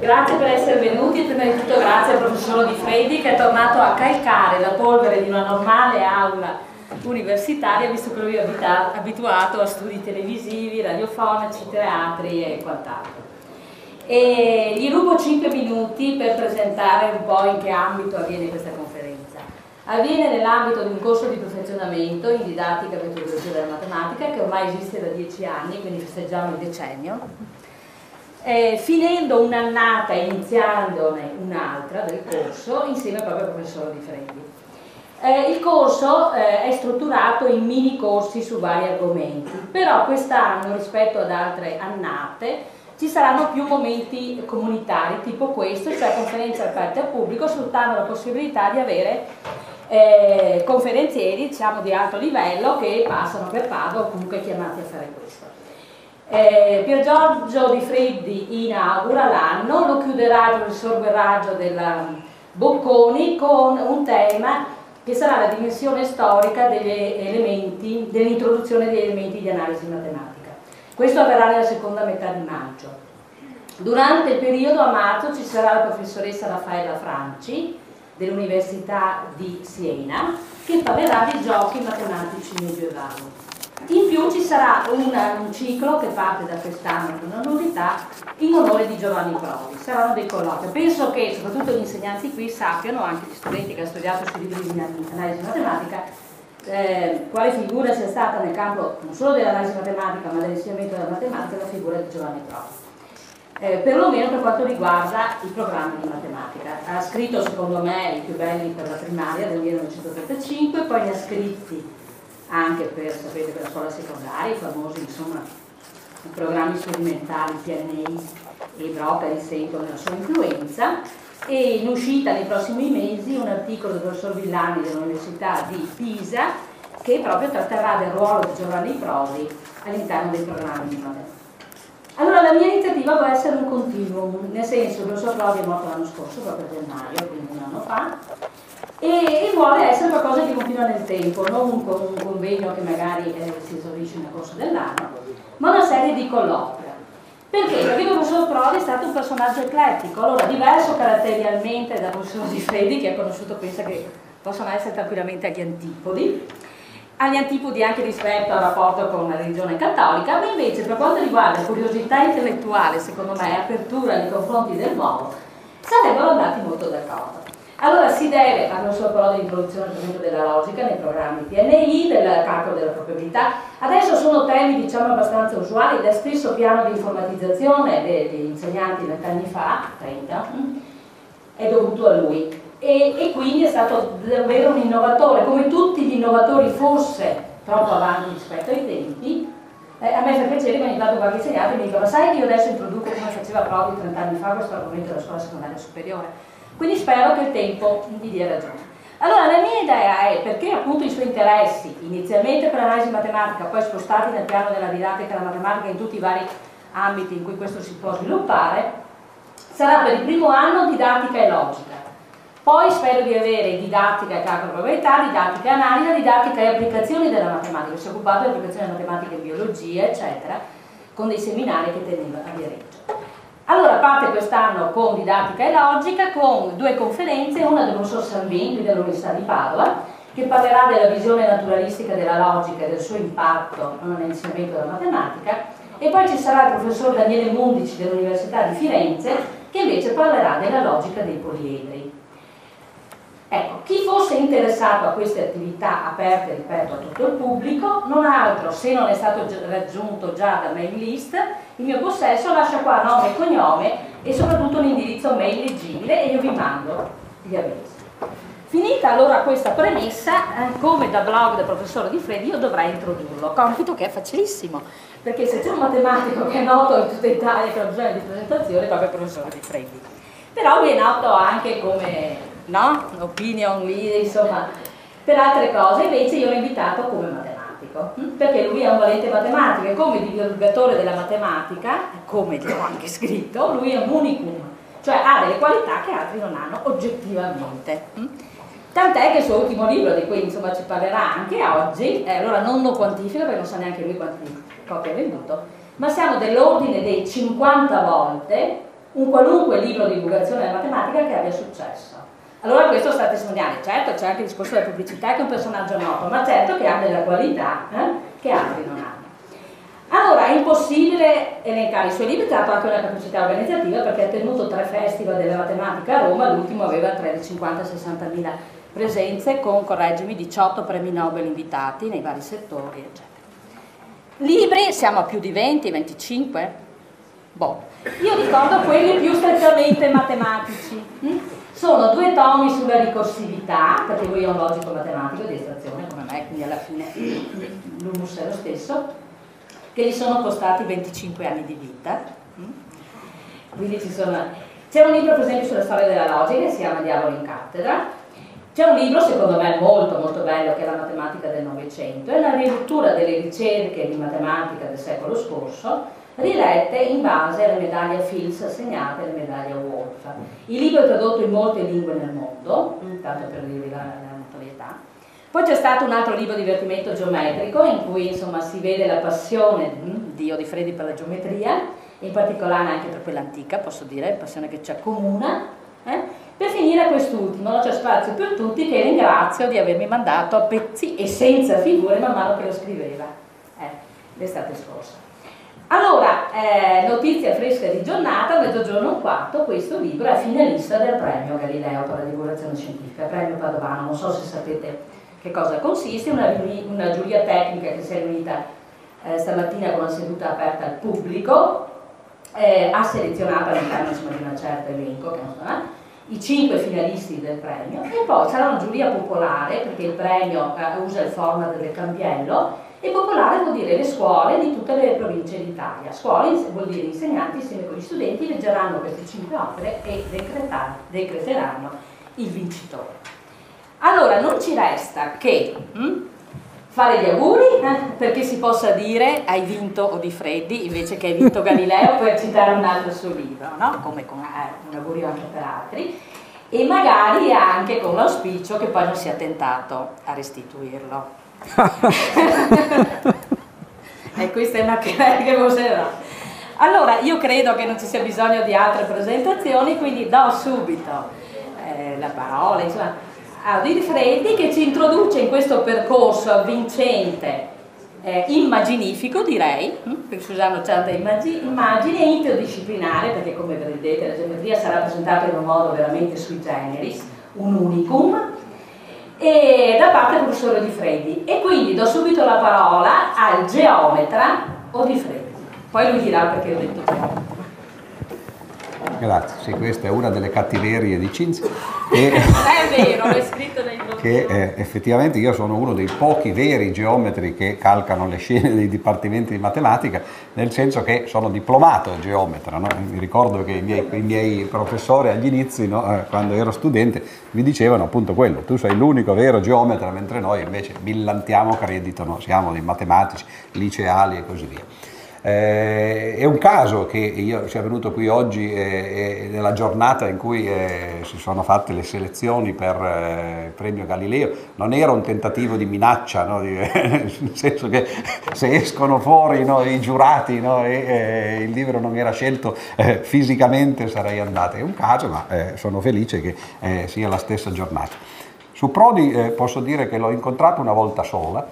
Grazie per essere venuti, prima di tutto grazie al professor Di Freddi che è tornato a calcare la polvere di una normale aula universitaria visto che lui è abituato a studi televisivi, radiofonici, teatri e quant'altro. E gli rubo 5 minuti per presentare un po' in che ambito avviene questa conferenza. Avviene nell'ambito di un corso di perfezionamento in didattica e metodologia della matematica che ormai esiste da 10 anni, quindi festeggiamo il decennio eh, finendo un'annata e iniziandone un'altra del corso insieme proprio al professore Di Freddi. Eh, il corso eh, è strutturato in mini corsi su vari argomenti, però quest'anno rispetto ad altre annate ci saranno più momenti comunitari tipo questo, cioè conferenze aperte al pubblico, sfruttando la possibilità di avere eh, conferenzieri diciamo, di alto livello che passano per Padova o comunque chiamati a fare questo. Eh, Pier Giorgio Di Freddi inaugura l'anno, lo chiuderà il professor Guerraggio della Bocconi con un tema che sarà la dimensione storica dell'introduzione degli elementi di analisi matematica. Questo avverrà nella seconda metà di maggio. Durante il periodo a marzo ci sarà la professoressa Raffaella Franci dell'Università di Siena che parlerà di giochi matematici medievali. In più ci sarà una, un ciclo che parte da quest'anno con una novità in onore di Giovanni Prodi. Saranno dei colloqui. Penso che soprattutto gli insegnanti qui sappiano, anche gli studenti che hanno studiato sui libri di analisi matematica, eh, quale figura sia stata nel campo non solo dell'analisi matematica ma dell'insegnamento della matematica la figura di Giovanni Prodi. Eh, perlomeno per quanto riguarda i programmi di matematica. Ha scritto secondo me i più belli per la primaria del 1935, poi ne ha scritti anche per, sapete, per la scuola secondaria, i famosi insomma, programmi sperimentali PNI e Broca risentono della sua influenza e in uscita nei prossimi mesi un articolo del professor Villani dell'Università di Pisa che proprio tratterà del ruolo di Giovanni Prodi all'interno dei programmi di matematica. Allora la mia iniziativa può essere un continuum, nel senso che il professor Prodi è morto l'anno scorso, proprio a gennaio, quindi un anno fa, e, vuole essere qualcosa che continua nel tempo, non un, un convegno che magari eh, si esaurisce nel corso dell'anno, ma una serie di colloqui. Perché? Perché il professor Prodi è stato un personaggio eclettico, allora diverso caratterialmente dal professor Di Freddi, che ha conosciuto, pensa che possono essere tranquillamente agli antipodi, agli antipodi anche rispetto al rapporto con la religione cattolica, ma invece per quanto riguarda curiosità intellettuale, secondo me, e apertura nei confronti del nuovo, sarebbero andati molto d'accordo. Allora si deve, parlo solo però dell'introduzione della logica nei programmi PNI, del calcolo della probabilità, adesso sono temi diciamo abbastanza usuali, del stesso piano di informatizzazione degli insegnanti vent'anni fa, 30, è dovuto a lui. E, e, quindi è stato davvero un innovatore, come tutti gli innovatori fosse troppo avanti rispetto ai tempi, eh, a me fa piacere che ogni tanto qualche insegnante mi dica ma sai che io adesso introduco come faceva Prodi 30 anni fa questo argomento della scuola secondaria superiore quindi spero che il tempo gli dia ragione. Allora la mia idea è, perché appunto i suoi interessi, inizialmente per l'analisi matematica, poi spostati nel piano della didattica della matematica in tutti i vari ambiti in cui questo si può sviluppare, sarà per il primo anno didattica e logica. Poi spero di avere didattica e calcolo probabilità, didattica e analisi, didattica e applicazioni della matematica, si è occupato di applicazioni matematica in biologia, eccetera, con dei seminari che teneva a Viareggio. Allora parte quest'anno con didattica e logica, con due conferenze, una del professor Salvini dell'Università di Padova, che parlerà della visione naturalistica della logica e del suo impatto nell'insegnamento della matematica, e poi ci sarà il professor Daniele Mundici dell'Università di Firenze, che invece parlerà della logica dei poliedri. Ecco, chi fosse interessato a queste attività aperte, ripeto, a tutto il pubblico, non altro, se non è stato raggiunto già da mail list, il mio possesso lascia qua nome e cognome e soprattutto un indirizzo mail leggibile e io vi mando gli avvisi. Finita allora questa premessa, eh, come da blog del professore Di Freddi, io dovrei introdurlo, compito che è facilissimo, perché se c'è un matematico che è noto in tutta Italia che ha bisogno di presentazione, è proprio il professore Di Freddi. Però vi è noto anche come no? opinion leader, insomma, per altre cose, invece io l'ho invitato come matematico, hm? perché lui è un valente matematico e come divulgatore della matematica, come gli ho anche scritto, lui è un unicum, cioè ha delle qualità che altri non hanno oggettivamente. Tant'è che il suo ultimo libro, di cui insomma ci parlerà anche oggi, eh, allora non lo quantifico perché non sa neanche lui quanti copie ha venduto, ma siamo dell'ordine dei 50 volte un qualunque libro di divulgazione della matematica che abbia successo. Allora questo sta a testimoniare, certo c'è anche il discorso della pubblicità che è un personaggio noto, ma certo che ha della qualità eh, che altri non hanno. Allora è impossibile elencare i suoi libri, tra l'altro anche una capacità organizzativa perché ha tenuto tre festival della matematica a Roma, l'ultimo aveva tra le 50 e 60 mila presenze con, correggimi, 18 premi Nobel invitati nei vari settori, eccetera. Libri, siamo a più di 20, 25? Boh. Io ricordo quelli più strettamente matematici. Hm? Sono due tomi sulla ricorsività, è un logico matematico di estrazione come me, quindi alla fine l'humus è lo stesso, che gli sono costati 25 anni di vita. Quindi ci sono... C'è un libro per esempio sulla storia della logica che si chiama Diavolo in cattedra, c'è un libro secondo me molto molto bello che è la matematica del Novecento, è la rilettura delle ricerche di matematica del secolo scorso, rilette in base alle medaglie Fields assegnate alle medaglie Wolf. Il libro è tradotto in molte lingue nel mondo, tanto per dirvi la, la notorietà. Poi c'è stato un altro libro di divertimento geometrico in cui insomma si vede la passione di Dio di Freddi per la geometria, in particolare anche per quella antica, posso dire, passione che ci accomuna. Eh? Per finire quest'ultimo, c'è spazio per tutti, che ringrazio di avermi mandato a pezzi e senza figure man mano che lo scriveva, eh, l'estate scorsa. Allora, eh, notizia fresca di giornata, mezzogiorno un quarto, questo libro è finalista del premio Galileo per la divulgazione scientifica, premio Padovano, non so se sapete che cosa consiste, una, una giuria tecnica che si è riunita eh, stamattina con una seduta aperta al pubblico, eh, ha selezionato all'interno di una certa elenco, eh, i cinque finalisti del premio. E poi sarà una giuria popolare perché il premio eh, usa il format del cambiello e popolare vuol dire le scuole di tutte le province d'Italia. Scuole vuol dire insegnanti insieme con gli studenti leggeranno queste cinque opere e decreteranno il vincitore. Allora non ci resta che hm, fare gli auguri eh, perché si possa dire hai vinto Odifreddi invece che hai vinto Galileo per citare un altro suo libro, no? come con, eh, un augurio anche per altri e magari anche con l'auspicio che poi non sia tentato a restituirlo. E questa è una querela che vocerà. Allora, io credo che non ci sia bisogno di altre presentazioni, quindi do subito eh, la parola, insomma, Audit Freddi che ci introduce in questo percorso avvincente, eh, immaginifico direi, hm, perché si usano certe immagini, e interdisciplinare, perché come vedete la geometria sarà presentata in un modo veramente sui generis, un unicum, e da parte del professore Di Freddi. E quindi do subito la parola al geometra Odifreddi. Poi lui dirà perché ho detto geometra. Grazie, sì, questa è una delle cattiverie di Cinzia. E, è vero, l'ho scritto nei Che eh, effettivamente io sono uno dei pochi veri geometri che calcano le scene dei dipartimenti di matematica, nel senso che sono diplomato geometra. No? Mi ricordo che i miei, i miei professori agli inizi, no, eh, quando ero studente, mi dicevano appunto quello, tu sei l'unico vero geometra, mentre noi invece millantiamo credito, no? siamo dei matematici, liceali e così via. Eh, è un caso che io sia venuto qui oggi eh, nella giornata in cui eh, si sono fatte le selezioni per eh, il premio Galileo, non era un tentativo di minaccia, no? di, nel senso che se escono fuori no, i giurati no, e eh, il libro non era scelto eh, fisicamente sarei andato, è un caso ma sono felice che sia la stessa giornata. Su Prodi posso dire che l'ho incontrato una volta sola,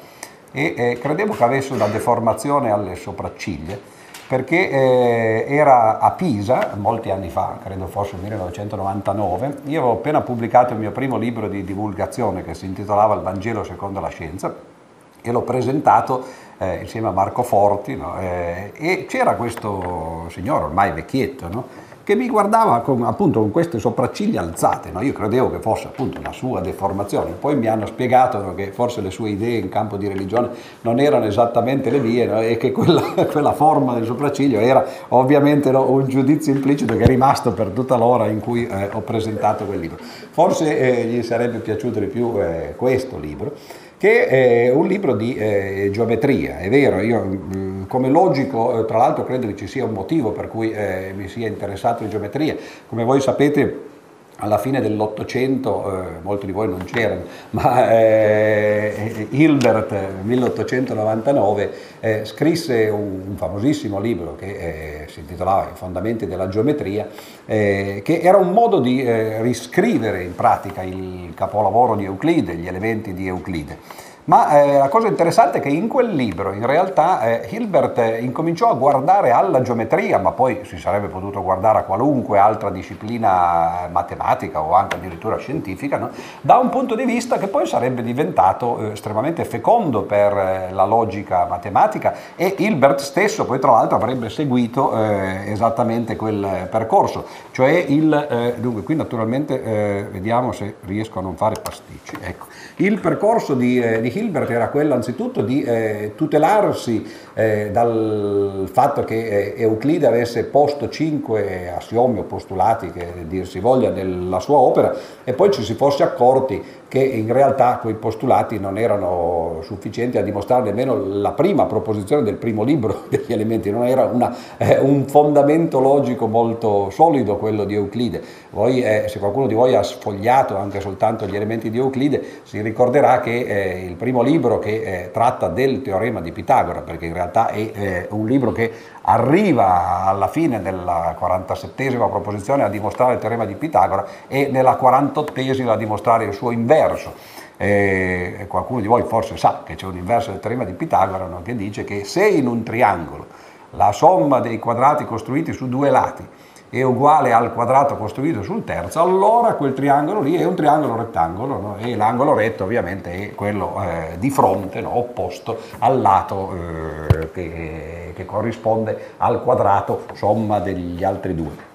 e eh, credevo che avesse una deformazione alle sopracciglia perché eh, era a Pisa molti anni fa, credo fosse nel 1999, io avevo appena pubblicato il mio primo libro di divulgazione che si intitolava Il Vangelo secondo la scienza e l'ho presentato eh, insieme a Marco Forti no? eh, e c'era questo signore ormai vecchietto no? Che mi guardava con, appunto con queste sopracciglia alzate, no? io credevo che fosse appunto una sua deformazione, poi mi hanno spiegato no, che forse le sue idee in campo di religione non erano esattamente le mie no? e che quella, quella, forma del sopracciglio era ovviamente un giudizio implicito che è rimasto per tutta l'ora in cui eh, ho presentato quel libro. Forse eh, gli sarebbe piaciuto di più eh, questo libro che è un libro di eh, geometria, è vero, io mm, come logico, eh, tra l'altro credo che ci sia un motivo per cui eh, mi sia interessato in geometria, come voi sapete alla fine dell'Ottocento, eh, molti di voi non c'erano, ma eh, Hilbert, 1899, eh, scrisse un, un, famosissimo libro che eh, si intitolava I fondamenti della geometria, eh, che era un modo di eh, riscrivere in pratica il capolavoro di Euclide, gli elementi di Euclide. Ma eh, la cosa interessante è che in quel libro in realtà eh, Hilbert eh, incominciò a guardare alla geometria, ma poi si sarebbe potuto guardare a qualunque altra disciplina eh, matematica o anche addirittura scientifica, no? da un punto di vista che poi sarebbe diventato eh, estremamente fecondo per eh, la logica matematica e Hilbert stesso poi tra l'altro avrebbe seguito esattamente quel percorso, cioè il, dunque qui naturalmente vediamo se riesco a non fare pasticci, ecco. il percorso di, di Hilbert era quello anzitutto di eh, tutelarsi eh, dal fatto che eh, Euclide avesse posto cinque assiomi o postulati, che dir si voglia, nella sua opera e poi ci si fosse accorti che in realtà quei postulati non erano sufficienti a dimostrare nemmeno la prima proposizione del primo libro degli elementi, non era una, eh, un fondamento logico molto solido quello di Euclide. Voi, eh, se qualcuno di voi ha sfogliato anche soltanto gli elementi di Euclide, si ricorderà che eh, il primo libro che eh, tratta del teorema di Pitagora, perché in realtà è eh, un libro che arriva alla fine della 47esima proposizione a dimostrare il teorema di Pitagora e nella 48esima a dimostrare il suo inverso. E qualcuno di voi forse sa che c'è un inverso del teorema di Pitagora no? che dice che se in un triangolo la somma dei quadrati costruiti su due lati è uguale al quadrato costruito sul terzo, allora quel triangolo lì è un triangolo rettangolo no? e l'angolo retto ovviamente è quello eh, di fronte, no? opposto al lato eh, che, che corrisponde al quadrato somma degli altri due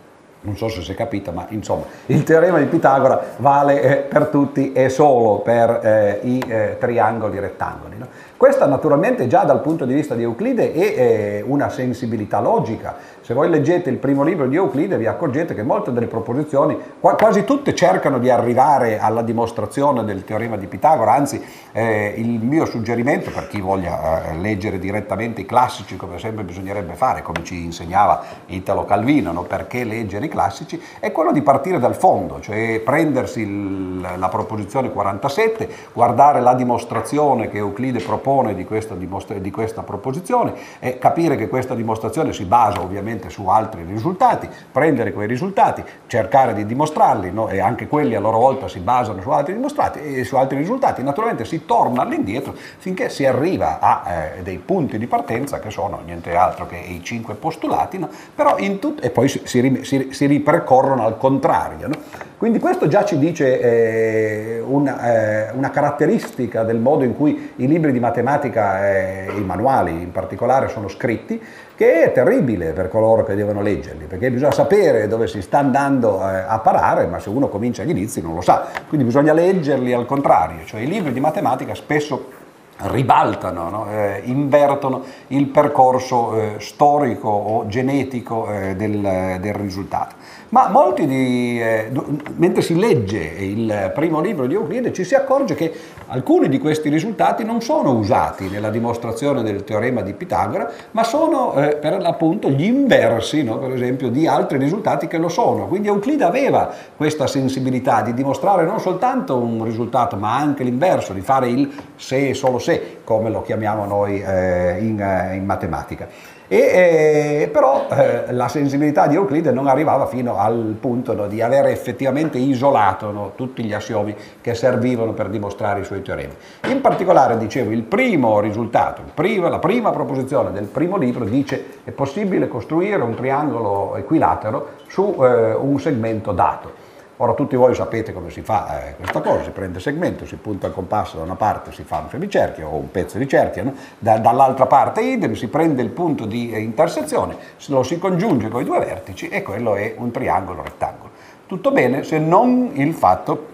non so se si è capito, ma insomma il teorema di Pitagora vale eh, per tutti e solo per eh, i eh, triangoli rettangoli. No? Questa naturalmente già dal punto di vista di Euclide è eh, una sensibilità logica. Se voi leggete il primo libro di Euclide vi accorgete che molte delle proposizioni, quasi tutte cercano di arrivare alla dimostrazione del teorema di Pitagora, anzi eh, il mio suggerimento per chi voglia eh, leggere direttamente i classici come sempre bisognerebbe fare, come ci insegnava Italo Calvino, no? perché leggere i classici, è quello di partire dal fondo, cioè prendersi il, la proposizione 47, guardare la dimostrazione che Euclide propone di questa, di questa proposizione e capire che questa dimostrazione si basa ovviamente su altri risultati, prendere quei risultati, cercare di dimostrarli no? e anche quelli a loro volta si basano su altri, e su altri risultati, naturalmente si torna all'indietro finché si arriva a eh, dei punti di partenza che sono niente altro che i cinque postulati, no? però in tut- e poi si, si, si ripercorrono al contrario. No? Quindi questo già ci dice eh, una, eh, una, caratteristica del modo in cui i libri di matematica e i manuali in particolare sono scritti, che è terribile per coloro che devono leggerli, perché bisogna sapere dove si sta andando eh, a parare, ma se uno comincia agli inizi non lo sa. Quindi bisogna leggerli al contrario, cioè i libri di matematica spesso ribaltano, no? eh, invertono il percorso eh, storico o genetico eh, del, del risultato. Ma molti di, eh, mentre si legge il primo libro di Euclide ci si accorge che alcuni di questi risultati non sono usati nella dimostrazione del teorema di Pitagora, ma sono eh, per l'appunto gli inversi, no? per esempio, di altri risultati che lo sono. Quindi Euclide aveva questa sensibilità di dimostrare non soltanto un risultato, ma anche l'inverso, di fare il se e solo se, come lo chiamiamo noi eh, in, eh, in matematica. E, eh, però eh, la sensibilità di Euclide non arrivava fino al punto no, di aver effettivamente isolato no, tutti gli assiomi che servivano per dimostrare i suoi teoremi. In particolare, dicevo, il primo risultato, il primo, la prima proposizione del primo libro dice è possibile costruire un triangolo equilatero su eh, un segmento dato. Ora tutti voi sapete come si fa eh, questa cosa, si prende segmento, si punta il compasso da una parte, si fa un semicerchio o un pezzo di cerchio, no? da, dall'altra parte idem, si prende il punto di eh, intersezione, lo si congiunge con i due vertici e quello è un triangolo rettangolo. Tutto bene se non il fatto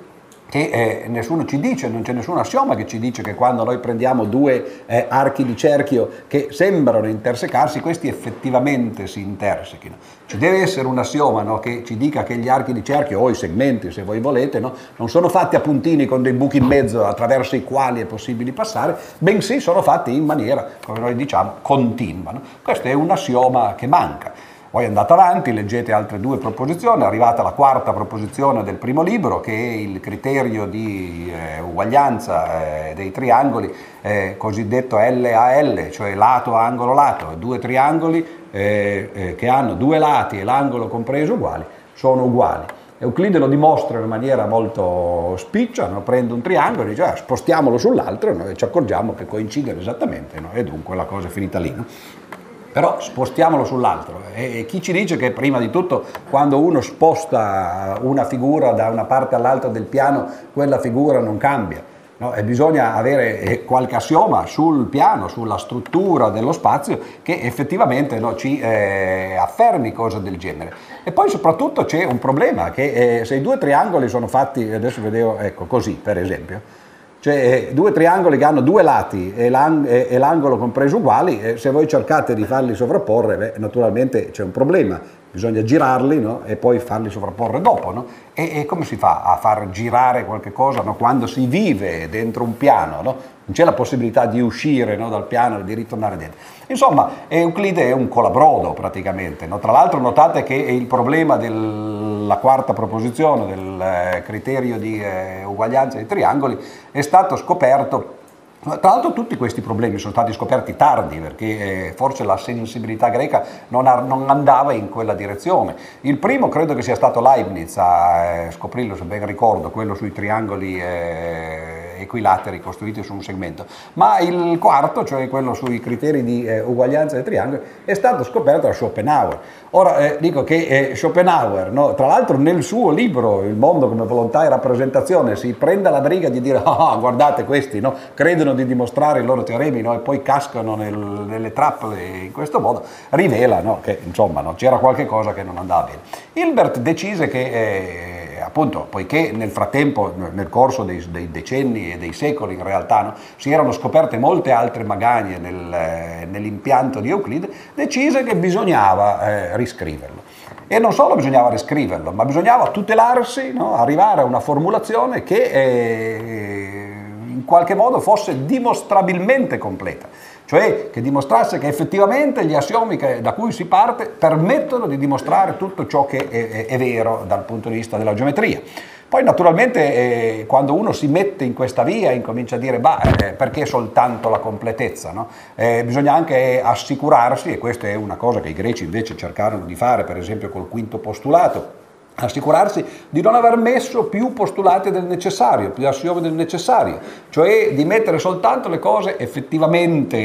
che eh, nessuno ci dice, non c'è nessun assioma che ci dice che quando noi prendiamo due eh, archi di cerchio che sembrano intersecarsi, questi effettivamente si intersechino. Ci deve essere un assioma no, che ci dica che gli archi di cerchio o i segmenti, se voi volete, no, non sono fatti a puntini con dei buchi in mezzo attraverso i quali è possibile passare, bensì sono fatti in maniera, come noi diciamo, continua. No? Questo è un assioma che manca. Poi andate avanti, leggete altre due proposizioni, arrivate alla quarta proposizione del primo libro che è il criterio di eh, uguaglianza eh, dei triangoli eh, cosiddetto LAL, cioè lato, angolo, lato, due triangoli eh, eh, che hanno due lati e l'angolo compreso uguali, sono uguali. Euclide lo dimostra in maniera molto spiccia, no? prende un triangolo e dice ah, spostiamolo sull'altro no? e ci accorgiamo che coincidono esattamente no? e dunque la cosa è finita lì però spostiamolo sull'altro. E chi ci dice che prima di tutto quando uno sposta una figura da una parte all'altra del piano, quella figura non cambia? No? Bisogna avere eh, qualche assioma sul piano, sulla struttura dello spazio che effettivamente no, ci eh, affermi cose del genere. E poi soprattutto c'è un problema che eh, se i due triangoli sono fatti, adesso vedevo, ecco così per esempio, cioè eh, due triangoli che hanno due lati e, l'angolo compreso uguali, eh, se voi cercate di farli sovrapporre, beh, naturalmente c'è un problema, bisogna girarli no? e poi farli sovrapporre dopo. No? E, e, come si fa a far girare qualche cosa no? quando si vive dentro un piano? Non c'è la possibilità di uscire dal piano e di ritornare dentro. Insomma, Euclide è un colabrodo praticamente. Tra l'altro notate che il problema della quarta proposizione del eh, criterio di eh, uguaglianza dei triangoli è stato scoperto tra l'altro tutti questi problemi sono stati scoperti tardi perché eh, forse la sensibilità greca non, ha, non, andava in quella direzione. Il primo credo che sia stato Leibniz a eh, scoprirlo, se ben ricordo, quello sui triangoli eh, equilateri costruiti su un segmento, ma il quarto, cioè quello sui criteri di eh, uguaglianza dei triangoli, è stato scoperto da Schopenhauer. Ora eh, dico che eh, Schopenhauer, no, tra l'altro nel suo libro Il mondo come volontà e rappresentazione, si prende la briga di dire ah, guardate questi no, credono di dimostrare i loro teoremi no, e poi cascano nel, nelle trappole in questo modo, rivela che insomma c'era qualche cosa che non andava bene. Hilbert decise che eh, appunto, poiché nel frattempo, nel corso dei, dei, decenni e dei secoli in realtà, no, si erano scoperte molte altre magagne nel, eh, nell'impianto di Euclide, decise che bisognava eh, riscriverlo. E non solo bisognava riscriverlo, ma bisognava tutelarsi, no, arrivare a una formulazione che eh, in qualche modo fosse dimostrabilmente completa cioè che dimostrasse che effettivamente gli assiomi che, da cui si parte permettono di dimostrare tutto ciò che è, è, è vero dal punto di vista della geometria. Poi naturalmente eh, quando uno si mette in questa via incomincia a dire bah, eh, perché soltanto la completezza? No? Eh, bisogna anche assicurarsi, e questa è una cosa che i greci invece cercarono di fare per esempio col quinto postulato, assicurarsi di non aver messo più postulati del necessario, più assiomi del necessario, cioè di mettere soltanto le cose effettivamente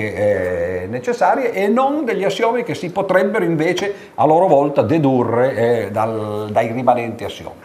eh, necessarie e non degli assiomi che si potrebbero invece a loro volta dedurre eh, dal, dai rimanenti assiomi.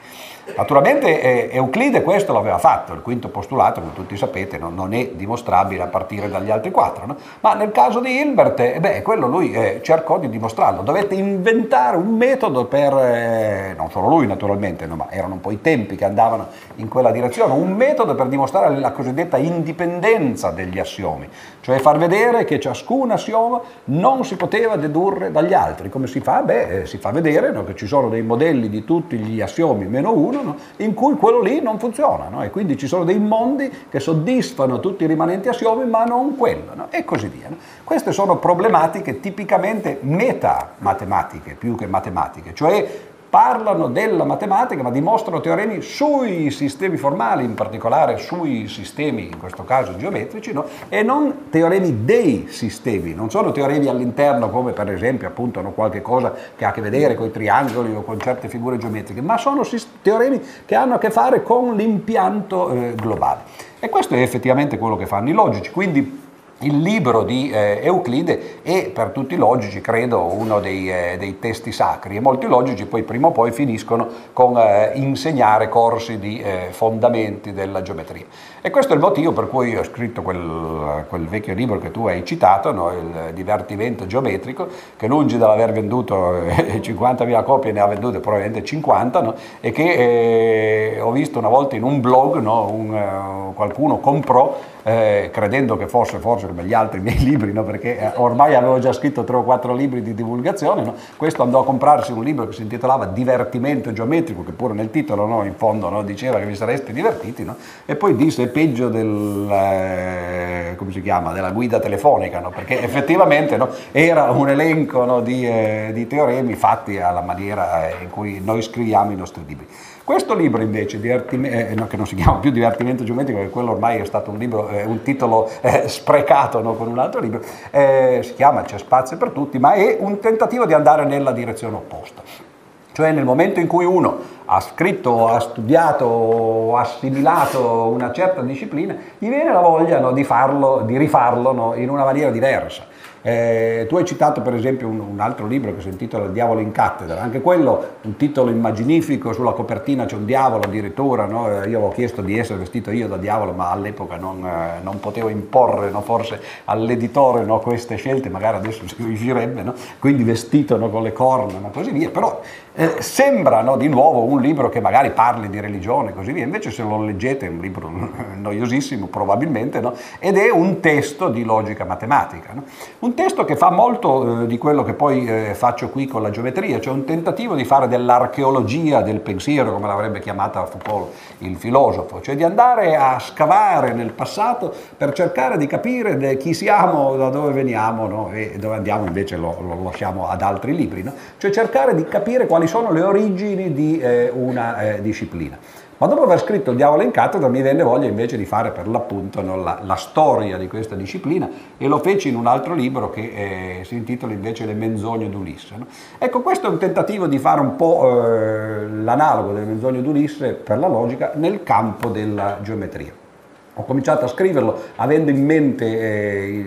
Naturalmente eh, Euclide questo l'aveva fatto, il quinto postulato, come tutti sapete, no, non è dimostrabile a partire dagli altri quattro, no? ma nel caso di Hilbert, eh, beh, quello lui eh, cercò di dimostrarlo, dovette inventare un metodo per, eh, non solo lui naturalmente, no, ma erano un po' i tempi che andavano in quella direzione, un metodo per dimostrare la cosiddetta indipendenza degli assiomi, cioè far vedere che ciascun assioma non si poteva dedurre dagli altri. Come si fa? Beh, eh, si fa vedere che ci sono dei modelli di tutti gli assiomi meno uno, no? in cui quello lì non funziona no? e quindi ci sono dei mondi che soddisfano tutti i rimanenti assiomi ma non quello no? e così via. Queste sono problematiche tipicamente meta-matematiche più che matematiche, cioè parlano della matematica ma dimostrano teoremi sui sistemi formali, in particolare sui sistemi, in questo caso geometrici, no? e non teoremi dei sistemi, non sono teoremi all'interno come per esempio appunto no, qualche cosa che ha a che vedere con i triangoli o con certe figure geometriche, ma sono teoremi che hanno a che fare con l'impianto eh, globale. E questo è effettivamente quello che fanno i logici, quindi il libro di eh, Euclide è per tutti i logici, credo, uno dei, eh, dei, testi sacri e molti logici poi prima o poi finiscono con eh, insegnare corsi di eh, fondamenti della geometria. E questo è il motivo per cui ho scritto quel, quel vecchio libro che tu hai citato, no? il divertimento geometrico, che lungi dall'aver venduto 50.000 eh, copie ne ha vendute probabilmente 50, no? e che eh, ho visto una volta in un blog, no? un, qualcuno comprò credendo che fosse forse come gli altri miei libri, no? perché eh, ormai avevo già scritto tre o quattro libri di divulgazione, no? questo andò a comprarsi un libro che si intitolava Divertimento geometrico, che pure nel titolo no? in fondo diceva che vi sareste divertiti, e poi disse peggio del, eh, chiama, della guida telefonica, perché effettivamente era un elenco di, eh, di, teoremi fatti alla maniera eh, in cui noi scriviamo i nostri libri. Questo libro invece, eh, no, che non si chiama più Divertimento geometrico, perché quello ormai è stato un, libro, eh, un titolo eh, sprecato no, con un altro libro, si chiama C'è spazio per tutti, ma è un tentativo di andare nella direzione opposta. Cioè nel momento in cui uno ha scritto, ha studiato, ha assimilato una certa disciplina, gli viene la voglia no, di, farlo, di rifarlo in una maniera diversa. Eh, tu hai citato per esempio un, un, altro libro che si intitola Il diavolo in cattedra, anche quello un titolo immaginifico, sulla copertina c'è un diavolo addirittura, no? Eh, io avevo chiesto di essere vestito io da diavolo ma all'epoca non, eh, non potevo imporre no? forse all'editore no? queste scelte, magari adesso si riuscirebbe, quindi vestito con le corna e così via, però eh, sembra di nuovo un libro che magari parli di religione e così via, invece se lo leggete è un libro noiosissimo probabilmente ed è un testo di logica matematica. Un un testo che fa molto eh, di quello che poi eh, faccio qui con la geometria, cioè un tentativo di fare dell'archeologia del pensiero, come l'avrebbe chiamata Foucault, il filosofo, cioè di andare a scavare nel passato per cercare di capire chi siamo, da dove veniamo no? e dove andiamo invece lo, lo lasciamo ad altri libri, no? cioè cercare di capire quali sono le origini di eh, una eh, disciplina. Ma dopo aver scritto Il diavolo in cattedra mi venne voglia invece di fare per l'appunto no, la, la, storia di questa disciplina e lo feci in un altro libro che eh, si intitola invece Le menzogne d'Ulisse. No? Ecco, questo è un tentativo di fare un po' eh, l'analogo delle menzogne d'Ulisse per la logica nel campo della geometria. Ho cominciato a scriverlo avendo in mente eh,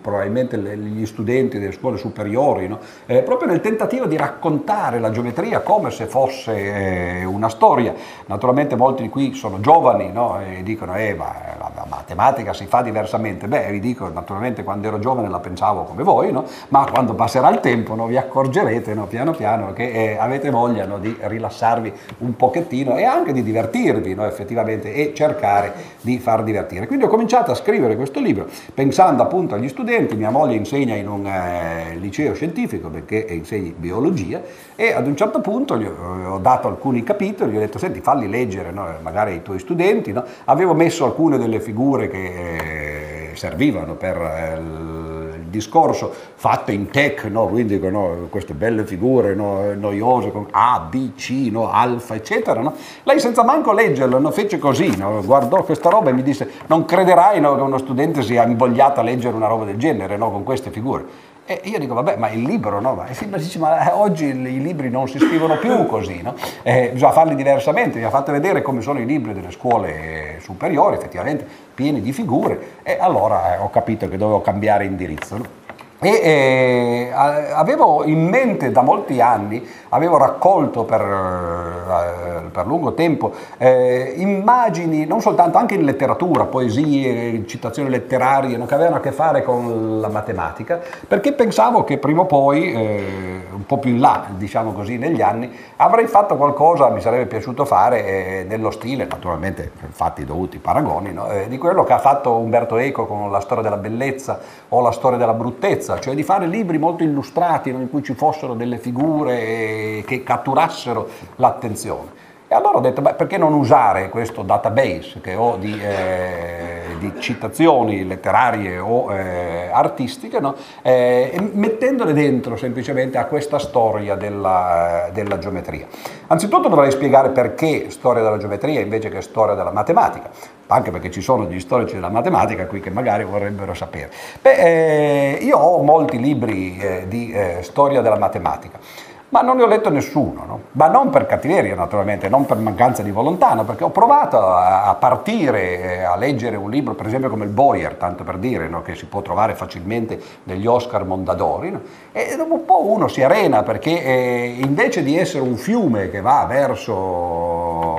probabilmente gli studenti delle scuole superiori, no? eh, proprio nel tentativo di raccontare la geometria come se fosse eh, una storia. Naturalmente molti di qui sono giovani no? e dicono eh, ma la, la, matematica si fa diversamente. Beh, vi dico, naturalmente quando ero giovane la pensavo come voi, no? ma quando passerà il tempo vi accorgerete piano piano che eh, avete voglia di rilassarvi un pochettino e anche di divertirvi effettivamente e cercare di far divertire divertire. Quindi ho cominciato a scrivere questo libro pensando appunto agli studenti, mia moglie insegna in un eh, liceo scientifico perché insegna biologia e ad un certo punto gli ho, ho dato alcuni capitoli, gli ho detto senti falli leggere no? magari ai tuoi studenti, no? avevo messo alcune delle figure che eh, servivano per... Eh, discorso fatto in tech, no? quindi no, queste belle figure no? noiose con A, B, C, alfa, eccetera. Lei senza manco leggerlo fece così, guardò questa roba e mi disse non crederai che uno studente sia invogliato a leggere una roba del genere con queste figure. E io dico, vabbè, ma il libro no? Ma, sì, ma, dice, ma oggi i libri non si scrivono più così, no? Eh, bisogna farli diversamente. Mi ha fatto vedere come sono i libri delle scuole superiori, effettivamente pieni di figure, e allora eh, ho capito che dovevo cambiare indirizzo. No? E eh, avevo in mente da molti anni, avevo raccolto per, eh, per lungo tempo eh, immagini, non soltanto anche in letteratura, poesie, citazioni letterarie, no, che avevano a che fare con la matematica, perché pensavo che prima o poi, eh, po' più in là, diciamo così, negli anni, avrei fatto qualcosa, mi sarebbe piaciuto fare eh, nello stile, naturalmente fatti dovuti paragoni, no, eh, di quello che ha fatto Umberto Eco con la storia della bellezza o la storia della bruttezza cioè di fare libri molto illustrati in cui ci fossero delle figure che catturassero l'attenzione. E allora ho detto, beh, perché non usare questo database che ho di, eh, di citazioni letterarie o eh, artistiche, no? eh, mettendole dentro semplicemente a questa storia della, della, geometria. Anzitutto dovrei spiegare perché storia della geometria invece che storia della matematica, anche perché ci sono gli storici della matematica qui che magari vorrebbero sapere. Beh, eh, io ho molti libri eh, di eh, storia della matematica ma non ne ho letto nessuno, no? ma non per cattiveria naturalmente, non per mancanza di volontà, no? perché ho provato a, partire eh, a leggere un libro, per esempio come il Boyer, tanto per dire, no? che si può trovare facilmente negli Oscar Mondadori, e dopo un po' uno si arena perché eh, invece di essere un fiume che va verso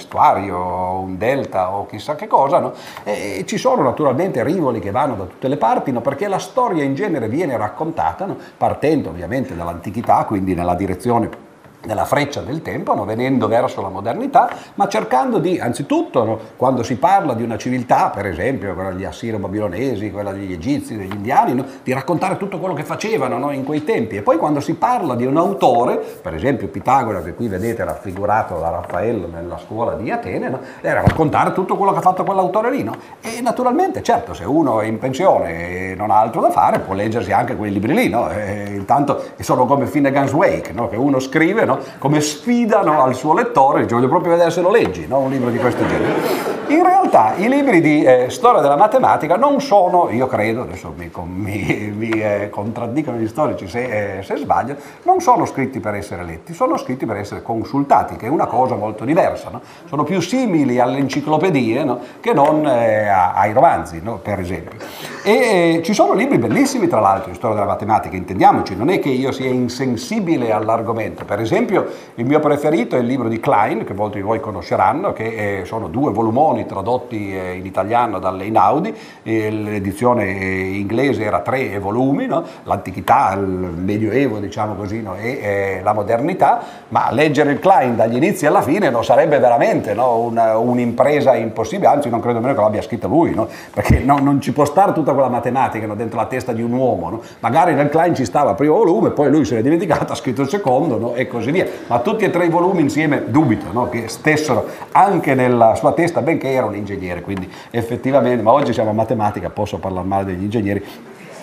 estuario, un delta o chissà che cosa, no? e ci sono naturalmente rivoli che vanno da tutte le parti, no? perché la storia in genere viene raccontata, no? partendo ovviamente dall'antichità, quindi nella direzione della freccia del tempo, no? venendo verso la modernità, ma cercando di, anzitutto, no? quando si parla di una civiltà, per esempio quella degli assiro-babilonesi, quella degli egizi, degli indiani, no? di raccontare tutto quello che facevano in quei tempi. E poi quando si parla di un autore, per esempio Pitagora, che qui vedete raffigurato da Raffaello nella scuola di Atene, era raccontare tutto quello che ha fatto quell'autore lì. E naturalmente, certo, se uno è in pensione e non ha altro da fare, può leggersi anche quei libri lì. E intanto sono come Finnegan's Wake, che uno scrive no? come sfidano al suo lettore, dice voglio proprio vedere se lo leggi, no? un libro di questo genere. In realtà i libri di eh, storia della matematica non sono, io credo, adesso mi, mi, mi eh, contraddicono gli storici se, eh, se sbaglio, non sono scritti per essere letti, sono scritti per essere consultati, che è una cosa molto diversa. No? Sono più simili alle enciclopedie no? che non eh, ai romanzi, per esempio. E eh, ci sono libri bellissimi, tra l'altro, di storia della matematica, intendiamoci, non è che io sia insensibile all'argomento. Per esempio, il mio preferito è il libro di Klein, che molti di voi conosceranno, che eh, sono due volumoni volumi tradotti eh, in italiano dalle Inaudi, l'edizione inglese era tre volumi, no? l'antichità, il medioevo diciamo così, no? e eh, la modernità, ma leggere il Klein dagli inizi alla fine non sarebbe veramente? Una, un'impresa impossibile, anzi non credo nemmeno che l'abbia scritto lui, perché non ci può stare tutta quella matematica dentro la testa di un uomo, magari nel Klein ci stava il primo volume, poi lui se l'è dimenticato, ha scritto il secondo e così via, ma tutti e tre i volumi insieme dubito che stessero anche nella sua testa, benché era un ingegnere, quindi effettivamente, ma oggi siamo a matematica, posso parlare male degli ingegneri,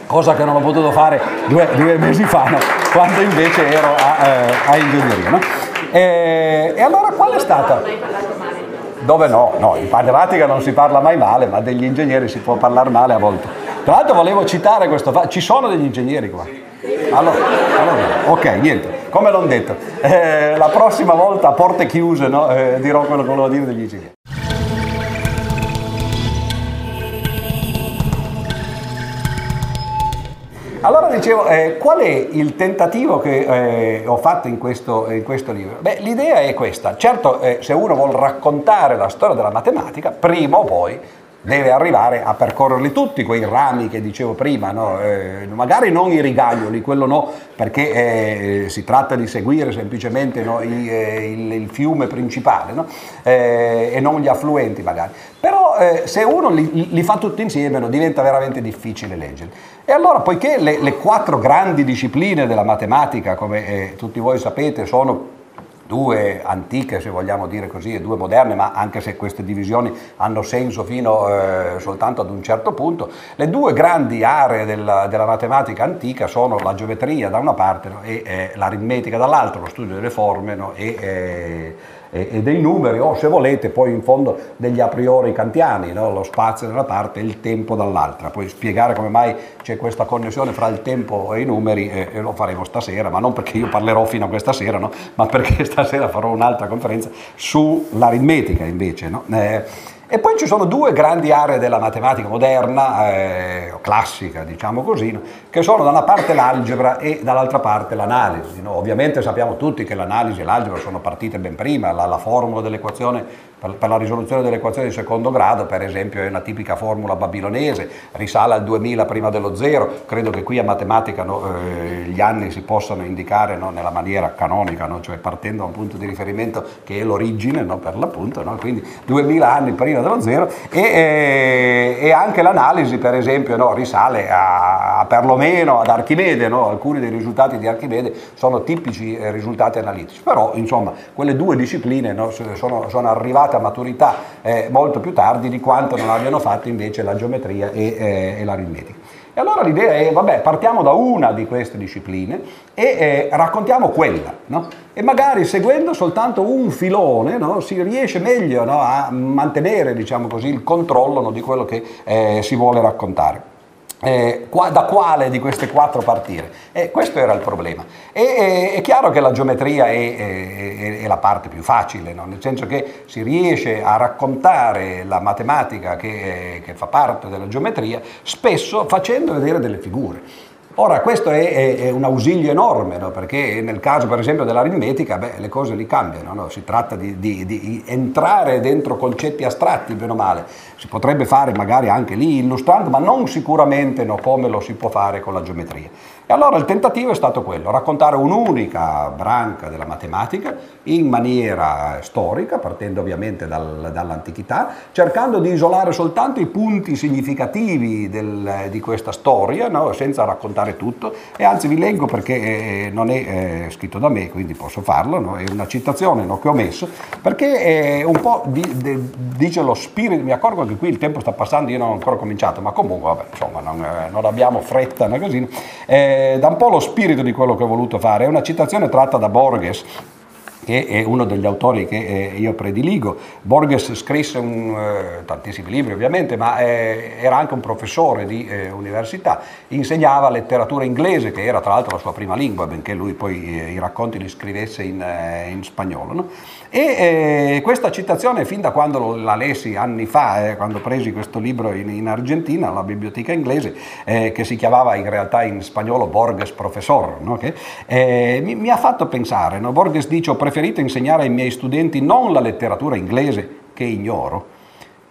cosa che non ho potuto fare due, due mesi fa, no? quando invece ero a, eh, a ingegneria. No? E, e, allora qual è stata? Dove no? No, in matematica non si parla mai male, ma degli ingegneri si può parlare male a volte. Tra l'altro volevo citare questo fatto, ci sono degli ingegneri qua. Allora, allora ok, niente, come l'ho detto, eh, la prossima volta a porte chiuse no? eh, dirò quello che volevo dire degli ingegneri. Allora dicevo, eh, qual è il tentativo che eh, ho fatto in questo, in questo, libro? Beh, l'idea è questa. Certo, eh, se uno vuole raccontare la storia della matematica, prima o poi deve arrivare a percorrerli tutti quei rami che dicevo prima, no? eh, magari non i rigaglioli, quello no, perché eh, si tratta di seguire semplicemente no, i, eh, il, il, fiume principale no? Eh, e non gli affluenti magari. Però eh, se uno li, li, fa tutti insieme diventa veramente difficile leggerli. E allora, poiché le, le quattro grandi discipline della matematica, come eh, tutti voi sapete, sono due antiche, se vogliamo dire così, e due moderne, ma anche se queste divisioni hanno senso fino eh, soltanto ad un certo punto, le due grandi aree della, della matematica antica sono la geometria da una parte no, e eh, l'aritmetica dall'altra, lo studio delle forme no, e eh, e, dei numeri o se volete poi in fondo degli a priori kantiani, no? lo spazio da una parte e il tempo dall'altra. Poi spiegare come mai c'è questa connessione fra il tempo e i numeri e, e lo faremo stasera, ma non perché io parlerò fino a questa sera, no? ma perché stasera farò un'altra conferenza sull'aritmetica invece. No? Eh, e poi ci sono due grandi aree della matematica moderna, eh, classica diciamo così, che sono da una parte l'algebra e dall'altra parte l'analisi. No? Ovviamente sappiamo tutti che l'analisi e l'algebra sono partite ben prima, la, la formula dell'equazione per, per la risoluzione delle equazioni di secondo grado, per esempio, è una tipica formula babilonese, risale al 2000 prima dello zero, credo che qui a matematica no, eh, gli anni si possano indicare no, nella maniera canonica, no? cioè partendo da un punto di riferimento che è l'origine per l'appunto, quindi 2000 anni prima dello zero e, e, anche l'analisi per esempio risale a, a, perlomeno ad Archimede, alcuni dei risultati di Archimede sono tipici eh, risultati analitici, però insomma quelle due discipline sono, sono arrivate a maturità eh, molto più tardi di quanto non abbiano fatto invece la geometria e, eh, e l'aritmetica. E allora l'idea è, vabbè, partiamo da una di queste discipline e eh, raccontiamo quella, no? E magari seguendo soltanto un filone no, si riesce meglio no, a mantenere, diciamo così, il controllo di quello che eh, si vuole raccontare. Eh, qua, da quale di queste quattro partire? Eh, questo era il problema. E, eh, è chiaro che la geometria è, è, è la parte più facile, no? nel senso che si riesce a raccontare la matematica che, che fa parte della geometria spesso facendo vedere delle figure. Ora, questo è, è, è un ausilio enorme, no? perché nel caso per esempio dell'aritmetica, beh, le cose li cambiano, no? si tratta di, di, di, entrare dentro concetti astratti, bene o male. Si potrebbe fare magari anche lì illustrando, ma non sicuramente no, come lo si può fare con la geometria. E allora il tentativo è stato quello, raccontare un'unica branca della matematica in maniera storica, partendo ovviamente dal, dall'antichità, cercando di isolare soltanto i punti significativi del, di questa storia, no? senza raccontare tutto. E anzi vi leggo perché eh, non è eh, scritto da me, quindi posso farlo, no? è una citazione no, che ho messo, perché un po' di, di, dice lo spirito, mi accorgo che qui il tempo sta passando, io non ho ancora cominciato, ma comunque vabbè, insomma, non, eh, non abbiamo fretta, una cosina. Dà un po' lo spirito di quello che ho voluto fare. È una citazione tratta da Borges, che è uno degli autori che eh, io prediligo. Borges scrisse un, eh, tantissimi libri ovviamente, ma eh, era anche un professore di eh, università, insegnava letteratura inglese, che era tra l'altro la sua prima lingua, benché lui poi eh, i racconti li scrivesse in, eh, in spagnolo. No? E questa citazione, fin da quando la lessi anni fa, quando presi questo libro in, in Argentina, alla biblioteca inglese, che si chiamava in realtà in spagnolo Borges Professor, no? che, mi, mi, ha fatto pensare, no? Borges dice ho preferito preferito insegnare ai miei studenti non la letteratura inglese, che ignoro,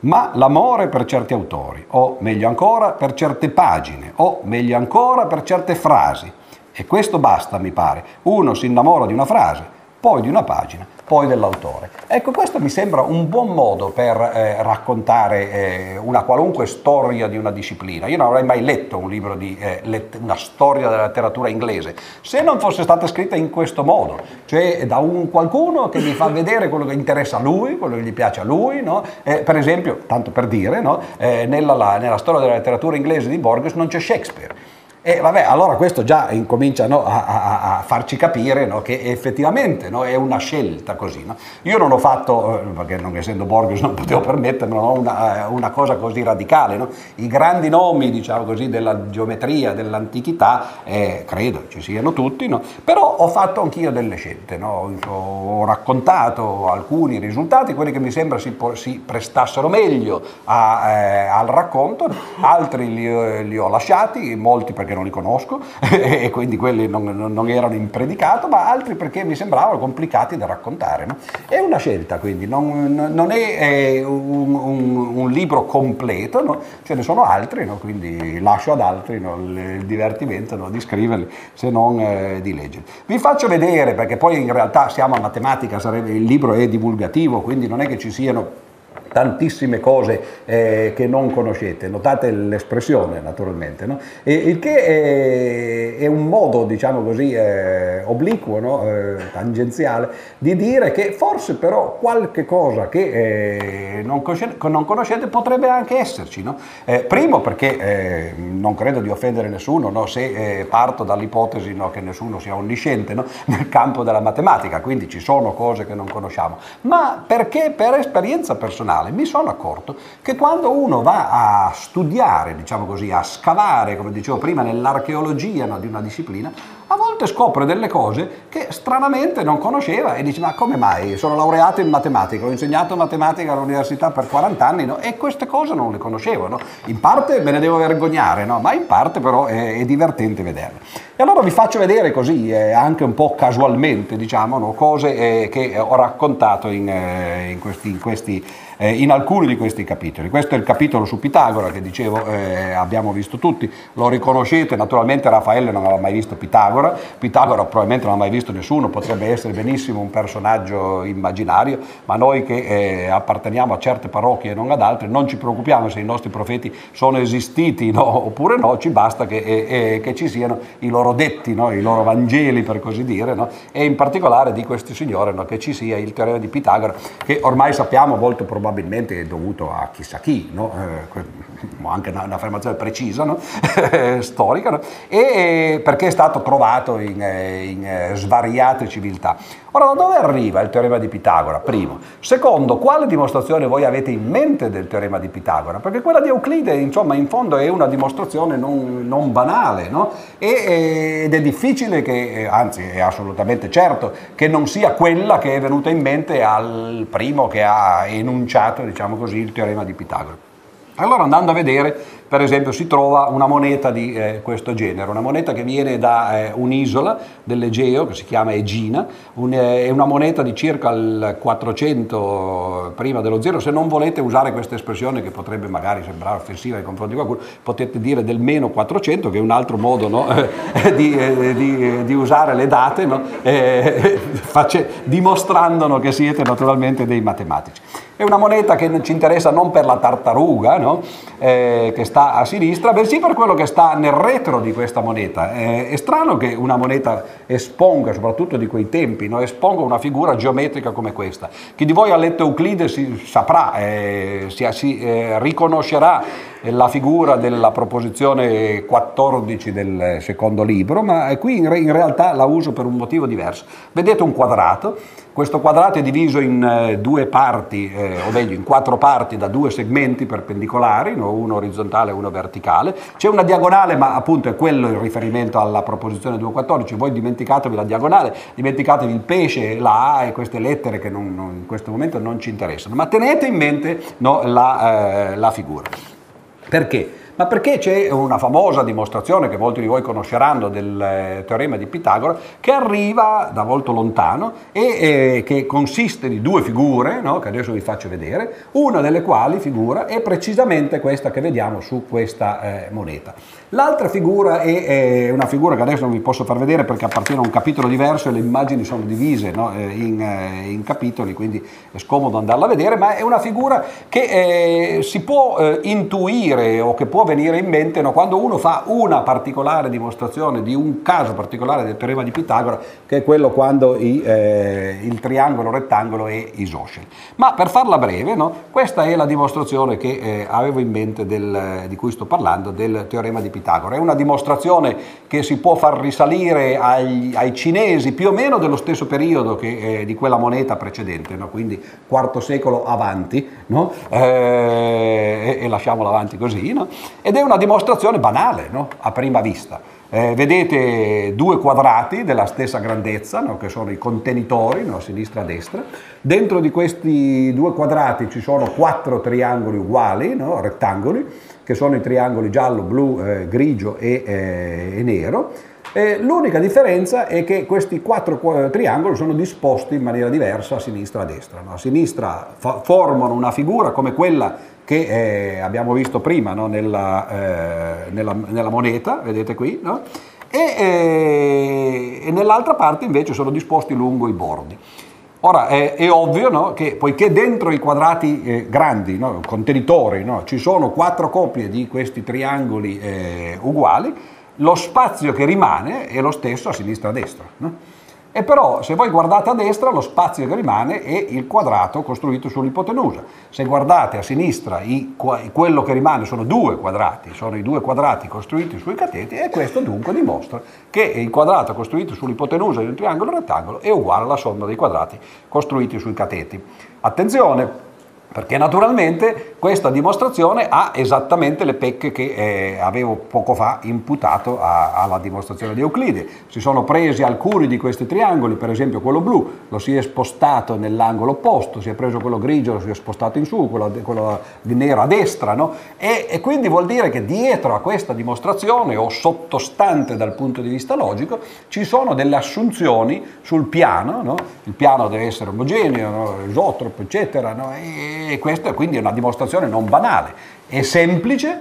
ma l'amore per certi autori, o meglio ancora per certe pagine, o meglio ancora per certe frasi. E questo basta, mi pare. Uno si innamora di una frase, poi di una pagina, poi dell'autore. Ecco, questo mi sembra un buon modo per eh, raccontare eh, una qualunque storia di una disciplina. Io non avrei mai letto un libro di eh, let- una storia della letteratura inglese se non fosse stata scritta in questo modo, cioè da un qualcuno che mi fa vedere quello che interessa a lui, quello che gli piace a lui. No? Eh, per esempio, tanto per dire, no? Eh, nella, la, nella storia della letteratura inglese di Borges non c'è Shakespeare e vabbè, allora questo già incomincia no, a, a, a, farci capire no, che effettivamente no, è una scelta così. Io non ho fatto, eh, perché non essendo Borges non potevo permettermi, una, eh, una, cosa così radicale. I grandi nomi, diciamo così, della geometria, dell'antichità, eh, credo ci siano tutti, però ho fatto anch'io delle scelte. Ho raccontato alcuni risultati, quelli che mi sembra si, si prestassero meglio a, eh, al racconto, altri li, li ho lasciati, molti perché non li conosco e quindi quelli non, non, erano in predicato, ma altri perché mi sembravano complicati da raccontare. No? È una scelta, quindi non, non è, è un, un, un, libro completo, no? ce ne sono altri, no? quindi lascio ad altri il divertimento di scriverli se non eh, di leggerli. Vi faccio vedere, perché poi in realtà siamo a matematica, sarebbe, il libro è divulgativo, quindi non è che ci siano tantissime cose eh, che non conoscete, notate l'espressione naturalmente, no? e, il che è, è, un modo, diciamo così, eh, obliquo, no? eh, tangenziale, di dire che forse però qualche cosa che eh, non conoscete, non, conoscete, potrebbe anche esserci. No? Eh, primo perché eh, non credo di offendere nessuno se parto dall'ipotesi che nessuno sia onnisciente nel campo della matematica, quindi ci sono cose che non conosciamo, ma perché per esperienza personale mi sono accorto che quando uno va a studiare, diciamo così, a scavare, come dicevo prima, nell'archeologia no, di una disciplina, a volte scopre delle cose che stranamente non conosceva e dice ma come mai? Sono laureato in matematica, ho insegnato matematica all'università per 40 anni no? e queste cose non le conoscevo. No? In parte me ne devo vergognare, no? ma in parte però è, è, divertente vederle. E allora vi faccio vedere così, eh, anche un po' casualmente, diciamo, cose eh, che ho raccontato in, eh, in questi, in questi eh, in alcuni di questi capitoli. Questo è il capitolo su Pitagora che dicevo eh, abbiamo visto tutti, lo riconoscete, naturalmente Raffaele non aveva mai visto Pitagora, Pitagora. Probabilmente non ha mai visto nessuno, potrebbe essere benissimo un personaggio immaginario, ma noi che eh, apparteniamo a certe parrocchie e non ad altre non ci preoccupiamo se i nostri profeti sono esistiti no, oppure no, ci basta che, eh, eh, che, ci siano i loro detti, no, i loro Vangeli per così dire, no, e in particolare di questi signori che ci sia il teorema di Pitagora che ormai sappiamo molto probabilmente è dovuto a chissà chi, eh, anche un'affermazione precisa, storica, e perché è stato trovato in, eh, in, eh, svariate civiltà. Ora, da dove arriva il teorema di Pitagora? Primo. Secondo, quale dimostrazione voi avete in mente del teorema di Pitagora? Perché quella di Euclide, insomma, in fondo è una dimostrazione non, non banale, no? e, ed è difficile che, anzi è assolutamente certo, che non sia quella che è venuta in mente al primo che ha enunciato, diciamo così, il teorema di Pitagora. Allora andando a vedere per esempio si trova una moneta di eh, questo genere, una moneta che viene da eh, un'isola dell'Egeo che si chiama Egina, un, eh, è una moneta di circa il 400 prima dello zero, se non volete usare questa espressione che potrebbe magari sembrare offensiva nei confronti di qualcuno, potete dire del meno 400 che è un altro modo no? di, eh, di, di, usare le date, no? Eh, face, dimostrando che siete naturalmente dei matematici. È una moneta che ci interessa non per la tartaruga no? eh, che sta a sinistra, bensì per quello che sta nel retro di questa moneta. Eh, è strano che una moneta esponga, soprattutto di quei tempi, no? esponga una figura geometrica come questa. Chi di voi ha letto Euclide si saprà, eh, si, si eh, riconoscerà la figura della proposizione 14 del secondo libro, ma qui in, re, in realtà la uso per un motivo diverso. Vedete un quadrato, questo quadrato è diviso in eh, due parti, eh, o meglio in quattro parti da due segmenti perpendicolari, no? uno orizzontale e uno verticale. C'è una diagonale, ma appunto è quello il riferimento alla proposizione 2.14. Voi dimenticatevi la diagonale, dimenticatevi il pesce, la e queste lettere che non, non, in questo momento non ci interessano, ma tenete in mente no, la, eh, la figura. Perché? Ma perché c'è una famosa dimostrazione che molti di voi conosceranno del eh, teorema di Pitagora che arriva da molto lontano e eh, che consiste di due figure, no? che adesso vi faccio vedere, una delle quali figura è precisamente questa che vediamo su questa eh, moneta. L'altra figura è, è, una figura che adesso non vi posso far vedere perché appartiene a un capitolo diverso e le immagini sono divise no? Eh, in, eh, in, capitoli, quindi è scomodo andarla a vedere, ma è una figura che eh, si può eh, intuire o che può venire in mente no? quando uno fa una particolare dimostrazione di un caso particolare del teorema di Pitagora, che è quello quando i, eh, il triangolo rettangolo è isoscele. Ma per farla breve, no? questa è la dimostrazione che eh, avevo in mente del, di cui sto parlando, del teorema di Pitagora. Pitagora. È una dimostrazione che si può far risalire ai, ai cinesi più o meno dello stesso periodo che, eh, di quella moneta precedente, no? quindi IV secolo avanti, no? eh, e, e, lasciamola avanti così, no? ed è una dimostrazione banale a prima vista. Eh, vedete due quadrati della stessa grandezza, no, che sono i contenitori, no, a sinistra e a destra. Dentro di questi due quadrati ci sono quattro triangoli uguali, no, rettangoli, che sono i triangoli giallo, blu, eh, grigio e, eh, e nero. l'unica differenza è che questi quattro triangoli sono disposti in maniera diversa a sinistra e a destra. A sinistra formano una figura come quella che eh, abbiamo visto prima no? nella, eh, nella, nella, moneta, vedete qui, no? e, eh, e, nell'altra parte invece sono disposti lungo i bordi. Ora è, è ovvio no? che poiché dentro i quadrati eh, grandi, contenitori, ci sono quattro coppie di questi triangoli eh, uguali, lo spazio che rimane è lo stesso a sinistra e a destra. E però se voi guardate a destra lo spazio che rimane è il quadrato costruito sull'ipotenusa. Se guardate a sinistra i, quello che rimane sono due quadrati, sono i due quadrati costruiti sui cateti e questo dunque dimostra che il quadrato costruito sull'ipotenusa di un triangolo rettangolo è uguale alla somma dei quadrati costruiti sui cateti. Attenzione, perché naturalmente questa dimostrazione ha esattamente le pecche che eh, avevo poco fa imputato a, alla dimostrazione di Euclide. Si sono presi alcuni di questi triangoli, per esempio quello blu lo si è spostato nell'angolo opposto, si è preso quello grigio, lo si è spostato in su, quello, quello di nero a destra, no? e, e, quindi vuol dire che dietro a questa dimostrazione o sottostante dal punto di vista logico ci sono delle assunzioni sul piano, no? il piano deve essere omogeneo, no? isotropo, eccetera, e, e questa quindi è una dimostrazione non banale, è semplice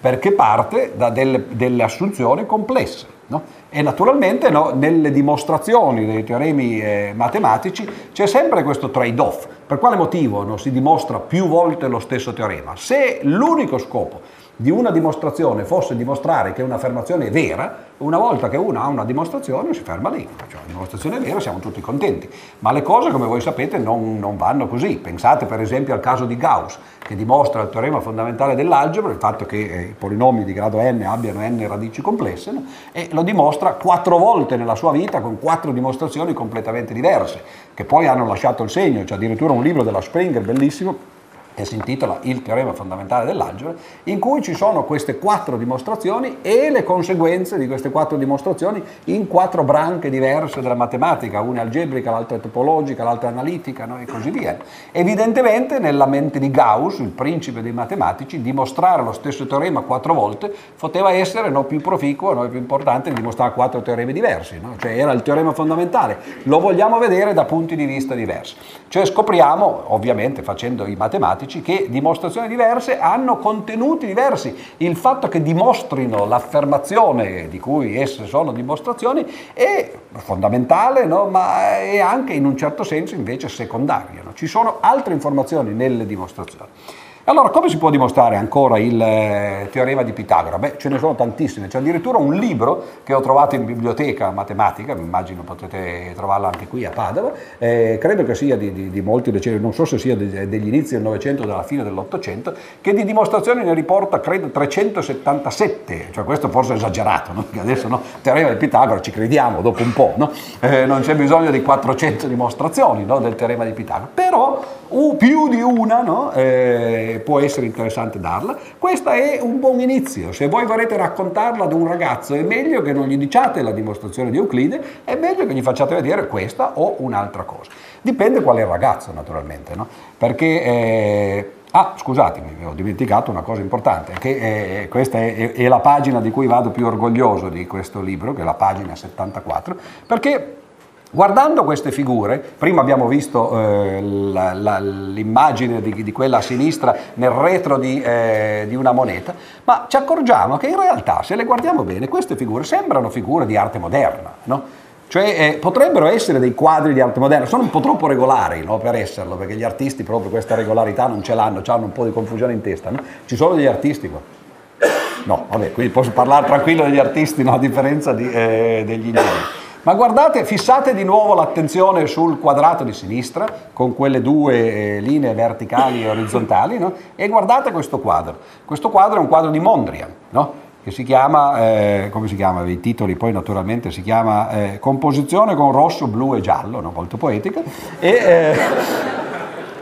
perché parte da delle, delle assunzioni complesse. No? E naturalmente no, nelle dimostrazioni dei teoremi eh, matematici c'è sempre questo trade-off. Per quale motivo no, si dimostra più volte lo stesso teorema? Se l'unico scopo di una dimostrazione fosse dimostrare che un'affermazione è vera, una volta che uno ha una dimostrazione si ferma lì, cioè, la dimostrazione è vera, siamo tutti contenti, ma le cose come voi sapete non, non, vanno così, pensate per esempio al caso di Gauss che dimostra il teorema fondamentale dell'algebra, il fatto che eh, i polinomi di grado n abbiano n radici complesse no? e lo dimostra quattro volte nella sua vita con quattro dimostrazioni completamente diverse, che poi hanno lasciato il segno, c'è addirittura un libro della Springer bellissimo che si intitola Il teorema fondamentale dell'algebra, in cui ci sono queste quattro dimostrazioni e le conseguenze di queste quattro dimostrazioni in quattro branche diverse della matematica, una algebrica, l'altra topologica, l'altra analitica no? e così via. Evidentemente nella mente di Gauss, il principe dei matematici, dimostrare lo stesso teorema quattro volte poteva essere no, più proficuo no, più importante di dimostrare quattro teoremi diversi, cioè era il teorema fondamentale, lo vogliamo vedere da punti di vista diversi. Cioè scopriamo, ovviamente facendo i matematici, matematici che dimostrazioni diverse hanno contenuti diversi. Il fatto che dimostrino l'affermazione di cui esse sono dimostrazioni è fondamentale, no? ma è anche in un certo senso invece secondario. No? Ci sono altre informazioni nelle dimostrazioni. Allora, come si può dimostrare ancora il eh, teorema di Pitagora? Beh, ce ne sono tantissime, c'è addirittura un libro che ho trovato in biblioteca matematica, immagino potete trovarlo anche qui a Padova, eh, credo che sia di, di, di molti decenni, non so se sia de, degli inizi del Novecento o della fine dell'Ottocento, che di dimostrazioni ne riporta, credo, 377, cioè questo forse è esagerato, no? Perché adesso no, teorema di Pitagora ci crediamo dopo un po', no? eh, non c'è bisogno di 400 dimostrazioni no? del teorema di Pitagora, però uh, più di una, no? Può essere interessante darla. Questo è un buon inizio. Se voi vorrete raccontarla ad un ragazzo è meglio che non gli diciate la dimostrazione di Euclide, è meglio che gli facciate vedere questa o un'altra cosa. Dipende qual è il ragazzo naturalmente, no? perché... Eh, Ah, scusatemi, ho dimenticato una cosa importante, che eh, questa è, è, la pagina di cui vado più orgoglioso di questo libro, che è la pagina 74, perché Guardando queste figure, prima abbiamo visto eh, la, la, l'immagine di, di, quella a sinistra nel retro di, eh, di, una moneta, ma ci accorgiamo che in realtà, se le guardiamo bene, queste figure sembrano figure di arte moderna, no? Cioè eh, potrebbero essere dei quadri di arte moderna, sono un po' troppo regolari no, per esserlo, perché gli artisti proprio questa regolarità non ce l'hanno, hanno un po' di confusione in testa. No? Ci sono degli artisti qua. No, vabbè, quindi posso parlare tranquillo degli artisti, no, a differenza di, eh, degli ingegneri. Ma guardate, fissate di nuovo l'attenzione sul quadrato di sinistra con quelle due eh, linee verticali e orizzontali no? e guardate questo quadro. Questo quadro è un quadro di Mondrian, no? che si chiama, eh, come si chiama, i titoli poi naturalmente si chiama eh, Composizione con rosso, blu e giallo, no? molto poetica. E, eh,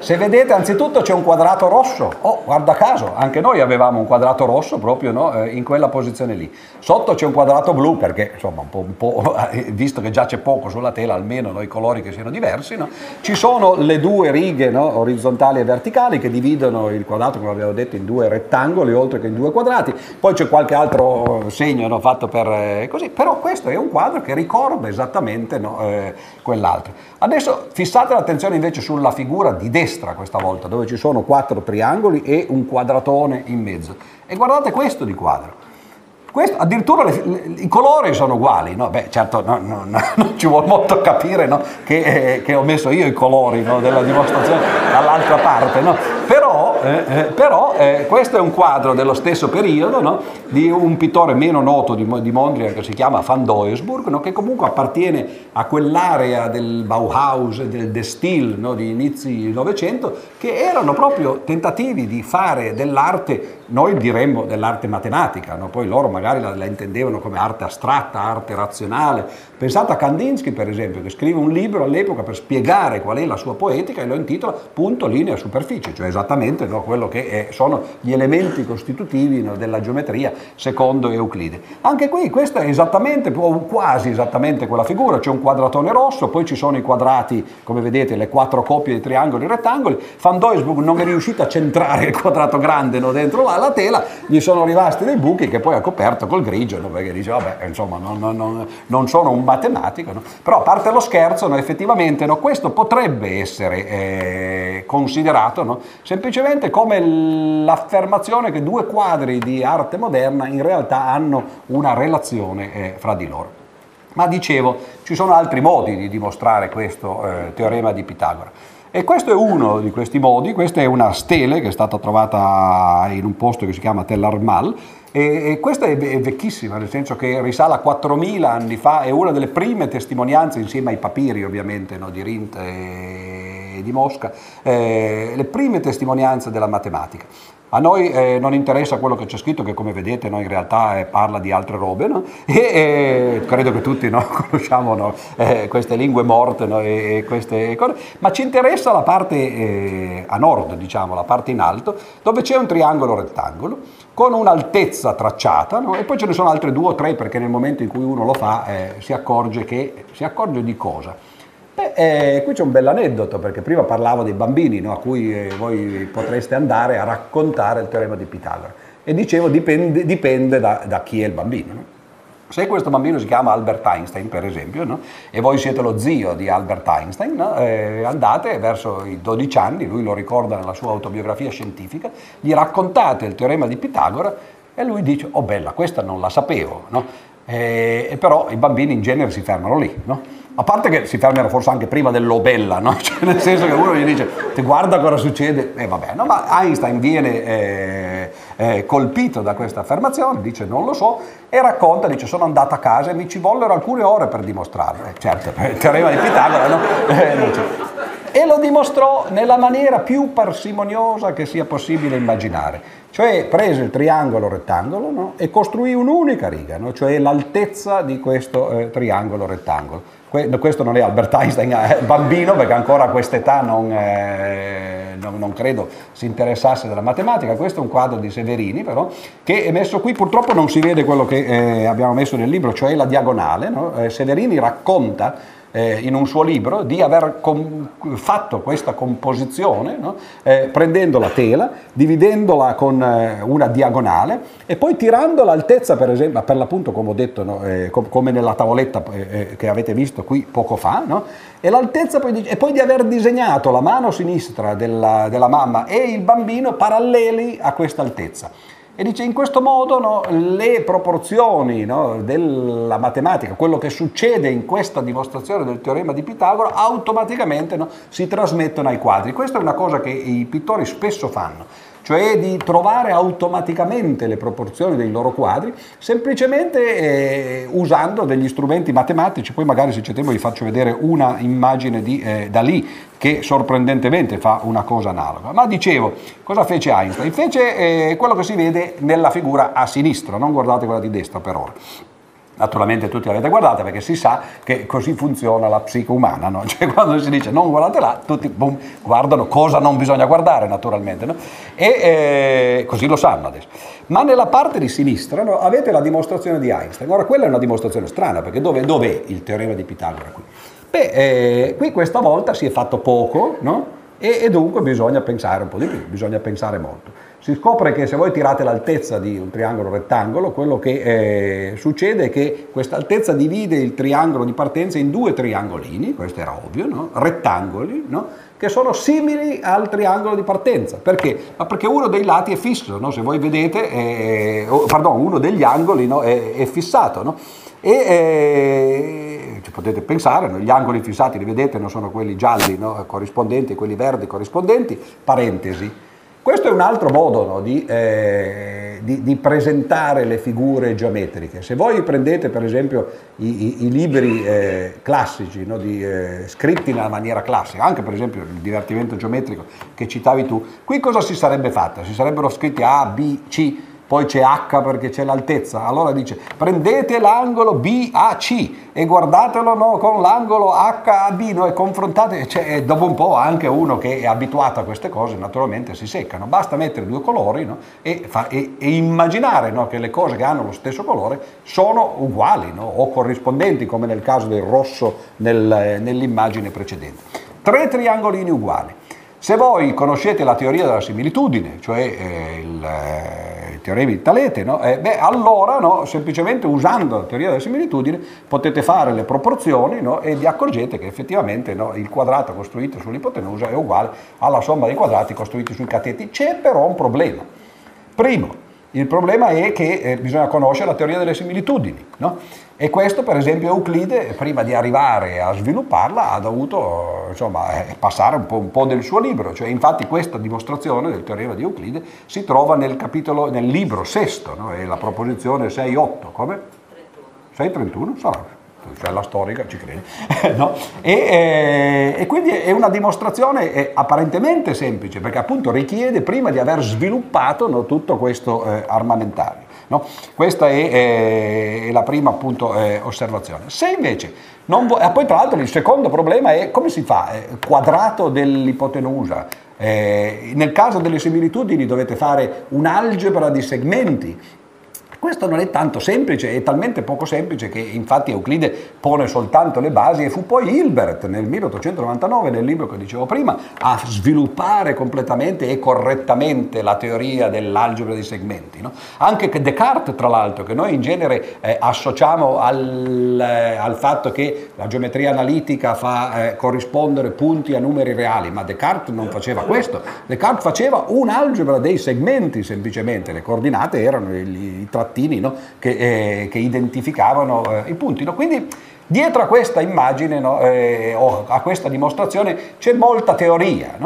se vedete, anzitutto c'è un quadrato rosso. Oh, guarda caso, anche noi avevamo un quadrato rosso proprio no, eh, in quella posizione lì. Sotto c'è un quadrato blu perché, insomma, un po', un po', visto che già c'è poco sulla tela, almeno no, i colori che siano diversi. No? Ci sono le due righe orizzontali e verticali che dividono il quadrato, come abbiamo detto, in due rettangoli oltre che in due quadrati. Poi c'è qualche altro segno fatto per eh, così. Però questo è un quadro che ricorda esattamente eh, quell'altro. Adesso fissate l'attenzione invece sulla figura di destra destra questa volta, dove ci sono quattro triangoli e un quadratone in mezzo. E guardate questo di quadro. Questo, addirittura le, le, i colori sono uguali, no? Beh, certo no, no, non ci vuole molto capire che, eh, che, ho messo io i colori della dimostrazione dall'altra parte, però, eh, eh, però eh, questo è un quadro dello stesso periodo no? di un pittore meno noto di, di Mondrian che si chiama Van Doesburg, no? che comunque appartiene a quell'area del Bauhaus, del, del Stil no? di inizi Novecento, che erano proprio tentativi di fare dell'arte, noi diremmo dell'arte matematica, poi loro magari la, la intendevano come arte astratta, arte razionale. Pensate a Kandinsky per esempio, che scrive un libro all'epoca per spiegare qual è la sua poetica e lo intitola Punto, linea, superficie, cioè esattamente no, quello che è, sono gli elementi costitutivi no, della geometria secondo Euclide. Anche qui questa è esattamente, o quasi esattamente quella figura, c'è un quadratone rosso, poi ci sono i quadrati, come vedete, le quattro coppie di triangoli e rettangoli. Van Doesburg non è riuscito a centrare il quadrato grande no, dentro la, la tela, gli sono rimasti dei buchi che poi ha coperto col grigio, perché dice, vabbè, insomma, non, non, non sono un matematico, però a parte lo scherzo, effettivamente questo potrebbe essere eh, considerato semplicemente come l'affermazione che due quadri di arte moderna in realtà hanno una relazione eh, fra di loro. Ma dicevo, ci sono altri modi di dimostrare questo eh, teorema di Pitagora. E questo è uno di questi modi, questa è una stele che è stata trovata in un posto che si chiama Tellarmal e, e questa è, è, vecchissima, nel senso che risale a 4.000 anni fa, è una delle prime testimonianze insieme ai papiri ovviamente no, di Rint e e di Mosca, eh, le prime testimonianze della matematica. A noi eh, non interessa quello che c'è scritto, che come vedete no, in realtà eh, parla di altre robe, no? e eh, credo che tutti no, conosciamo eh, queste lingue morte e queste cose, ma ci interessa la parte eh, a nord, diciamo, la parte in alto, dove c'è un triangolo rettangolo con un'altezza tracciata e poi ce ne sono altre due o tre perché nel momento in cui uno lo fa eh, si accorge che si accorge di cosa? Beh, eh, qui c'è un bel aneddoto perché prima parlavo dei bambini no, a cui eh, voi potreste andare a raccontare il teorema di Pitagora e dicevo dipende, dipende da, da, chi è il bambino. No? Se questo bambino si chiama Albert Einstein, per esempio, no? e voi siete lo zio di Albert Einstein, eh, andate verso i 12 anni, lui lo ricorda nella sua autobiografia scientifica, gli raccontate il teorema di Pitagora e lui dice, oh bella, questa non la sapevo, eh, e però i bambini in genere si fermano lì. A parte che si fermano forse anche prima dell'obella, no? cioè, nel senso che uno gli dice ti guarda cosa succede, e eh, vabbè, no? ma Einstein viene eh, eh, colpito da questa affermazione, dice non lo so, e racconta, dice sono andato a casa e mi ci vollero alcune ore per dimostrarlo. Eh, certo, il teorema di Pitagora, no? Eh, e lo dimostrò nella maniera più parsimoniosa che sia possibile immaginare. Cioè prese il triangolo rettangolo no? e costruì un'unica riga, cioè l'altezza di questo eh, triangolo rettangolo questo non è Albert Einstein è bambino perché ancora a quest'età non, eh, non, non, credo si interessasse della matematica, questo è un quadro di Severini però che è messo qui, purtroppo non si vede quello che eh, abbiamo messo nel libro, cioè la diagonale, no? eh, Severini racconta eh, in un suo libro di aver com- fatto questa composizione no? eh, prendendo la tela, dividendola con eh, una diagonale e poi tirando l'altezza, per esempio, per l'appunto come ho detto, no? Eh, com- come nella tavoletta eh, eh, che avete visto qui poco fa, no? e l'altezza poi di- e poi di aver disegnato la mano sinistra della, della mamma e il bambino paralleli a questa altezza. E dice in questo modo no, le proporzioni no, della matematica, quello che succede in questa dimostrazione del teorema di Pitagora, automaticamente no, si trasmettono ai quadri. Questa è una cosa che i pittori spesso fanno cioè di trovare automaticamente le proporzioni dei loro quadri, semplicemente eh, usando degli strumenti matematici, poi magari se c'è tempo vi faccio vedere una immagine di eh, Dalì che sorprendentemente fa una cosa analoga. Ma dicevo, cosa fece Einstein? Fece eh, quello che si vede nella figura a sinistra, non guardate quella di destra per ora. Naturalmente tutti l'avete guardata perché si sa che così funziona la psiche umana, no? cioè quando si dice non guardate là, tutti boom, guardano cosa non bisogna guardare naturalmente, no? e eh, così lo sanno adesso. Ma nella parte di sinistra no, avete la dimostrazione di Einstein, ora quella è una dimostrazione strana perché dove, dov'è il teorema di Pitagora qui? Beh, eh, qui questa volta si è fatto poco no? e, e dunque bisogna pensare un po' di più, bisogna pensare molto si scopre che se voi tirate l'altezza di un triangolo rettangolo, quello che eh, succede è che questa altezza divide il triangolo di partenza in due triangolini, questo era ovvio, no? rettangoli, no? che sono simili al triangolo di partenza. Perché? Ma perché uno dei lati è fisso, no? se voi vedete, oh, pardon, uno degli angoli è, è, fissato. E eh, ci potete pensare, gli angoli fissati, li vedete, non sono quelli gialli corrispondenti, quelli verdi corrispondenti, parentesi questo è un altro modo no, di, eh, di, di, presentare le figure geometriche. Se voi prendete per esempio i, i, i libri eh, classici, no, di, eh, scritti nella maniera classica, anche per esempio il divertimento geometrico che citavi tu, qui cosa si sarebbe fatto? Si sarebbero scritti A, B, C, poi c'è H perché c'è l'altezza, allora dice prendete l'angolo BAC e guardatelo no, con l'angolo HAB no, e confrontate, cioè, dopo un po' anche uno che è abituato a queste cose naturalmente si seccano, basta mettere due colori no, e, fa, e, e, immaginare che le cose che hanno lo stesso colore sono uguali o corrispondenti come nel caso del rosso nel, nell'immagine precedente. Tre triangolini uguali. Se voi conoscete la teoria della similitudine, cioè eh, il, eh, il, teorema di Talete, no? eh, beh, allora no, semplicemente usando la teoria della similitudine potete fare le proporzioni no? e vi accorgete che effettivamente il quadrato costruito sull'ipotenusa è uguale alla somma dei quadrati costruiti sui cateti. C'è però un problema. Primo, il problema è che eh, bisogna conoscere la teoria delle similitudini, no? E questo, per esempio, Euclide, prima di arrivare a svilupparla, ha dovuto insomma, eh, passare un po', un po', del suo libro. Cioè, infatti, questa dimostrazione del teorema di Euclide si trova nel, capitolo, nel libro sesto, no? è la proposizione 6.8. Come? 6.31? Sarà. cioè la storica ci crede, no? e, eh, e, quindi è una dimostrazione eh, apparentemente semplice, perché appunto richiede prima di aver sviluppato no, tutto questo eh, armamentario. No? Questa è, è, la prima appunto, eh, osservazione. Se invece non vuoi, poi tra l'altro il secondo problema è come si fa? Eh, quadrato dell'ipotenusa. Eh, nel caso delle similitudini dovete fare un'algebra di segmenti questo non è tanto semplice, è talmente poco semplice che infatti Euclide pone soltanto le basi e fu poi Hilbert nel 1899, nel libro che dicevo prima, a sviluppare completamente e correttamente la teoria dell'algebra dei segmenti. No? Anche Descartes, tra l'altro, che noi in genere eh, associamo al, eh, al, fatto che la geometria analitica fa eh, corrispondere punti a numeri reali, ma Descartes non faceva questo. Descartes faceva un'algebra dei segmenti semplicemente, le coordinate erano i, i tratti trattini no? che, eh, che, identificavano eh, i punti. No? Quindi dietro a questa immagine eh, o a questa dimostrazione c'è molta teoria.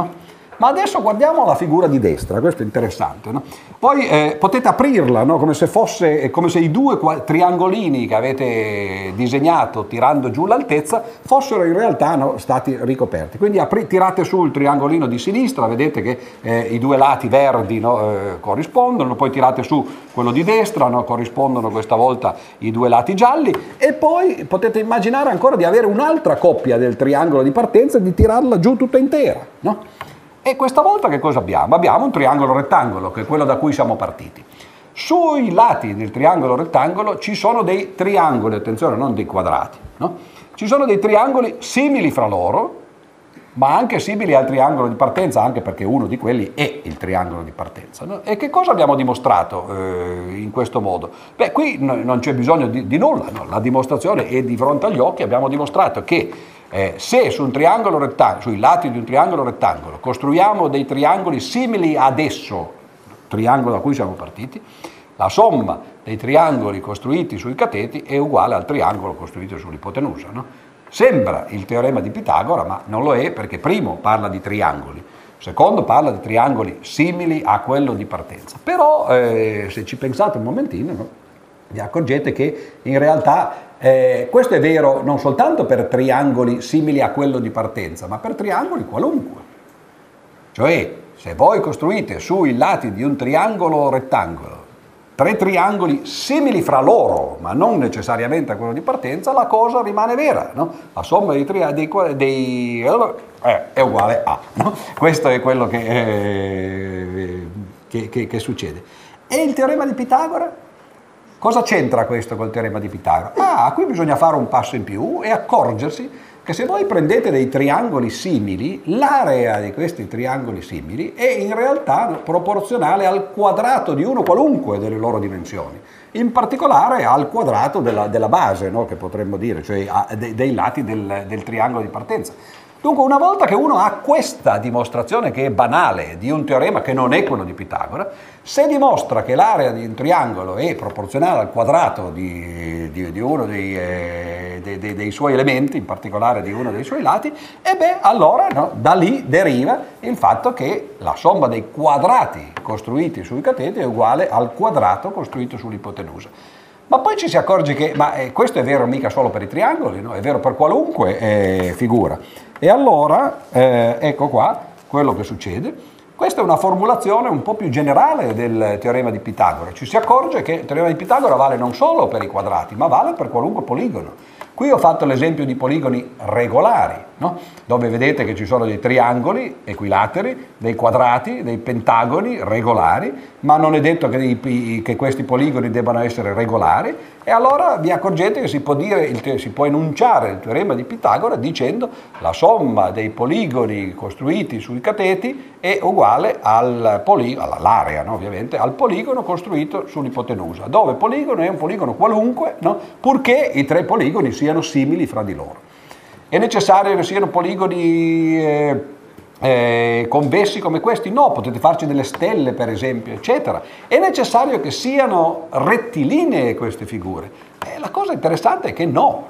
Ma adesso guardiamo la figura di destra, questo è interessante. No? Poi eh, potete aprirla no? come, se fosse, come se i due triangolini che avete disegnato tirando giù l'altezza fossero in realtà no, stati ricoperti. Quindi apri, tirate su il triangolino di sinistra, vedete che eh, i due lati verdi eh, corrispondono, poi tirate su quello di destra, corrispondono questa volta i due lati gialli e poi potete immaginare ancora di avere un'altra coppia del triangolo di partenza e di tirarla giù tutta intera. No? E questa volta che cosa abbiamo? Abbiamo un triangolo rettangolo, che è quello da cui siamo partiti. Sui lati del triangolo rettangolo ci sono dei triangoli, attenzione, non dei quadrati, no? Ci sono dei triangoli simili fra loro, ma anche simili al triangolo di partenza, anche perché uno di quelli è il triangolo di partenza. No? E che cosa abbiamo dimostrato eh, in questo modo? Beh, qui no, non c'è bisogno di, di nulla, no? la dimostrazione è di fronte agli occhi, abbiamo dimostrato che eh, se su sui lati di un triangolo rettangolo costruiamo dei triangoli simili ad esso, triangolo da cui siamo partiti, la somma dei triangoli costruiti sui cateti è uguale al triangolo costruito sull'ipotenusa. No? Sembra il teorema di Pitagora, ma non lo è perché primo parla di triangoli, secondo parla di triangoli simili a quello di partenza. Però eh, se ci pensate un momentino, no? Vi accorgete che in realtà eh, questo è vero non soltanto per triangoli simili a quello di partenza, ma per triangoli qualunque. Cioè, se voi costruite sui lati di un triangolo rettangolo tre triangoli simili fra loro, ma non necessariamente a quello di partenza, la cosa rimane vera. No? La somma dei, tri- dei, dei eh, è uguale a. No? Questo è quello che, eh, che, che, che succede. E il teorema di Pitagora? Cosa c'entra questo col teorema di Pitagora? Ah, qui bisogna fare un passo in più e accorgersi che se voi prendete dei triangoli simili, l'area di questi triangoli simili è in realtà proporzionale al quadrato di uno qualunque delle loro dimensioni, in particolare al quadrato della, della base, no? che potremmo dire, cioè a, de, dei lati del, del triangolo di partenza. Dunque, una volta che uno ha questa dimostrazione che è banale di un teorema che non è quello di Pitagora, se dimostra che l'area di un triangolo è proporzionale al quadrato di, di, di uno dei, eh, dei, dei, dei, suoi elementi, in particolare di uno dei suoi lati, e beh, allora no, da lì deriva il fatto che la somma dei quadrati costruiti sui cateti è uguale al quadrato costruito sull'ipotenusa. Ma poi ci si accorge che ma, eh, questo è vero mica solo per i triangoli, no? è vero per qualunque eh, figura. E allora, eh, ecco qua, quello che succede. Questa è una formulazione un po' più generale del teorema di Pitagora. Ci si accorge che il teorema di Pitagora vale non solo per i quadrati, ma vale per qualunque poligono. Qui ho fatto l'esempio di poligoni regolari, no? dove vedete che ci sono dei triangoli equilateri, dei quadrati, dei pentagoni regolari, ma non è detto che, dei, che questi poligoni debbano essere regolari, e allora vi accorgete che si può, dire, si può enunciare il teorema di Pitagora dicendo la somma dei poligoni costruiti sui cateti è uguale al poligono, all'area no, ovviamente, al poligono costruito sull'ipotenusa, dove poligono è un poligono qualunque, no, purché i tre poligoni siano simili fra di loro. È necessario che siano poligoni... Eh, eh, convessi come questi? No, potete farci delle stelle per esempio, eccetera. È necessario che siano rettilinee queste figure. Eh, la cosa interessante è che no.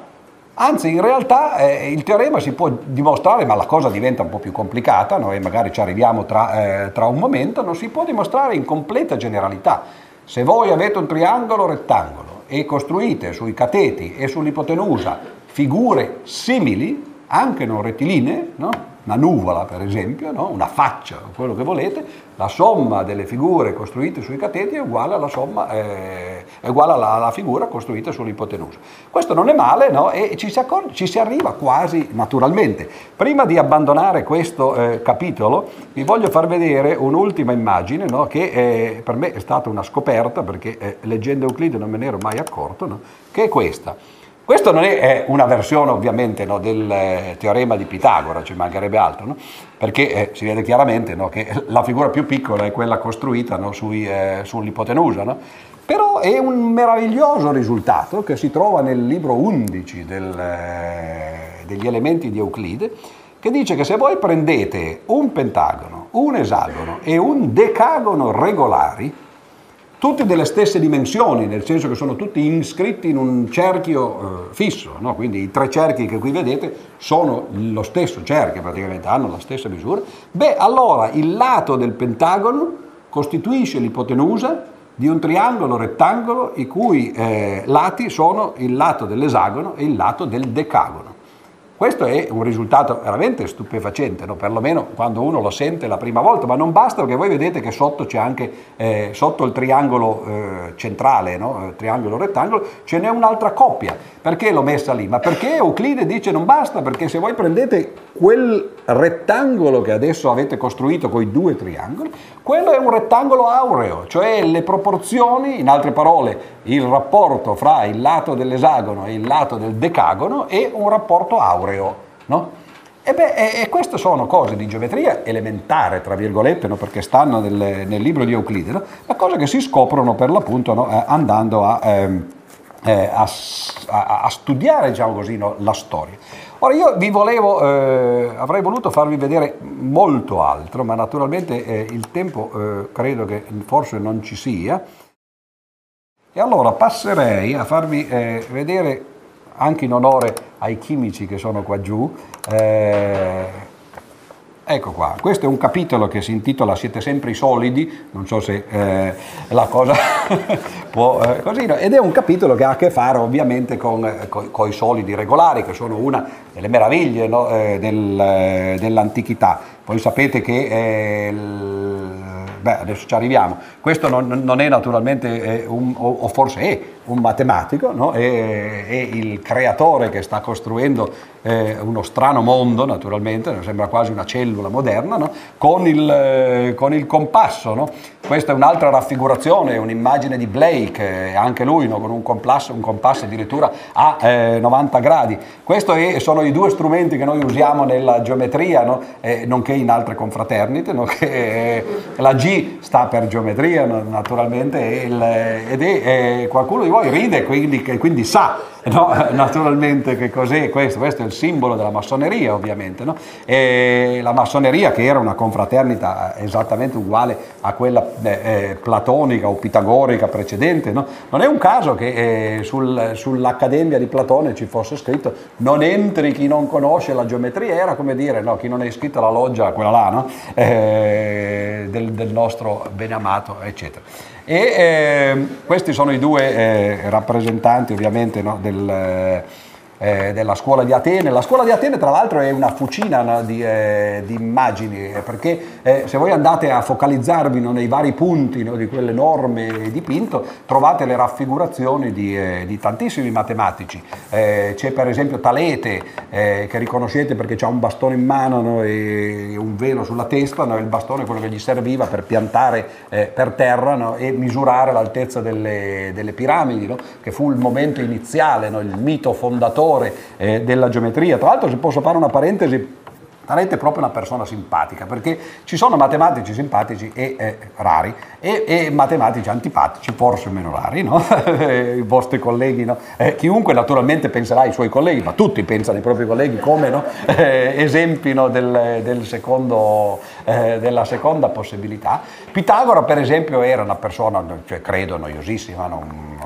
Anzi, in realtà eh, il teorema si può dimostrare, ma la cosa diventa un po' più complicata, noi magari ci arriviamo tra, eh, tra un momento, non si può dimostrare in completa generalità. Se voi avete un triangolo rettangolo e costruite sui cateti e sull'ipotenusa figure simili, anche non rettilinee, no? una nuvola per esempio, no? una faccia, quello che volete, la somma delle figure costruite sui cateti è uguale alla, somma, eh, è uguale alla, alla figura costruita sull'ipotenusa. Questo non è male no? e ci si, accorge, ci si, arriva quasi naturalmente. Prima di abbandonare questo eh, capitolo vi voglio far vedere un'ultima immagine no? che eh, per me è stata una scoperta perché eh, leggendo Euclide non me ne ero mai accorto, che è questa. Questa non è una versione ovviamente no, del eh, teorema di Pitagora, ci mancherebbe altro, no? perché eh, si vede chiaramente no, che la figura più piccola è quella costruita sui, eh, sull'ipotenusa, però è un meraviglioso risultato che si trova nel libro 11 del, eh, degli elementi di Euclide, che dice che se voi prendete un pentagono, un esagono e un decagono regolari, tutti delle stesse dimensioni, nel senso che sono tutti iscritti in un cerchio eh, fisso, no? quindi i tre cerchi che qui vedete sono lo stesso cerchio, praticamente hanno la stessa misura, beh allora il lato del pentagono costituisce l'ipotenusa di un triangolo rettangolo i cui eh, lati sono il lato dell'esagono e il lato del decagono. Questo è un risultato veramente stupefacente, no? perlomeno quando uno lo sente la prima volta, ma non basta perché voi vedete che sotto c'è anche, eh, sotto il triangolo eh, centrale, no? il triangolo rettangolo, ce n'è un'altra coppia. Perché l'ho messa lì? Ma perché Euclide dice non basta, perché se voi prendete quel rettangolo che adesso avete costruito con i due triangoli, quello è un rettangolo aureo, cioè le proporzioni, in altre parole, il rapporto fra il lato dell'esagono e il lato del decagono è un rapporto aureo, no? E, beh, e, e, queste sono cose di geometria elementare, tra virgolette, no? perché stanno nel, nel, libro di Euclide, no? ma cose che si scoprono per l'appunto no? eh, andando a, eh, a, a, a, studiare diciamo così, la storia. Ora io vi volevo, eh, avrei voluto farvi vedere molto altro, ma naturalmente eh, il tempo eh, credo che forse non ci sia. E allora passerei a farvi eh, vedere, anche in onore ai chimici che sono qua giù, eh, Ecco qua, questo è un capitolo che si intitola Siete sempre i solidi, non so se eh, la cosa può eh, così, no? ed è un capitolo che ha a che fare ovviamente con, eh, con i solidi regolari, che sono una delle meraviglie no? eh, del, eh, dell'antichità. Voi sapete che eh, beh, adesso ci arriviamo. Questo non, non è naturalmente, un, o, forse è un matematico, no? è, è, il creatore che sta costruendo eh, uno strano mondo, naturalmente, sembra quasi una cellula moderna, no? con, il, eh, con, il, compasso. No? Questa è un'altra raffigurazione, un'immagine di Blake, eh, anche lui con un compasso, un compasso addirittura a 90 eh, gradi. Questi sono i due strumenti che noi usiamo nella geometria, eh, nonché in altre confraternite, che la G sta per geometria naturalmente il, ed è, qualcuno di voi ride quindi, quindi sa no? naturalmente che cos'è questo, questo è il simbolo della massoneria ovviamente, no? la massoneria che era una confraternita esattamente uguale a quella eh, platonica o pitagorica precedente, no? non è un caso che eh, sul, sull'Accademia di Platone ci fosse scritto non entri chi non conosce la geometria, era come dire chi non è iscritto alla loggia, quella là, eh, del, del nostro beneamato, eccetera. E eh, questi sono i due eh, rappresentanti ovviamente no, del, eh, della scuola di Atene. La scuola di Atene tra l'altro è una fucina no, di, eh, di, immagini, eh, perché eh, se voi andate a focalizzarvi no, nei vari punti di quell'enorme dipinto, trovate le raffigurazioni di, eh, di tantissimi matematici. Eh, c'è per esempio Talete, che riconoscete perché ha un bastone in mano e un velo sulla testa, il bastone è quello che gli serviva per piantare per terra e misurare l'altezza delle, delle piramidi, che fu il momento iniziale, il mito fondatore valore eh, della geometria. Tra l'altro se posso fare una parentesi, Talete è proprio una persona simpatica perché ci sono matematici simpatici e eh, rari e, e, matematici antipatici, forse meno rari, no? i vostri colleghi, no? eh, chiunque naturalmente penserà ai suoi colleghi, ma tutti pensano ai propri colleghi come no? eh, esempi del, del secondo, eh, della seconda possibilità. Pitagora per esempio era una persona, cioè, credo, noiosissima, non,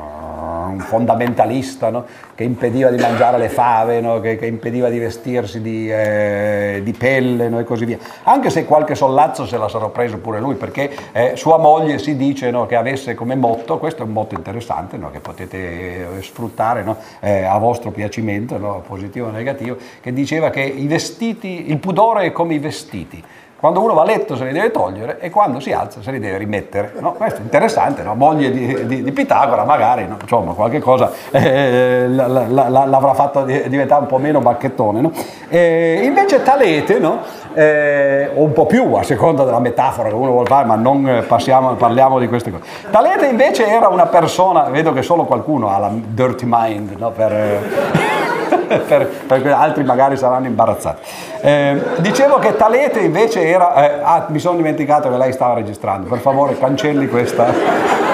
un fondamentalista no? che impediva di mangiare le fave, no? che, che, impediva di vestirsi di, eh, di pelle no? e così via. Anche se qualche sollazzo se la sarà preso pure lui, perché eh, sua moglie si dice che avesse come motto, questo è un motto interessante che potete eh, sfruttare eh, a vostro piacimento, positivo o negativo, che diceva che i vestiti, il pudore è come i vestiti quando uno va a letto se li deve togliere e quando si alza se li deve rimettere. No? Questo è interessante, no? moglie di, di, di, Pitagora magari, no? insomma, qualche cosa eh, l'avrà fatto diventare un po' meno bacchettone. Eh, invece Talete, eh, o un po' più a seconda della metafora che uno vuole fare, ma non passiamo, parliamo di queste cose. Talete invece era una persona, vedo che solo qualcuno ha la dirty mind per eh, per, per, altri magari saranno imbarazzati. Eh, dicevo che Talete invece era... Eh, ah, mi sono dimenticato che lei stava registrando, per favore cancelli questa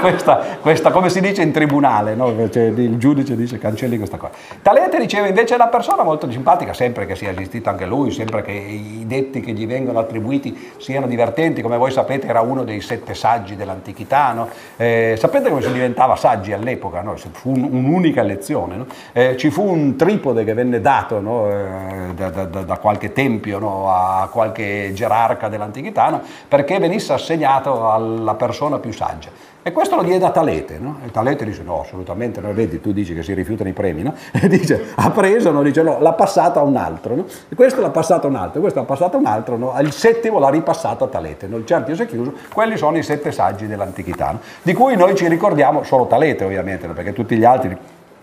questa, questa, come si dice in tribunale, no? cioè, il giudice dice cancelli questa cosa. Talete diceva invece una persona molto simpatica, sempre che sia esistito anche lui, sempre che i detti che gli vengono attribuiti siano divertenti, come voi sapete era uno dei sette saggi dell'antichità, no? eh, sapete come si diventava saggi all'epoca? No? Fu un, un'unica lezione, eh, ci fu un tripode che venne dato eh, da, da, da, qualche tempio a qualche gerarca dell'antichità perché venisse assegnato alla persona più saggia. E questo lo diede a Talete, no? E Talete dice no, assolutamente, no, vedi, tu dici che si rifiutano i premi, no? E dice, ha preso, no? dice no, l'ha passato a un altro, no? E questo l'ha passato a un altro, questo l'ha passato a un altro, no? Il settimo l'ha ripassato a Talete, no? Il cerchio si è chiuso, quelli sono i sette saggi dell'antichità, no? Di cui noi ci ricordiamo solo Talete ovviamente, perché tutti gli altri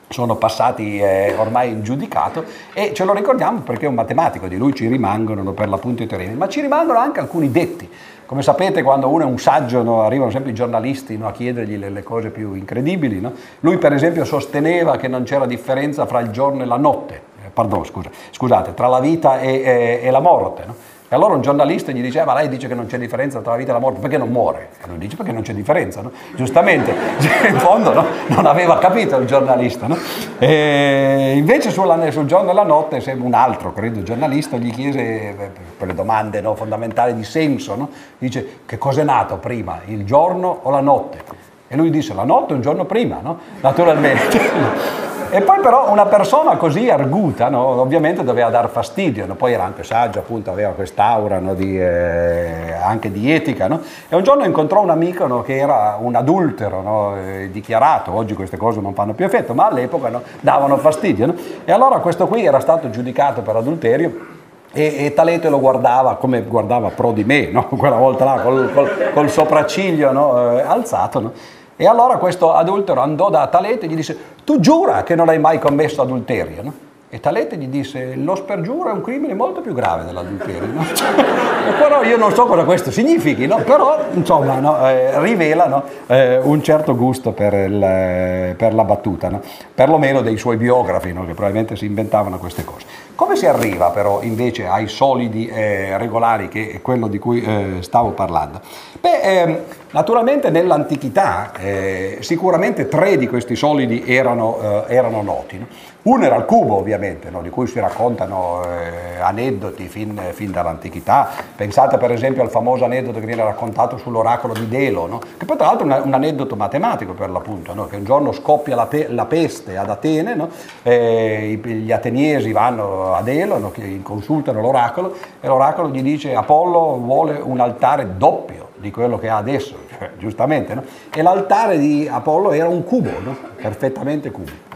sono passati eh, ormai in giudicato e ce lo ricordiamo perché è un matematico, di lui ci rimangono per l'appunto i teoremi, ma ci rimangono anche alcuni detti. Come sapete quando uno è un saggio no, arrivano sempre i giornalisti no, a chiedergli le, le, cose più incredibili. No? Lui per esempio sosteneva che non c'era differenza fra il giorno e la notte, eh, pardon, scusa, scusate, tra la vita e, e, e la morte. E allora un giornalista gli diceva, lei dice che non c'è differenza tra la vita e la morte, perché non muore? E lui dice perché non c'è differenza, no? Giustamente, cioè, in fondo no? non aveva capito il giornalista. No? Invece sulla, sul giorno e la notte, un altro, credo, giornalista gli chiese, eh, per le domande fondamentali di senso, dice che cos'è nato prima, il giorno o la notte? E lui disse la notte un giorno prima, naturalmente. E poi però una persona così arguta, no, ovviamente doveva dar fastidio, no? poi era anche saggio, appunto, aveva quest'aura no, di, eh, anche di etica. E un giorno incontrò un amico che era un adultero eh, dichiarato, oggi queste cose non fanno più effetto, ma all'epoca davano fastidio. E allora questo qui era stato giudicato per adulterio. E, e Talete lo guardava come guardava pro di me, quella volta là, col, col, col sopracciglio eh, alzato. E allora questo adultero andò da Talete e gli disse, tu giura che non hai mai commesso adulterio, no? E Talete gli disse, lo spergiuro è un crimine molto più grave dell'adulterio, no? però io non so cosa questo significhi, no? però insomma no? Eh, rivela eh, un certo gusto per, il, per la battuta, no? perlomeno dei suoi biografi che probabilmente si inventavano queste cose. Come si arriva però invece ai solidi eh, regolari, che è quello di cui eh, stavo parlando? Beh, ehm, naturalmente nell'antichità eh, sicuramente tre di questi solidi erano, eh, erano noti. No? Uno era il cubo ovviamente, no? di cui si raccontano eh, aneddoti fin, fin, dall'antichità. Pensate per esempio al famoso aneddoto che viene raccontato sull'oracolo di Delo, no? che poi tra l'altro è un, un aneddoto matematico per l'appunto, no? che un giorno scoppia la, pe- la peste ad Atene, eh, gli ateniesi vanno a Delo, consultano l'oracolo e l'oracolo gli dice Apollo vuole un altare doppio di quello che ha adesso, cioè, giustamente, e l'altare di Apollo era un cubo, perfettamente cubo.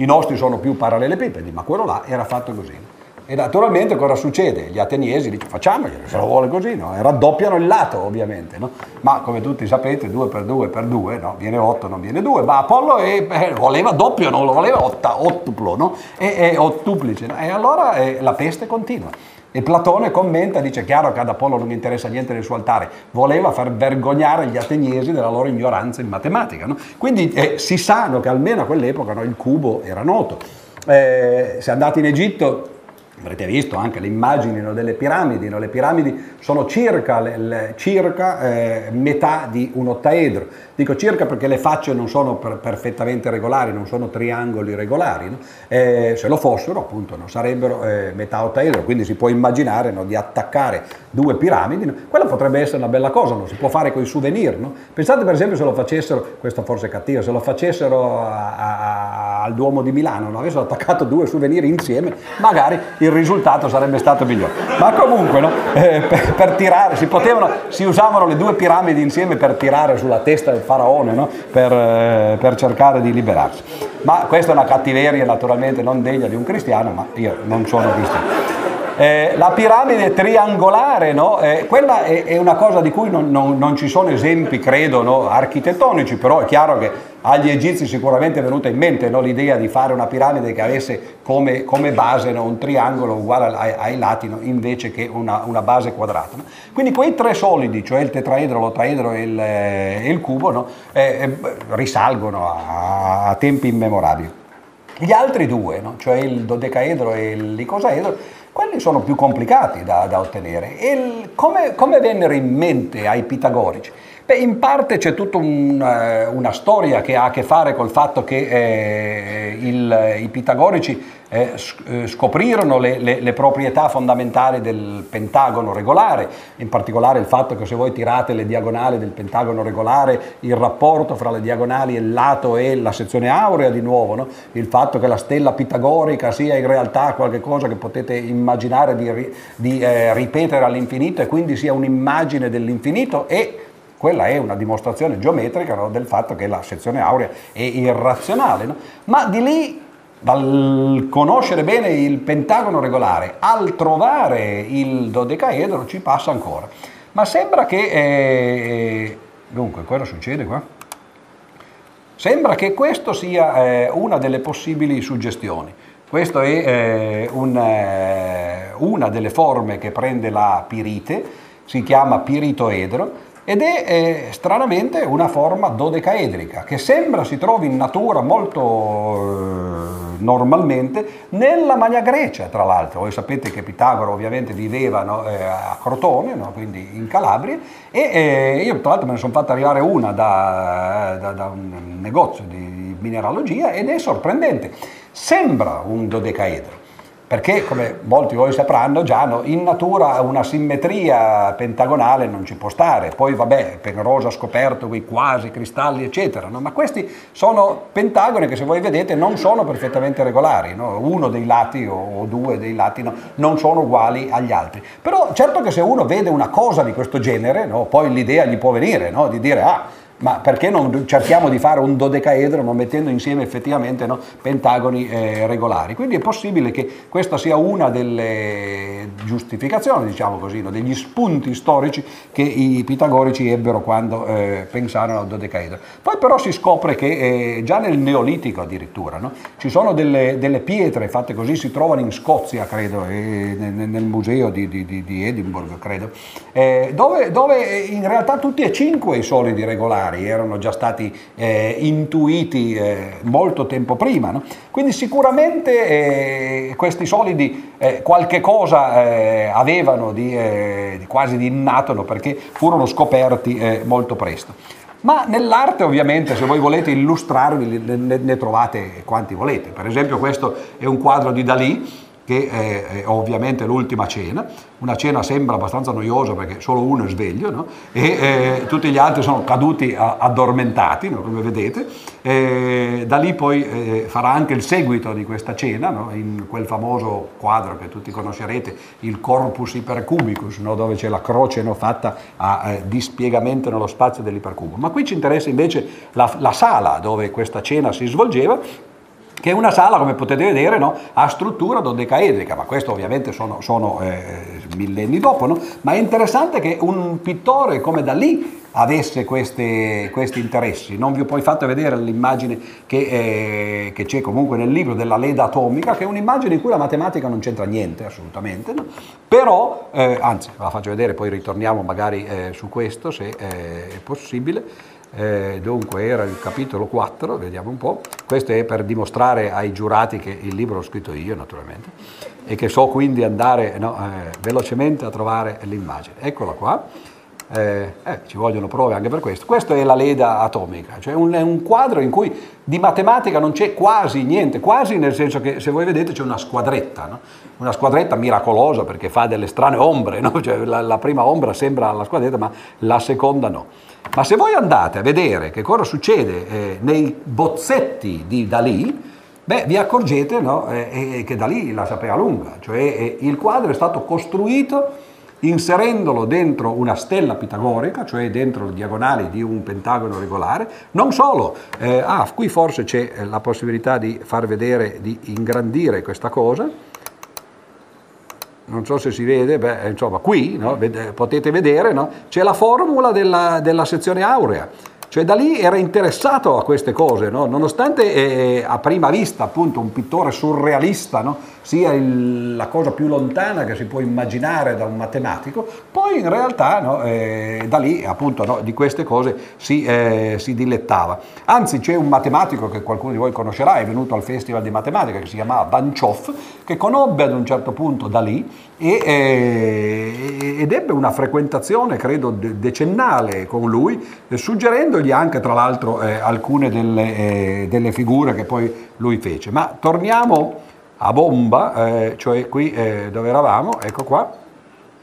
I nostri sono più parallelepipedi, ma quello là era fatto così. E naturalmente cosa succede? Gli ateniesi dicono facciamoglielo, se lo vuole così, no? e raddoppiano il lato ovviamente, no? ma come tutti sapete 2 per 2 per 2, no? viene 8, non viene 2, ma Apollo è, eh, voleva doppio, non lo voleva otta, ottuplo, e, e ottuplice, e allora eh, la peste continua. E Platone commenta, dice chiaro che ad Apollo non interessa niente del suo altare, voleva far vergognare gli ateniesi della loro ignoranza in matematica. No? Quindi eh, si sa no, che almeno a quell'epoca no, il cubo era noto. Eh, se andate in Egitto Avrete visto anche le immagini no, delle piramidi, no? le piramidi sono circa, le, le, circa eh, metà di un ottaedro. Dico circa perché le facce non sono per, perfettamente regolari, non sono triangoli regolari. No? Eh, se lo fossero, appunto, sarebbero eh, metà ottaedro, quindi si può immaginare di attaccare due piramidi. Quella potrebbe essere una bella cosa, si può fare con i souvenir. Pensate per esempio se lo facessero, questo forse è cattivo, se lo facessero a, a, al Duomo di Milano, avessero attaccato due souvenir insieme, magari il risultato sarebbe stato migliore. Ma comunque, no? eh, per, per, tirare, si, potevano, si, usavano le due piramidi insieme per tirare sulla testa del faraone, no? per, eh, per, cercare di liberarsi. Ma questa è una cattiveria naturalmente non degna di un cristiano, ma io non sono cristiano. Eh, la piramide triangolare, no? eh, quella è, è, una cosa di cui non, non, non ci sono esempi, credo, no? architettonici, però è chiaro che agli egizi sicuramente è venuta in mente no? l'idea di fare una piramide che avesse come, come base un triangolo uguale ai, ai lati invece che una, una base quadrata. Quindi quei tre solidi, cioè il tetraedro, l'ottaedro e il, eh, il cubo, eh, eh, risalgono a, a, tempi immemorabili. Gli altri due, cioè il dodecaedro e l'icosaedro, quelli sono più complicati da, da ottenere. E come, come, vennero in mente ai pitagorici? Beh, in parte c'è tutta un, eh, una storia che ha a che fare col fatto che eh, il, i pitagorici eh, eh, scoprirono le, le, le, proprietà fondamentali del pentagono regolare, in particolare il fatto che se voi tirate le diagonali del pentagono regolare, il rapporto fra le diagonali e il lato e la sezione aurea di nuovo, no? il fatto che la stella pitagorica sia in realtà qualcosa che potete immaginare di, di eh, ripetere all'infinito e quindi sia un'immagine dell'infinito e quella è una dimostrazione geometrica no, del fatto che la sezione aurea è irrazionale, no? ma di lì dal conoscere bene il pentagono regolare al trovare il dodecaedro ci passa ancora. Ma sembra che... Eh, dunque, cosa succede qua? Sembra che questo sia eh, una delle possibili suggestioni. Questa è eh, un, eh, una delle forme che prende la pirite, si chiama piritoedro, ed è eh, stranamente una forma dodecaedrica che sembra si trovi in natura molto eh, normalmente nella Magna Grecia tra l'altro. Voi sapete che Pitagora ovviamente viveva no, eh, a Crotone no, quindi in Calabria. E eh, io tra l'altro me ne sono fatto arrivare una da, da, da un negozio di mineralogia ed è sorprendente. Sembra un dodecaedro perché come molti di voi sapranno già no, in natura una simmetria pentagonale non ci può stare, poi vabbè Penrosa ha scoperto quei quasi cristalli eccetera, no? ma questi sono pentagoni che se voi vedete non sono perfettamente regolari, no? uno dei lati o, due dei lati non sono uguali agli altri, però certo che se uno vede una cosa di questo genere poi l'idea gli può venire di dire ah ma perché non cerchiamo di fare un dodecaedro non mettendo insieme effettivamente no, pentagoni eh, regolari? Quindi è possibile che questa sia una delle giustificazioni, diciamo così, no, degli spunti storici che i pitagorici ebbero quando eh, pensarono al dodecaedro. Poi però si scopre che eh, già nel Neolitico addirittura no, ci sono delle, delle, pietre fatte così, si trovano in Scozia, credo, nel, nel, museo di, di, di Edinburgh, credo, eh, dove, dove in realtà tutti e cinque i solidi regolari particolari erano già stati eh, intuiti eh, molto tempo prima. No? Quindi sicuramente eh, questi solidi eh, qualche cosa eh, avevano di, eh, quasi di innato no? perché furono scoperti molto presto. Ma nell'arte ovviamente se voi volete illustrarvi ne, ne, trovate quanti volete. Per esempio questo è un quadro di Dalì che è, è ovviamente l'ultima cena. Una cena sembra abbastanza noiosa perché solo uno è sveglio no? e eh, tutti gli altri sono caduti a, addormentati, no? come vedete. E da lì poi eh, farà anche il seguito di questa cena, no? in quel famoso quadro che tutti conoscerete, il Corpus Ipercubicus, dove c'è la croce fatta a eh, dispiegamento nello spazio dell'ipercubo. Ma qui ci interessa invece la, la sala dove questa cena si svolgeva che è una sala, come potete vedere, no, a struttura dodecaedrica, ma questo ovviamente sono, sono eh, millenni dopo, no? ma è interessante che un pittore come da lì avesse questi, questi interessi. Non vi ho poi fatto vedere l'immagine che, eh, che, c'è comunque nel libro della leda atomica, che è un'immagine in cui la matematica non c'entra niente, assolutamente, no? però, eh, anzi, la faccio vedere, poi ritorniamo magari eh, su questo, se eh, è possibile. Eh, dunque era il capitolo 4, vediamo un po', questo è per dimostrare ai giurati che il libro l'ho scritto io naturalmente, e che so quindi andare no, eh, velocemente a trovare l'immagine. Eccola qua. Eh, eh, ci vogliono prove anche per questo. Questa è la leda atomica, cioè un, un quadro in cui di matematica non c'è quasi niente, quasi nel senso che se voi vedete c'è una squadretta, no? una squadretta miracolosa perché fa delle strane ombre, no? cioè la, la, prima ombra sembra la squadretta ma la seconda no. Ma se voi andate a vedere che cosa succede eh, nei bozzetti di Dalì, beh, vi accorgete no? eh, che Dalì la sapeva lunga, cioè eh, il quadro è stato costruito inserendolo dentro una stella pitagorica, cioè dentro le diagonali di un pentagono regolare, non solo, eh, ah, qui forse c'è eh, la possibilità di far vedere, di ingrandire questa cosa, non so se si vede, beh, insomma qui no, potete vedere, no, c'è la formula della, della sezione aurea, cioè da lì era interessato a queste cose, no? nonostante eh, a prima vista appunto un pittore surrealista no? Sia il, la cosa più lontana che si può immaginare da un matematico, poi in realtà no? eh, da lì appunto di queste cose si, eh, si, dilettava. Anzi c'è un matematico che qualcuno di voi conoscerà, è venuto al Festival di Matematica che si chiamava Banchoff, che conobbe ad un certo punto da lì e, eh, ed ebbe una frequentazione credo decennale con lui, suggerendo mostrandogli anche tra l'altro eh, alcune delle, eh, delle, figure che poi lui fece. Ma torniamo a bomba, eh, cioè qui eh, dove eravamo, ecco qua,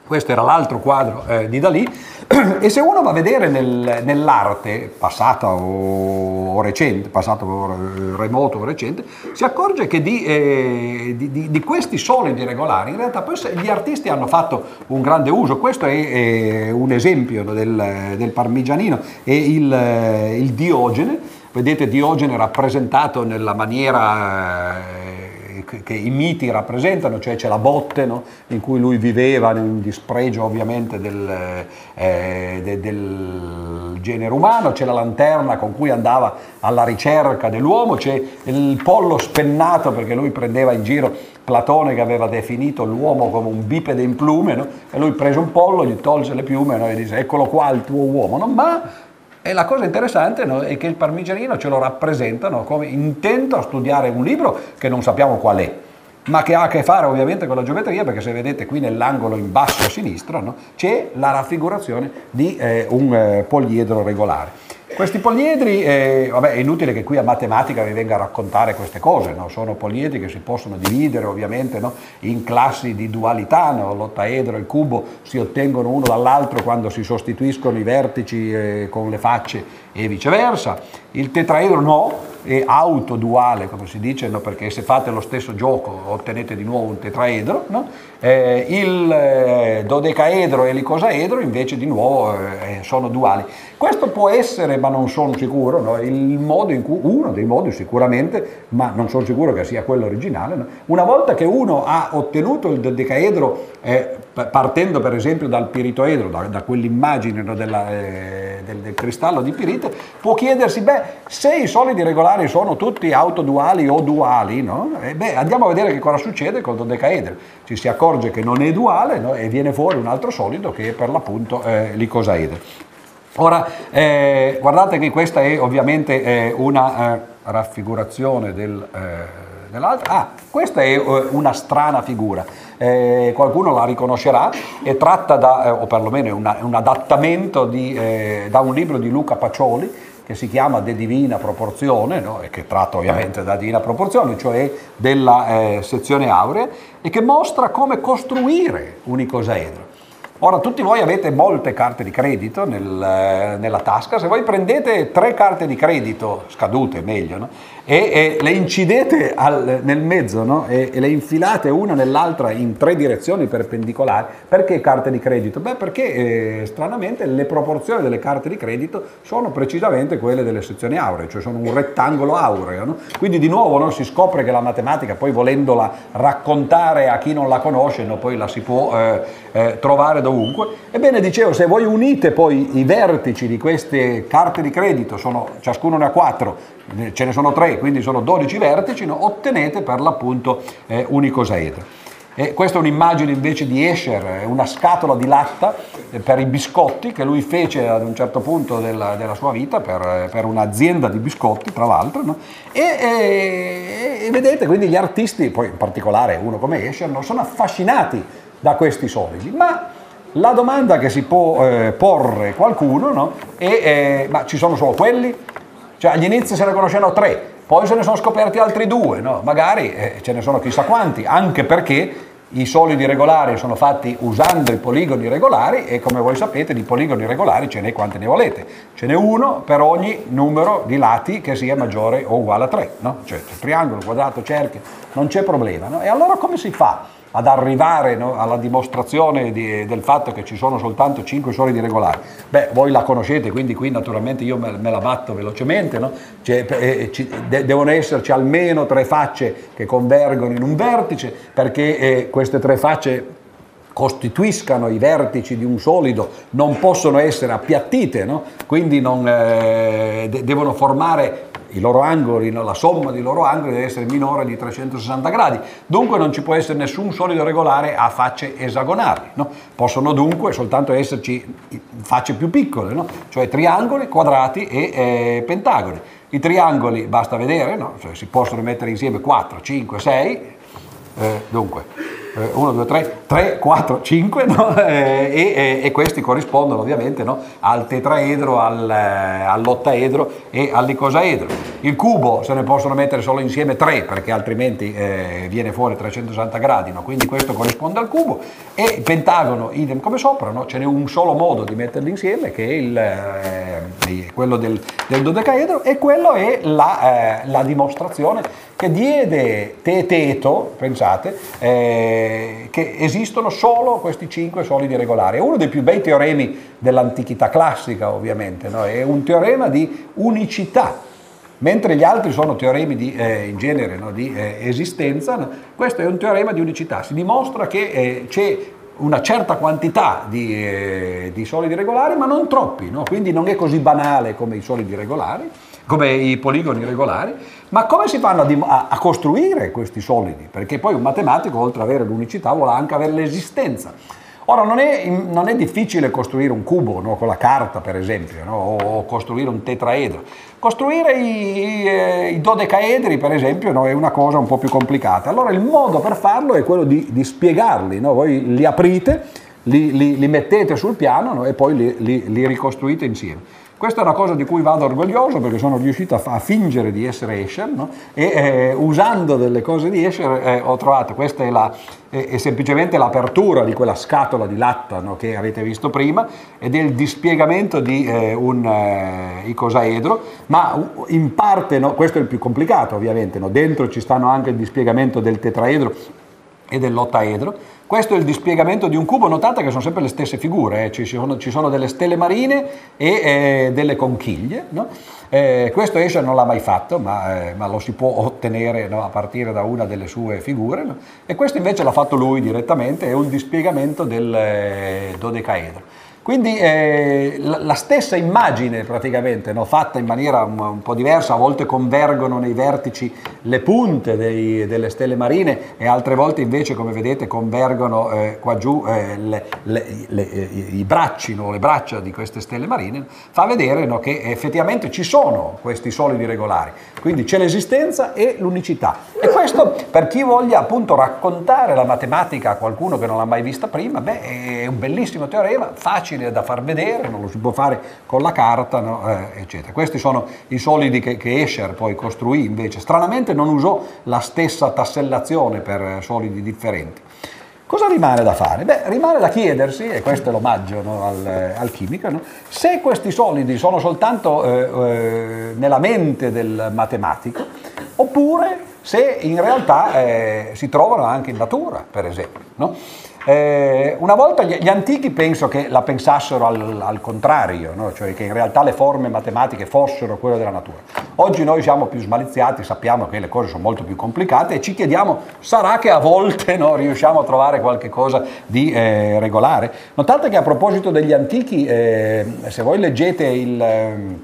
questo era l'altro quadro eh, di Dalì, e se uno va a vedere nel, nell'arte passata o, o, recente, passata o remoto o recente, si accorge che di, eh, di, di, di, questi solidi regolari in realtà poi gli artisti hanno fatto un grande uso. Questo è, è un esempio del, del parmigianino e il, il Diogene, vedete Diogene rappresentato nella maniera... Che i miti rappresentano, cioè c'è la botte no? in cui lui viveva in dispregio ovviamente del, eh, de, del, genere umano, c'è la lanterna con cui andava alla ricerca dell'uomo, c'è il pollo spennato perché lui prendeva in giro Platone che aveva definito l'uomo come un bipede in plume, no? e lui prese un pollo, gli tolse le piume no? e disse eccolo qua il tuo uomo, ma e la cosa interessante no, è che il parmigianino ce lo rappresentano come intento a studiare un libro che non sappiamo qual è, ma che ha a che fare ovviamente con la geometria, perché se vedete qui nell'angolo in basso a sinistra no, c'è la raffigurazione di eh, un eh, poliedro regolare. Questi poliedri, eh, vabbè, è inutile che qui a matematica vi venga a raccontare queste cose, no? sono poliedri che si possono dividere ovviamente no? in classi di dualità, no? l'ottaedro e il cubo si ottengono uno dall'altro quando si sostituiscono i vertici eh, con le facce e viceversa. Il tetraedro no, è autoduale, come si dice, no? perché se fate lo stesso gioco ottenete di nuovo un tetraedro. No? Eh, il eh, dodecaedro e l'icosaedro invece di nuovo eh, sono duali. Questo può essere, ma non sono sicuro, no? cui, uno dei modi sicuramente, ma non sono sicuro che sia quello originale. Una volta che uno ha ottenuto il dodecaedro eh, partendo per esempio dal piritoedro, da, da quell'immagine della, eh, del, del cristallo di pirite, può chiedersi, beh, se i solidi regolari sono tutti autoduali o duali, no? beh, andiamo a vedere che cosa succede col dodecaedro. Ci si accorge che non è duale no? e viene fuori un altro solido che è per l'appunto eh, l'icosaedro. Ora, eh, guardate che questa è ovviamente eh, una eh, raffigurazione del, eh, dell'altro. Ah, questa è eh, una strana figura. Eh, qualcuno la riconoscerà, è tratta da, eh, o perlomeno è, una, un adattamento di, eh, da un libro di Luca Pacioli che si chiama De Divina Proporzione, no? e che tratta ovviamente da Divina Proporzione, cioè della eh, sezione aurea, e che mostra come costruire un icosaedro. Ora, tutti voi avete molte carte di credito nel, eh, nella tasca, se voi prendete tre carte di credito, scadute meglio, no? E, e, le incidete al, nel mezzo no? e, e, le infilate una nell'altra in tre direzioni perpendicolari, perché carte di credito? Beh, perché eh, stranamente le proporzioni delle carte di credito sono precisamente quelle delle sezioni auree, cioè sono un rettangolo aureo. No? Quindi di nuovo no, si scopre che la matematica, poi volendola raccontare a chi non la conosce, poi la si può eh, eh, trovare dovunque. Ebbene, dicevo, se voi unite poi i vertici di queste carte di credito, sono, ciascuno ne ha quattro, ce ne sono tre, quindi sono 12 vertici, no? ottenete per l'appunto eh, un icosaedro. E questa è un'immagine invece di Escher, una scatola di latta eh, per i biscotti che lui fece ad un certo punto della, della sua vita per, eh, per, un'azienda di biscotti, tra l'altro. No? E, e, e, vedete, quindi gli artisti, poi in particolare uno come Escher, non sono affascinati da questi solidi, ma la domanda che si può eh, porre qualcuno no? è, eh, ma ci sono solo quelli? Cioè agli inizi se ne conoscevano tre, poi se ne sono scoperti altri due, no? magari eh, ce ne sono chissà quanti, anche perché i solidi regolari sono fatti usando i poligoni regolari e come voi sapete di poligoni regolari ce n'è quante ne volete. Ce n'è uno per ogni numero di lati che sia maggiore o uguale a 3, no? cioè triangolo, quadrato, cerchio, non c'è problema. No? E allora come si fa? Ad arrivare no, alla dimostrazione di, del fatto che ci sono soltanto 5 solidi regolari. Beh, voi la conoscete, quindi qui naturalmente io me, me la batto velocemente, no? cioè, eh, ci, de, devono esserci almeno tre facce che convergono in un vertice, perché eh, queste tre facce costituiscano i vertici di un solido non possono essere appiattite, no? quindi non, eh, de- devono formare i loro angoli, no? la somma dei loro angoli deve essere minore di 360 gradi, dunque non ci può essere nessun solido regolare a facce esagonali, no? possono dunque soltanto esserci facce più piccole, cioè triangoli, quadrati e eh, pentagoni. I triangoli basta vedere, cioè si possono mettere insieme 4, 5, 6, eh, dunque 1, 2, 3, 3, 4, 5 no? eh, e, e, questi corrispondono ovviamente no? al tetraedro, al, eh, all'ottaedro e all'icosaedro. Il cubo se ne possono mettere solo insieme 3 perché altrimenti eh, viene fuori 360 gradi, no? quindi questo corrisponde al cubo e il pentagono idem come sopra, ce n'è un solo modo di metterli insieme che è il, eh, quello del, del, dodecaedro e quello è la, eh, la dimostrazione che diede Teeteto, pensate, eh, che esistono solo questi cinque solidi regolari. È uno dei più bei teoremi dell'antichità classica, ovviamente, no? è un teorema di unicità. Mentre gli altri sono teoremi di, eh, in genere no? di eh, esistenza, no? questo è un teorema di unicità. Si dimostra che eh, c'è una certa quantità di, eh, di solidi regolari, ma non troppi, quindi non è così banale come i solidi regolari come i poligoni regolari, ma come si fanno a, a, costruire questi solidi? Perché poi un matematico, oltre ad avere l'unicità, vuole anche avere l'esistenza. Ora, non è, non è, difficile costruire un cubo no? con la carta, per esempio, no? o costruire un tetraedro. Costruire i, i, eh, i dodecaedri, per esempio, no? è una cosa un po' più complicata. Allora, il modo per farlo è quello di, di spiegarli. Voi li aprite, li, li, li, mettete sul piano e poi li, li ricostruite insieme. Questa è una cosa di cui vado orgoglioso perché sono riuscito a, a fingere di essere Escher no? e eh, usando delle cose di Escher eh, ho trovato, questa è, la, è, è, semplicemente l'apertura di quella scatola di latta no? che avete visto prima ed è il dispiegamento di eh, un eh, icosaedro, ma in parte, no? questo è il più complicato ovviamente, dentro ci stanno anche il dispiegamento del tetraedro e dell'ottaedro, questo è il dispiegamento di un cubo, notate che sono sempre le stesse figure, eh? ci, sono, ci, sono, delle stelle marine e eh, delle conchiglie. No? Eh, questo Escher non l'ha mai fatto, ma, eh, ma lo si può ottenere no? a partire da una delle sue figure. No? E questo invece l'ha fatto lui direttamente, è un dispiegamento del eh, dodecaedro. Quindi eh, la stessa immagine praticamente, no? fatta in maniera un, un, po' diversa, a volte convergono nei vertici le punte dei, delle stelle marine e altre volte invece come vedete convergono eh, qua giù eh, le, le, le, i bracci, no? le braccia di queste stelle marine, fa vedere no? che effettivamente ci sono questi solidi regolari, quindi c'è l'esistenza e l'unicità. E questo per chi voglia appunto raccontare la matematica a qualcuno che non l'ha mai vista prima, beh, è un bellissimo teorema, facile da far vedere, non lo si può fare con la carta, no? eh, eccetera. Questi sono i solidi che, che, Escher poi costruì invece. Stranamente non usò la stessa tassellazione per solidi differenti. Cosa rimane da fare? Beh, rimane da chiedersi, e questo è l'omaggio no, al, al, chimico, no? se questi solidi sono soltanto eh, eh, nella mente del matematico, oppure se in realtà eh, si trovano anche in natura, per esempio. No? Eh, una volta gli, gli, antichi penso che la pensassero al, al contrario, no? cioè che in realtà le forme matematiche fossero quelle della natura. Oggi noi siamo più smaliziati, sappiamo che le cose sono molto più complicate e ci chiediamo, sarà che a volte no, riusciamo a trovare qualche cosa di eh, regolare? Notate che a proposito degli antichi, eh, se voi leggete il, ehm,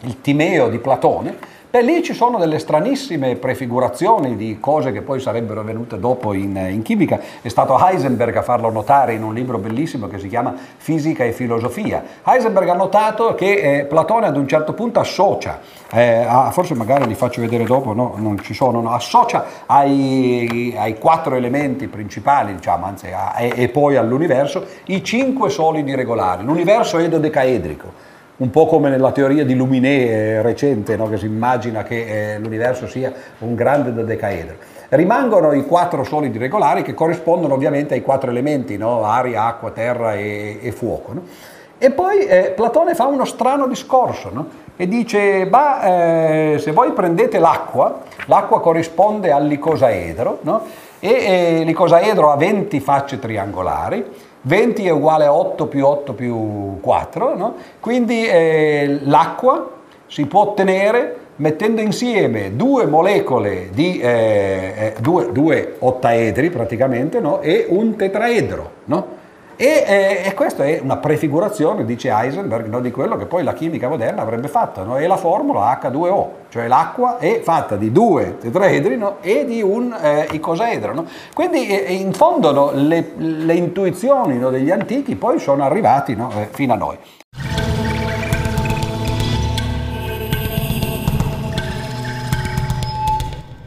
il Timeo di Platone, Beh, lì ci sono delle stranissime prefigurazioni di cose che poi sarebbero venute dopo in, in, chimica. È stato Heisenberg a farlo notare in un libro bellissimo che si chiama Fisica e filosofia. Heisenberg ha notato che eh, Platone ad un certo punto associa, eh, a, forse magari li faccio vedere dopo, no, non ci sono, no, associa ai, ai, quattro elementi principali, diciamo, anzi, a, e, e poi all'universo, i cinque solidi regolari. L'universo è dodecaedrico un po' come nella teoria di Luminé eh, recente, no? che si immagina che eh, l'universo sia un grande dodecaedro. Rimangono i quattro solidi regolari che corrispondono ovviamente ai quattro elementi, no? aria, acqua, terra e, e fuoco. No? E poi eh, Platone fa uno strano discorso e dice, bah, eh, se voi prendete l'acqua, l'acqua corrisponde all'icosaedro e eh, l'icosaedro ha 20 facce triangolari, 20 è uguale a 8 più 8 più 4, no? quindi eh, l'acqua si può ottenere mettendo insieme due molecole di eh, eh, due, due, ottaedri praticamente no? e un tetraedro. No? E, eh, e, questa è una prefigurazione, dice Heisenberg, no, di quello che poi la chimica moderna avrebbe fatto, no? è la formula H2O, cioè l'acqua è fatta di due tetraedri no? e di un eh, icosaedro. Quindi eh, in fondo le, le, intuizioni degli antichi poi sono arrivati eh, fino a noi.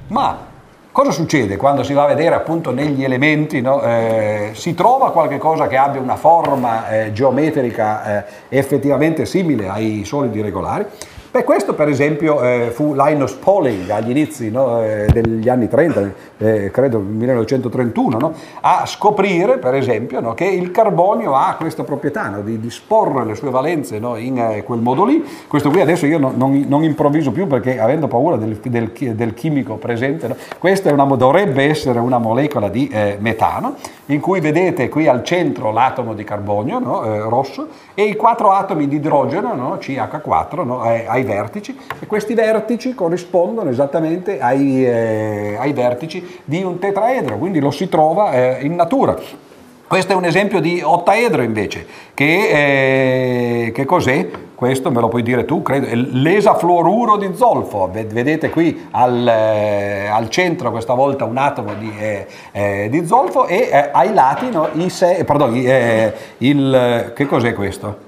Ma Cosa succede quando si va a vedere appunto negli elementi, no? eh, si trova qualche cosa che abbia una forma eh, geometrica eh, effettivamente simile ai solidi regolari? Beh, questo per esempio eh, fu Linus Pauling agli inizi no, eh, degli anni 30, eh, credo 1931, no, a scoprire per esempio no, che il carbonio ha questa proprietà di disporre le sue valenze in eh, quel modo lì. Questo qui adesso io non, non, non improvviso più perché avendo paura del, del, del chimico presente, questa una, dovrebbe essere una molecola di eh, metano in cui vedete qui al centro l'atomo di carbonio eh, rosso e i quattro atomi di idrogeno, CH4, ai ai vertici e questi vertici corrispondono esattamente ai, eh, ai vertici di un tetraedro, quindi lo si trova eh, in natura. Questo è un esempio di ottaedro invece, che, eh, che cos'è? Questo me lo puoi dire tu, credo, è l'esafluoruro di zolfo. Vedete qui al, eh, al, centro questa volta un atomo di, eh, eh di zolfo e eh, ai lati no, i sei, pardon, eh, il, che cos'è questo?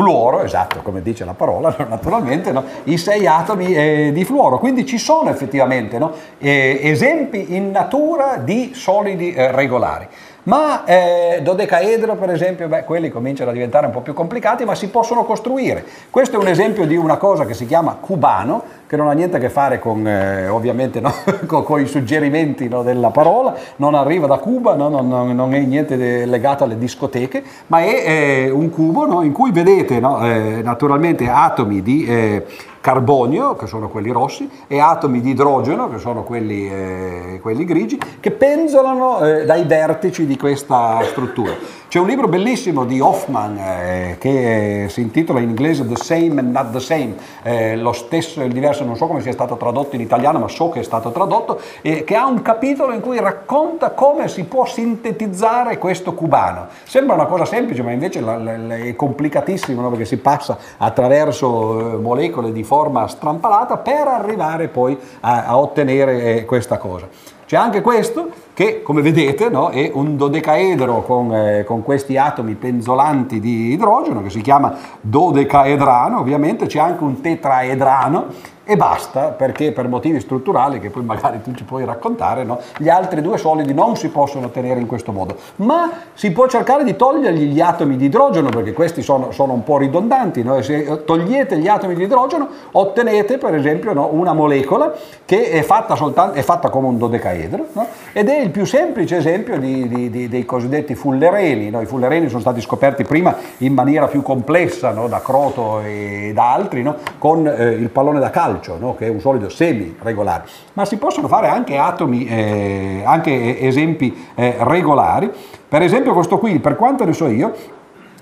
Fluoro, esatto come dice la parola, naturalmente, no? i sei atomi eh, di fluoro. Quindi ci sono effettivamente no? eh, esempi in natura di solidi eh, regolari. Ma eh, dodecaedro, per esempio, beh, quelli cominciano a diventare un po' più complicati, ma si possono costruire. Questo è un esempio di una cosa che si chiama cubano, che non ha niente a che fare con, eh, ovviamente, no? con, con, i suggerimenti no, della parola, non arriva da Cuba, no? non, non, non, è niente legato alle discoteche, ma è eh, un cubo in cui vedete eh, naturalmente atomi di eh, carbonio, che sono quelli rossi, e atomi di idrogeno, che sono quelli, eh, quelli grigi, che penzolano eh, dai vertici di questa struttura. C'è un libro bellissimo di Hoffman eh, che si intitola in inglese The Same and Not the Same, eh, lo stesso e il diverso, non so come sia stato tradotto in italiano, ma so che è stato tradotto, e che ha un capitolo in cui racconta come si può sintetizzare questo cubano. Sembra una cosa semplice, ma invece la, la, è complicatissimo, no? perché si passa attraverso eh, molecole di forma strampalata per arrivare poi a, a ottenere eh, questa cosa. C'è anche questo che, come vedete, no, è un dodecaedro con, eh, con, questi atomi penzolanti di idrogeno che si chiama dodecaedrano, ovviamente. C'è anche un tetraedrano e basta perché per motivi strutturali che poi magari tu ci puoi raccontare, no? gli altri due solidi non si possono ottenere in questo modo, ma si può cercare di togliergli gli atomi di idrogeno perché questi sono, sono un po' ridondanti, no? se togliete gli atomi di idrogeno ottenete per esempio no, una molecola che è fatta, soltanto, è fatta come un dodecaedro ed è il più semplice esempio di, di, di, dei cosiddetti fullereni, i fullereni sono stati scoperti prima in maniera più complessa da Croto e da altri con eh, il pallone da calcio calcio, no? che è un solido semi-regolare, ma si possono fare anche atomi, eh, anche esempi eh, regolari. Per esempio questo qui, per quanto ne so io,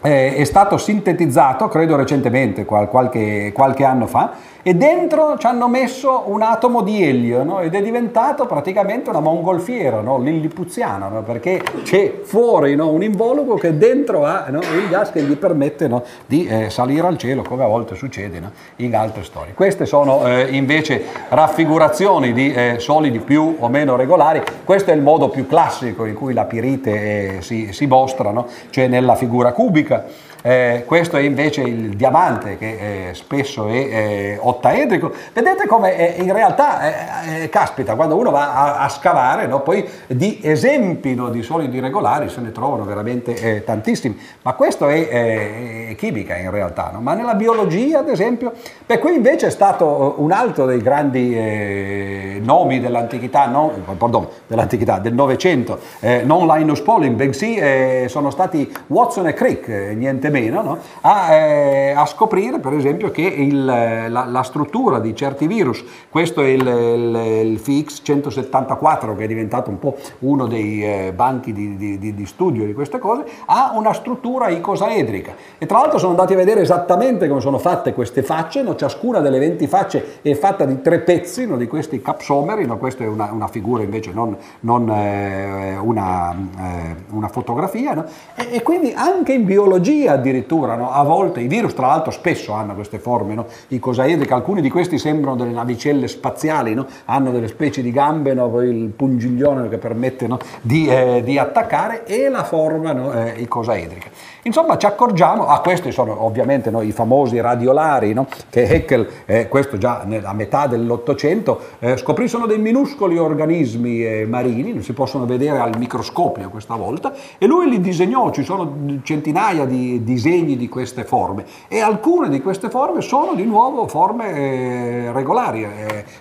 eh, è stato sintetizzato, credo recentemente, qualche, qualche anno fa, e dentro ci hanno messo un atomo di elio no? ed è diventato praticamente una mongolfiera no? lillipuziana no? perché c'è fuori un involucro che dentro ha il gas che gli permette di eh, salire al cielo come a volte succede in altre storie. Queste sono eh, invece raffigurazioni di eh, solidi più o meno regolari, questo è il modo più classico in cui la pirite eh, si, si mostra, cioè nella figura cubica. Eh, questo è invece il diamante che eh, spesso è eh, ottaedrico. Vedete come eh, in realtà, eh, eh, caspita, quando uno va a, a scavare, no, poi di esempi no, di solidi regolari se ne trovano veramente tantissimi. Ma questo è, chimica in realtà. No? Ma nella biologia, ad esempio, beh, qui invece è stato un altro dei grandi nomi dell'antichità, no, pardon, dell'antichità, del Novecento, non Linus Pauling, bensì sono stati Watson e Crick, niente niente meno, no? a, eh, a, scoprire per esempio che il, la, la, struttura di certi virus, questo è il, il, il, FX174 che è diventato un po' uno dei eh, banchi di, di, di, di, studio di queste cose, ha una struttura icosaedrica e tra l'altro sono andati a vedere esattamente come sono fatte queste facce, no? ciascuna delle 20 facce è fatta di tre pezzi no? di questi capsomeri, questa è una, una, figura invece non, non eh, una, eh, una, fotografia e, e quindi anche in biologia addirittura, no? a volte i virus tra l'altro spesso hanno queste forme, no? i cosaedrici, alcuni di questi sembrano delle navicelle spaziali, no? hanno delle specie di gambe, poi il pungiglione che permette di, eh, di, attaccare e la forma eh, icosaedrica. Insomma ci accorgiamo, ah questi sono ovviamente no, i famosi radiolari no, che Haeckel, eh, questo già a metà dell'Ottocento, eh, scoprì sono dei minuscoli organismi eh, marini, si possono vedere al microscopio questa volta, e lui li disegnò, ci sono centinaia di disegni di queste forme e alcune di queste forme sono di nuovo forme eh, regolari.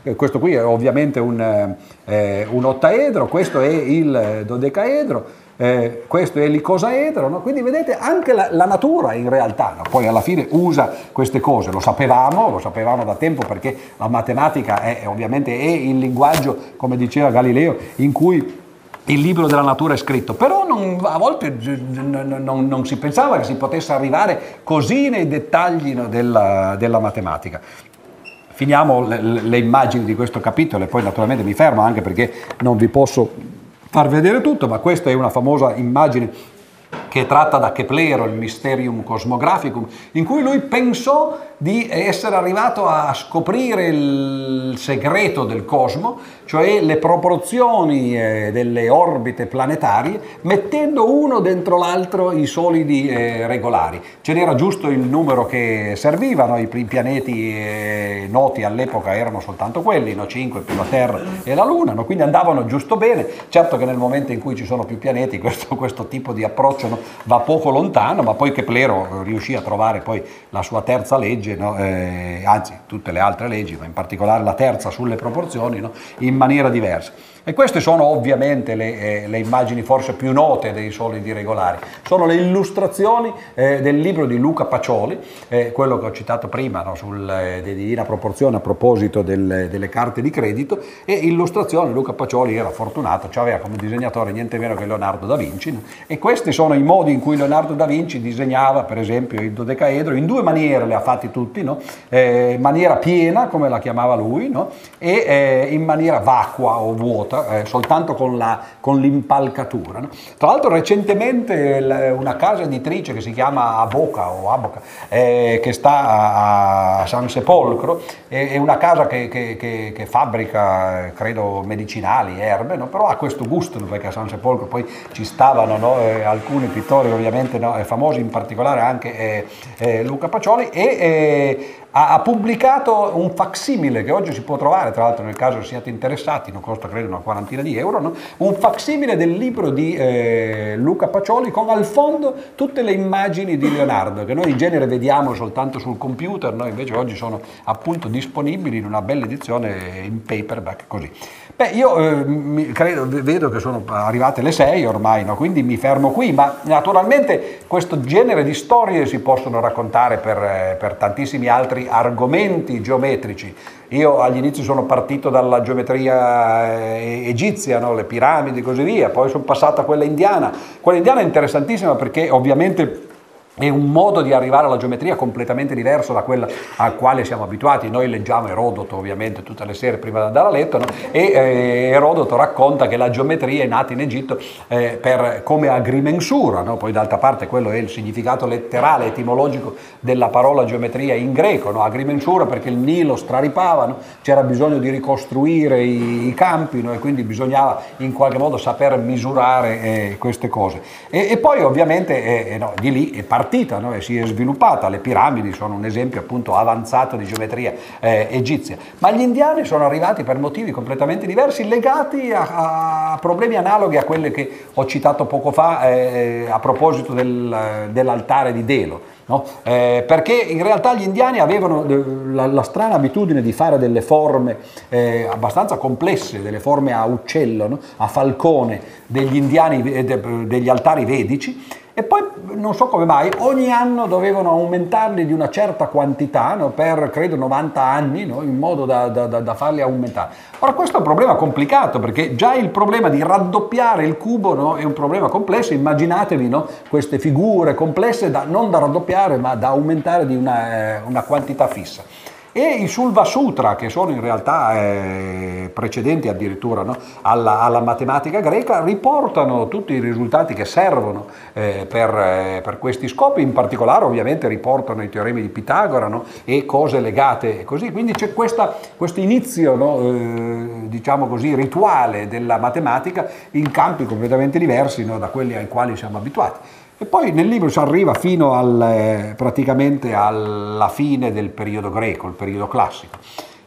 Eh, questo qui è ovviamente un, eh, un ottaedro, questo è il dodecaedro eh, questo è l'icosaedro, no? quindi vedete anche la, la natura in realtà, no? poi alla fine usa queste cose, lo sapevamo, lo sapevamo da tempo perché la matematica è ovviamente è il linguaggio, come diceva Galileo, in cui il libro della natura è scritto, però non, a volte non, non, non, si pensava che si potesse arrivare così nei dettagli no, della, della matematica. Finiamo le, le, immagini di questo capitolo e poi naturalmente mi fermo anche perché non vi posso far vedere tutto, ma questa è una famosa immagine che è tratta da Keplero, il Mysterium Cosmographicum, in cui lui pensò di essere arrivato a scoprire il segreto del cosmo, cioè le proporzioni eh, delle orbite planetarie, mettendo uno dentro l'altro i solidi eh, regolari. Ce n'era giusto il numero che servivano, i pianeti eh, noti all'epoca erano soltanto quelli, no? 5 più la Terra e la Luna, no? quindi andavano giusto bene. Certo che nel momento in cui ci sono più pianeti questo, questo tipo di approccio no? Va poco lontano, ma poi Keplero riuscì a trovare poi la sua terza legge no? eh, anzi tutte le altre leggi, ma in particolare la terza sulle proporzioni, no? in maniera diversa. E queste sono ovviamente le, eh, le, immagini forse più note dei solidi regolari. Sono le illustrazioni eh, del libro di Luca Pacioli, eh, quello che ho citato prima no, sul, eh, di Divina Proporzione a proposito del, delle carte di credito, e illustrazioni, Luca Pacioli era fortunato, cioè aveva come disegnatore niente meno che Leonardo da Vinci, no? e questi sono i modi in cui Leonardo da Vinci disegnava per esempio il dodecaedro, in due maniere le ha fatti tutti, no? Eh, in maniera piena, come la chiamava lui, e eh, in maniera vacua o vuota eh, soltanto con, la, con l'impalcatura. No? Tra l'altro recentemente l- una casa editrice che si chiama Avoca o Aboca, eh, che sta a, San Sepolcro, è, è una casa che, che, che, che, fabbrica, credo, medicinali, erbe, no? però ha questo gusto, perché a San Sepolcro poi ci stavano no? eh, alcuni pittori ovviamente famosi, in particolare anche eh, eh, Luca Pacioli, e ha, ha, pubblicato un facsimile che oggi si può trovare, tra l'altro nel caso siate interessati, non costa credo una quarantina di euro, no? un facsimile del libro di eh, Luca Pacioli con al fondo tutte le immagini di Leonardo che noi in genere vediamo soltanto sul computer, no? invece oggi sono appunto disponibili in una bella edizione in paperback così. Beh, io eh, credo, vedo che sono arrivate le 6 ormai, no? quindi mi fermo qui, ma naturalmente questo genere di storie si possono raccontare per, eh, per tantissimi altri argomenti geometrici. Io all'inizio sono partito dalla geometria eh, egizia, no? le piramidi e così via, poi sono passato a quella indiana. Quella indiana è interessantissima perché ovviamente è un modo di arrivare alla geometria completamente diverso da quella al quale siamo abituati. Noi leggiamo Erodoto ovviamente tutte le sere prima di andare a letto no? e eh, Erodoto racconta che la geometria è nata in Egitto eh, per, come agrimensura, no? poi d'altra parte quello è il significato letterale, etimologico della parola geometria in greco, no? agrimensura perché il Nilo straripava, c'era bisogno di ricostruire i, i campi e quindi bisognava in qualche modo saper misurare eh, queste cose. E, e, poi ovviamente eh, eh, di lì è partito partita no? e si è sviluppata. Le piramidi sono un esempio appunto avanzato di geometria eh, egizia, ma gli indiani sono arrivati per motivi completamente diversi, legati a, a problemi analoghi a quelli che ho citato poco fa eh, a proposito del, dell'altare di Delo. No? Eh, perché in realtà gli indiani avevano eh, la, la strana abitudine di fare delle forme eh, abbastanza complesse, delle forme a uccello, no? a falcone degli, indiani, eh, degli altari vedici e poi non so come mai ogni anno dovevano aumentarli di una certa quantità no, per credo 90 anni no, in modo da, da, da, farli aumentare. Ora questo è un problema complicato perché già il problema di raddoppiare il cubo no, è un problema complesso, immaginatevi queste figure complesse da, non da raddoppiare ma da aumentare di una, eh, una quantità fissa. E i Sulva Sutra, che sono in realtà eh, precedenti addirittura no? alla, alla, matematica greca, riportano tutti i risultati che servono eh, per, eh, per, questi scopi, in particolare ovviamente riportano i teoremi di Pitagora no? e cose legate così. Quindi c'è questo inizio, no? Eh, diciamo così, rituale della matematica in campi completamente diversi da quelli ai quali siamo abituati. E poi nel libro si arriva fino al, eh, praticamente alla fine del periodo greco, il periodo classico.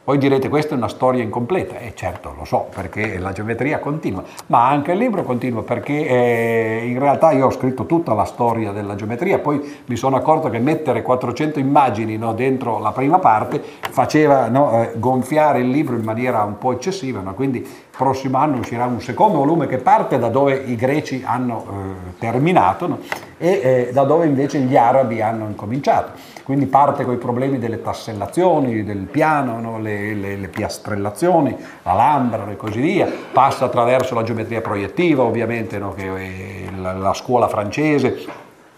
Poi direte questa è una storia incompleta, e eh, certo lo so perché la geometria continua, ma anche il libro continua perché eh, in realtà io ho scritto tutta la storia della geometria, poi mi sono accorto che mettere 400 immagini no, dentro la prima parte faceva no, eh, gonfiare il libro in maniera un po' eccessiva, no? quindi prossimo anno uscirà un secondo volume che parte da dove i greci hanno eh, terminato no? e eh, da dove invece gli arabi hanno incominciato. Quindi parte con i problemi delle tassellazioni, del piano, no? le, le, le, piastrellazioni, la lambra e così via, passa attraverso la geometria proiettiva ovviamente, no? che è la, la scuola francese,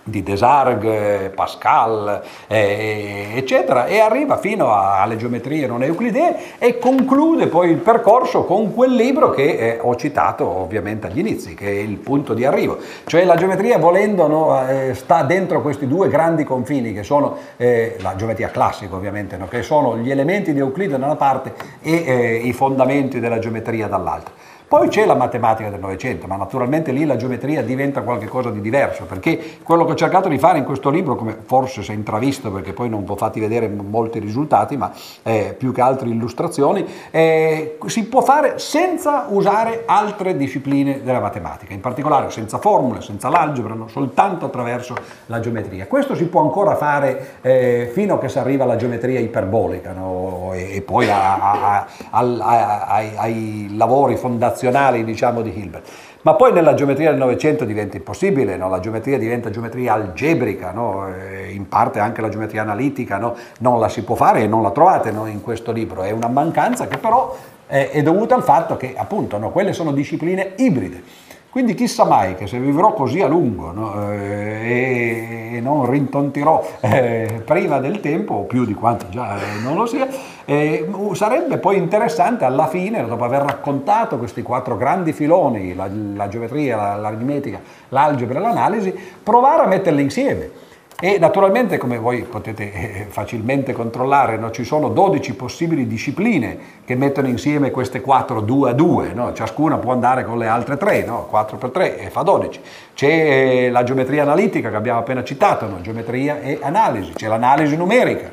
di Desargues, Pascal, eh, eccetera, e arriva fino alle geometrie non euclidee e conclude poi il percorso con quel libro che eh, ho citato ovviamente agli inizi, che è il punto di arrivo. Cioè la geometria volendo no, eh, sta dentro questi due grandi confini che sono eh, la geometria classica ovviamente, no, che sono gli elementi di Euclide da una parte e eh, i fondamenti della geometria dall'altra. Poi c'è la matematica del Novecento, ma naturalmente lì la geometria diventa qualcosa di diverso, perché quello che ho cercato di fare in questo libro, come forse si è intravisto, perché poi non vi ho fatti vedere molti risultati, ma eh, più che altre illustrazioni, eh, si può fare senza usare altre discipline della matematica, in particolare senza formule, senza l'algebra, no? soltanto attraverso la geometria. Questo si può ancora fare eh, fino a che si arriva alla geometria iperbolica no? e, e, poi a, a, a, ai, ai lavori fondazionali razionali diciamo, di Hilbert. Ma poi nella geometria del Novecento diventa impossibile, no? la geometria diventa geometria algebrica, no? in parte anche la geometria analitica no? non la si può fare e non la trovate in questo libro, è una mancanza che però è, dovuta al fatto che appunto quelle sono discipline ibride. Quindi chissà mai che se vivrò così a lungo no, eh, e, non rintontirò eh, prima del tempo, o più di quanto già eh, non lo sia, eh, sarebbe poi interessante alla fine, dopo aver raccontato questi quattro grandi filoni, la, la geometria, l'aritmetica, l'algebra e l'analisi, provare a metterli insieme e naturalmente, come voi potete eh, facilmente controllare, no, ci sono 12 possibili discipline che mettono insieme queste 4 2 a 2, no? ciascuna può andare con le altre 3, no? 4 per 3 e fa 12. C'è eh, la geometria analitica che abbiamo appena citato, geometria e analisi, c'è l'analisi numerica,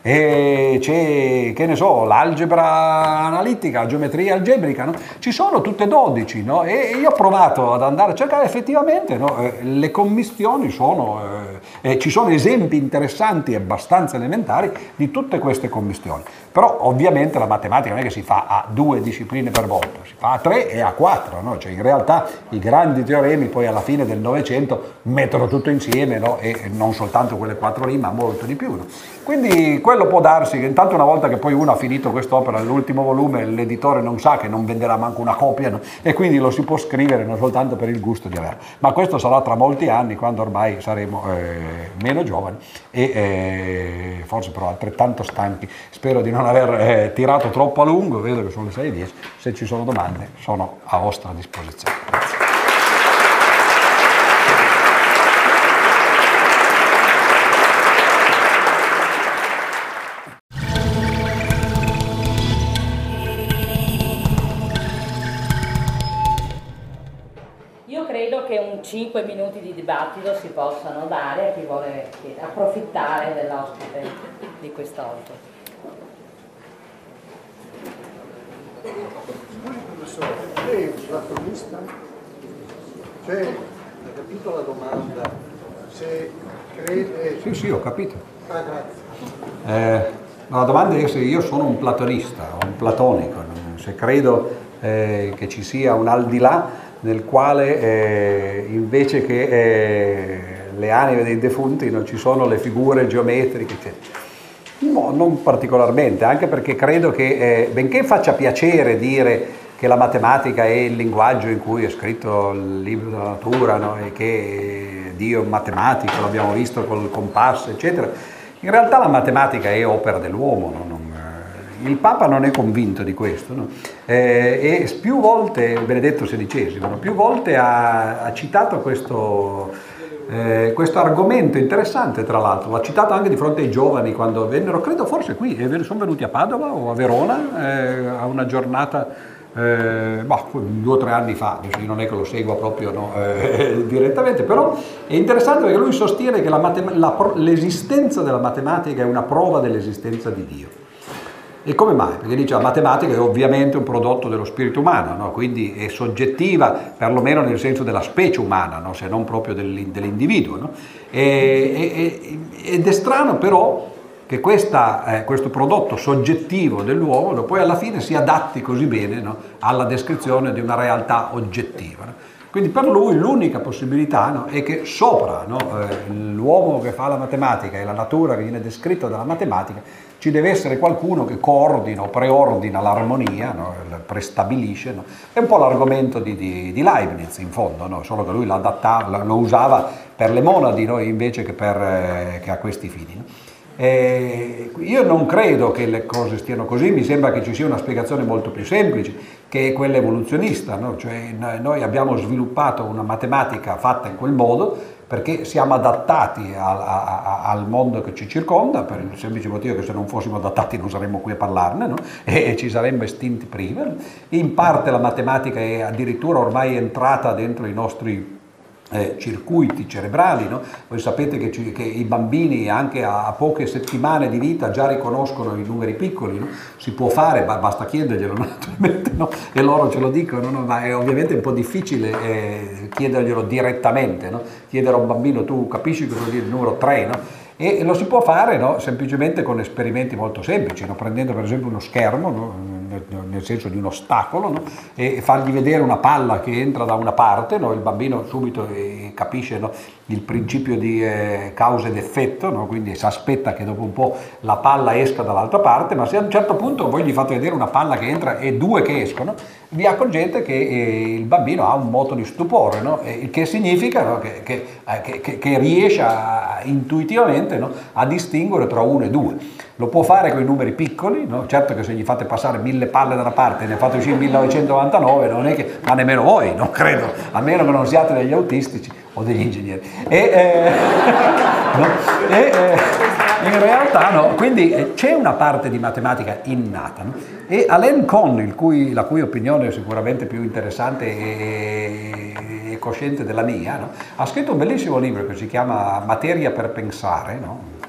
e c'è, che ne so, l'algebra analitica, la geometria algebrica, ci sono tutte 12 e io ho provato ad andare a cercare effettivamente eh, le commissioni sono... Eh, ci sono esempi interessanti e abbastanza elementari di tutte queste commistioni. Però ovviamente la matematica non è che si fa a due discipline per volta, si fa a tre e a quattro, no? cioè in realtà i grandi teoremi poi alla fine del Novecento mettono tutto insieme no? e non soltanto quelle quattro lì ma molto di più. No? Quindi quello può darsi che intanto una volta che poi uno ha finito quest'opera, l'ultimo volume, l'editore non sa che non venderà manco una copia no? e quindi lo si può scrivere non soltanto per il gusto di averlo. Ma questo sarà tra molti anni, quando ormai saremo eh, meno giovani e eh, forse però altrettanto stanchi. Spero di non aver eh, tirato troppo a lungo, vedo che sono le 6.10, se ci sono domande sono a vostra disposizione. Grazie. 5 minuti di dibattito si possano dare a chi vuole approfittare dell'ospite di quest'oggi. Lei è un platonista? Cioè, ha capito la domanda? Se crede... Sì, sì, ho capito. Ah, grazie. Eh, la domanda è se io sono un platonista un platonico, se credo eh, che ci sia un al di là nel quale eh, invece che eh, le anime dei defunti non ci sono le figure geometriche, eccetera. No, non particolarmente, anche perché credo che, eh, benché faccia piacere dire che la matematica è il linguaggio in cui è scritto il libro della natura no? e che Dio è matematico, l'abbiamo visto col compasso, eccetera, in realtà la matematica è opera dell'uomo, no? Il Papa non è convinto di questo no? eh, e più volte, Benedetto XVI, no? più volte ha, ha citato questo, eh, questo, argomento interessante tra l'altro, l'ha citato anche di fronte ai giovani quando vennero, credo forse qui, sono venuti a Padova o a Verona eh, a una giornata eh, boh, due o tre anni fa, non è che lo segua proprio no, eh, direttamente, però è interessante perché lui sostiene che la matem- la, l'esistenza della matematica è una prova dell'esistenza di Dio. E come mai? Perché dice la matematica è ovviamente un prodotto dello spirito umano, no? quindi è soggettiva perlomeno nel senso della specie umana, no? se non proprio dell'individuo. No? E, e, ed è strano però che questa, eh, questo prodotto soggettivo dell'uomo poi alla fine si adatti così bene alla descrizione di una realtà oggettiva. Quindi per lui l'unica possibilità no, è che sopra no, eh, l'uomo che fa la matematica e la natura che viene descritta dalla matematica ci deve essere qualcuno che coordina o preordina l'armonia, no? prestabilisce. È un po' l'argomento di, di, di Leibniz in fondo, solo che lui lo usava per le monadi invece che, per, eh, che a questi fini. Eh, io non credo che le cose stiano così, mi sembra che ci sia una spiegazione molto più semplice, che è quella evoluzionista, cioè, noi abbiamo sviluppato una matematica fatta in quel modo perché siamo adattati al, a, al mondo che ci circonda, per il semplice motivo che se non fossimo adattati non saremmo qui a parlarne no? e ci saremmo estinti prima. In parte la matematica è addirittura ormai entrata dentro i nostri eh, circuiti cerebrali. No? Voi sapete che, ci, che, i bambini anche a, a, poche settimane di vita già riconoscono i numeri piccoli, no? si può fare, ma basta chiederglielo naturalmente, no? e loro ce lo dicono, ma è ovviamente un po' difficile eh, chiederglielo direttamente, chiedere a un bambino tu capisci cosa vuol dire il numero 3, e lo si può fare semplicemente con esperimenti molto semplici, prendendo per esempio uno schermo? Nel senso di un ostacolo, e fargli vedere una palla che entra da una parte, il bambino subito eh, capisce il principio di eh, causa ed effetto, quindi si aspetta che dopo un po' la palla esca dall'altra parte, ma se a un certo punto voi gli fate vedere una palla che entra e due che escono, vi accorgete che eh, il bambino ha un moto di stupore, no? il che significa no? che, che, eh, che, che, riesce a, intuitivamente no? a distinguere tra uno e due. Lo può fare con i numeri piccoli, certo che se gli fate passare mille palle da una parte e ne fate uscire 1999, non è che, ma nemmeno voi, non credo, a meno che non siate degli autistici o degli ingegneri. E, eh, e, eh, in realtà no, quindi eh, c'è una parte di matematica innata. No? E Alain Kohn, cui, la cui opinione è sicuramente più interessante e, e cosciente della mia, no? ha scritto un bellissimo libro che si chiama Materia per pensare,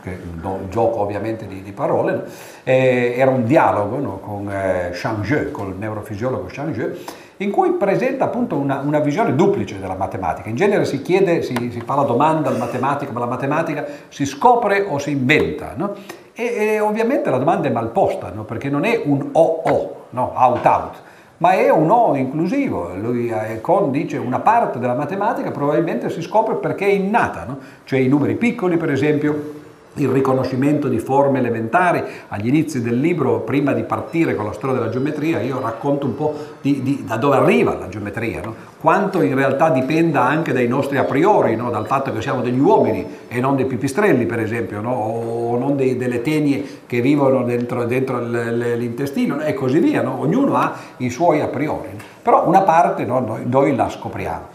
che un gioco ovviamente di, di parole, era un dialogo con eh, Changeux, il neurofisiologo Changeux, in cui presenta appunto una, una, visione duplice della matematica. In genere si chiede, si, si fa la domanda al matematico, ma la matematica si scopre o si inventa? No? E, e, ovviamente la domanda è mal posta, no? perché non è un o-o, no? out-out, ma è un O inclusivo. Lui, eh, Con dice una parte della matematica probabilmente si scopre perché è innata, no? cioè i numeri piccoli per esempio il riconoscimento di forme elementari. Agli inizi del libro, prima di partire con la storia della geometria, io racconto un po' di, di, da dove arriva la geometria, no? quanto in realtà dipenda anche dai nostri a priori, no? dal fatto che siamo degli uomini e non dei pipistrelli, per esempio, no? o non dei, delle tenie che vivono dentro, dentro l'intestino e così via. Ognuno ha i suoi a priori, però una parte noi, noi la scopriamo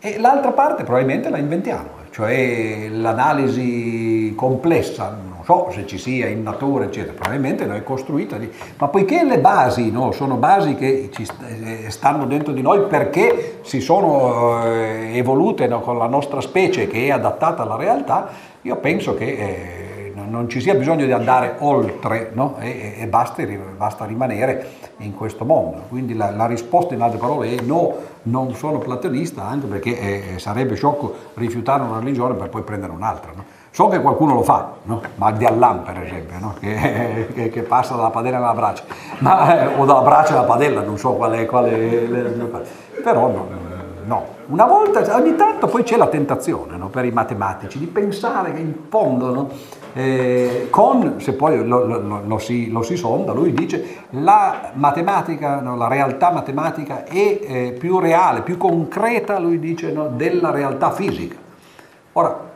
e l'altra parte probabilmente la inventiamo cioè l'analisi complessa, non so se ci sia in natura, eccetera, probabilmente non è costruita lì, ma poiché le basi no, sono basi che eh, stanno dentro di noi perché si sono eh, evolute no, con la nostra specie che è adattata alla realtà, io penso che eh, non ci sia bisogno di andare oltre no? e, e basta, basta, rimanere in questo mondo. Quindi la, la, risposta in altre parole è no, non sono platonista, anche perché eh, sarebbe sciocco rifiutare una religione per poi prendere un'altra. No? So che qualcuno lo fa, no? Magdi Allam per esempio, no? che, che, che, passa dalla padella alla braccia, ma, eh, o dalla braccia alla padella, non so quale, quale però no, no. Una volta, ogni tanto poi c'è la tentazione no? per i matematici di pensare che in fondo no? eh, con, se poi lo, lo, lo, si, lo, si, sonda, lui dice la matematica, no, la realtà matematica è eh, più reale, più concreta, lui dice, della realtà fisica. Ora,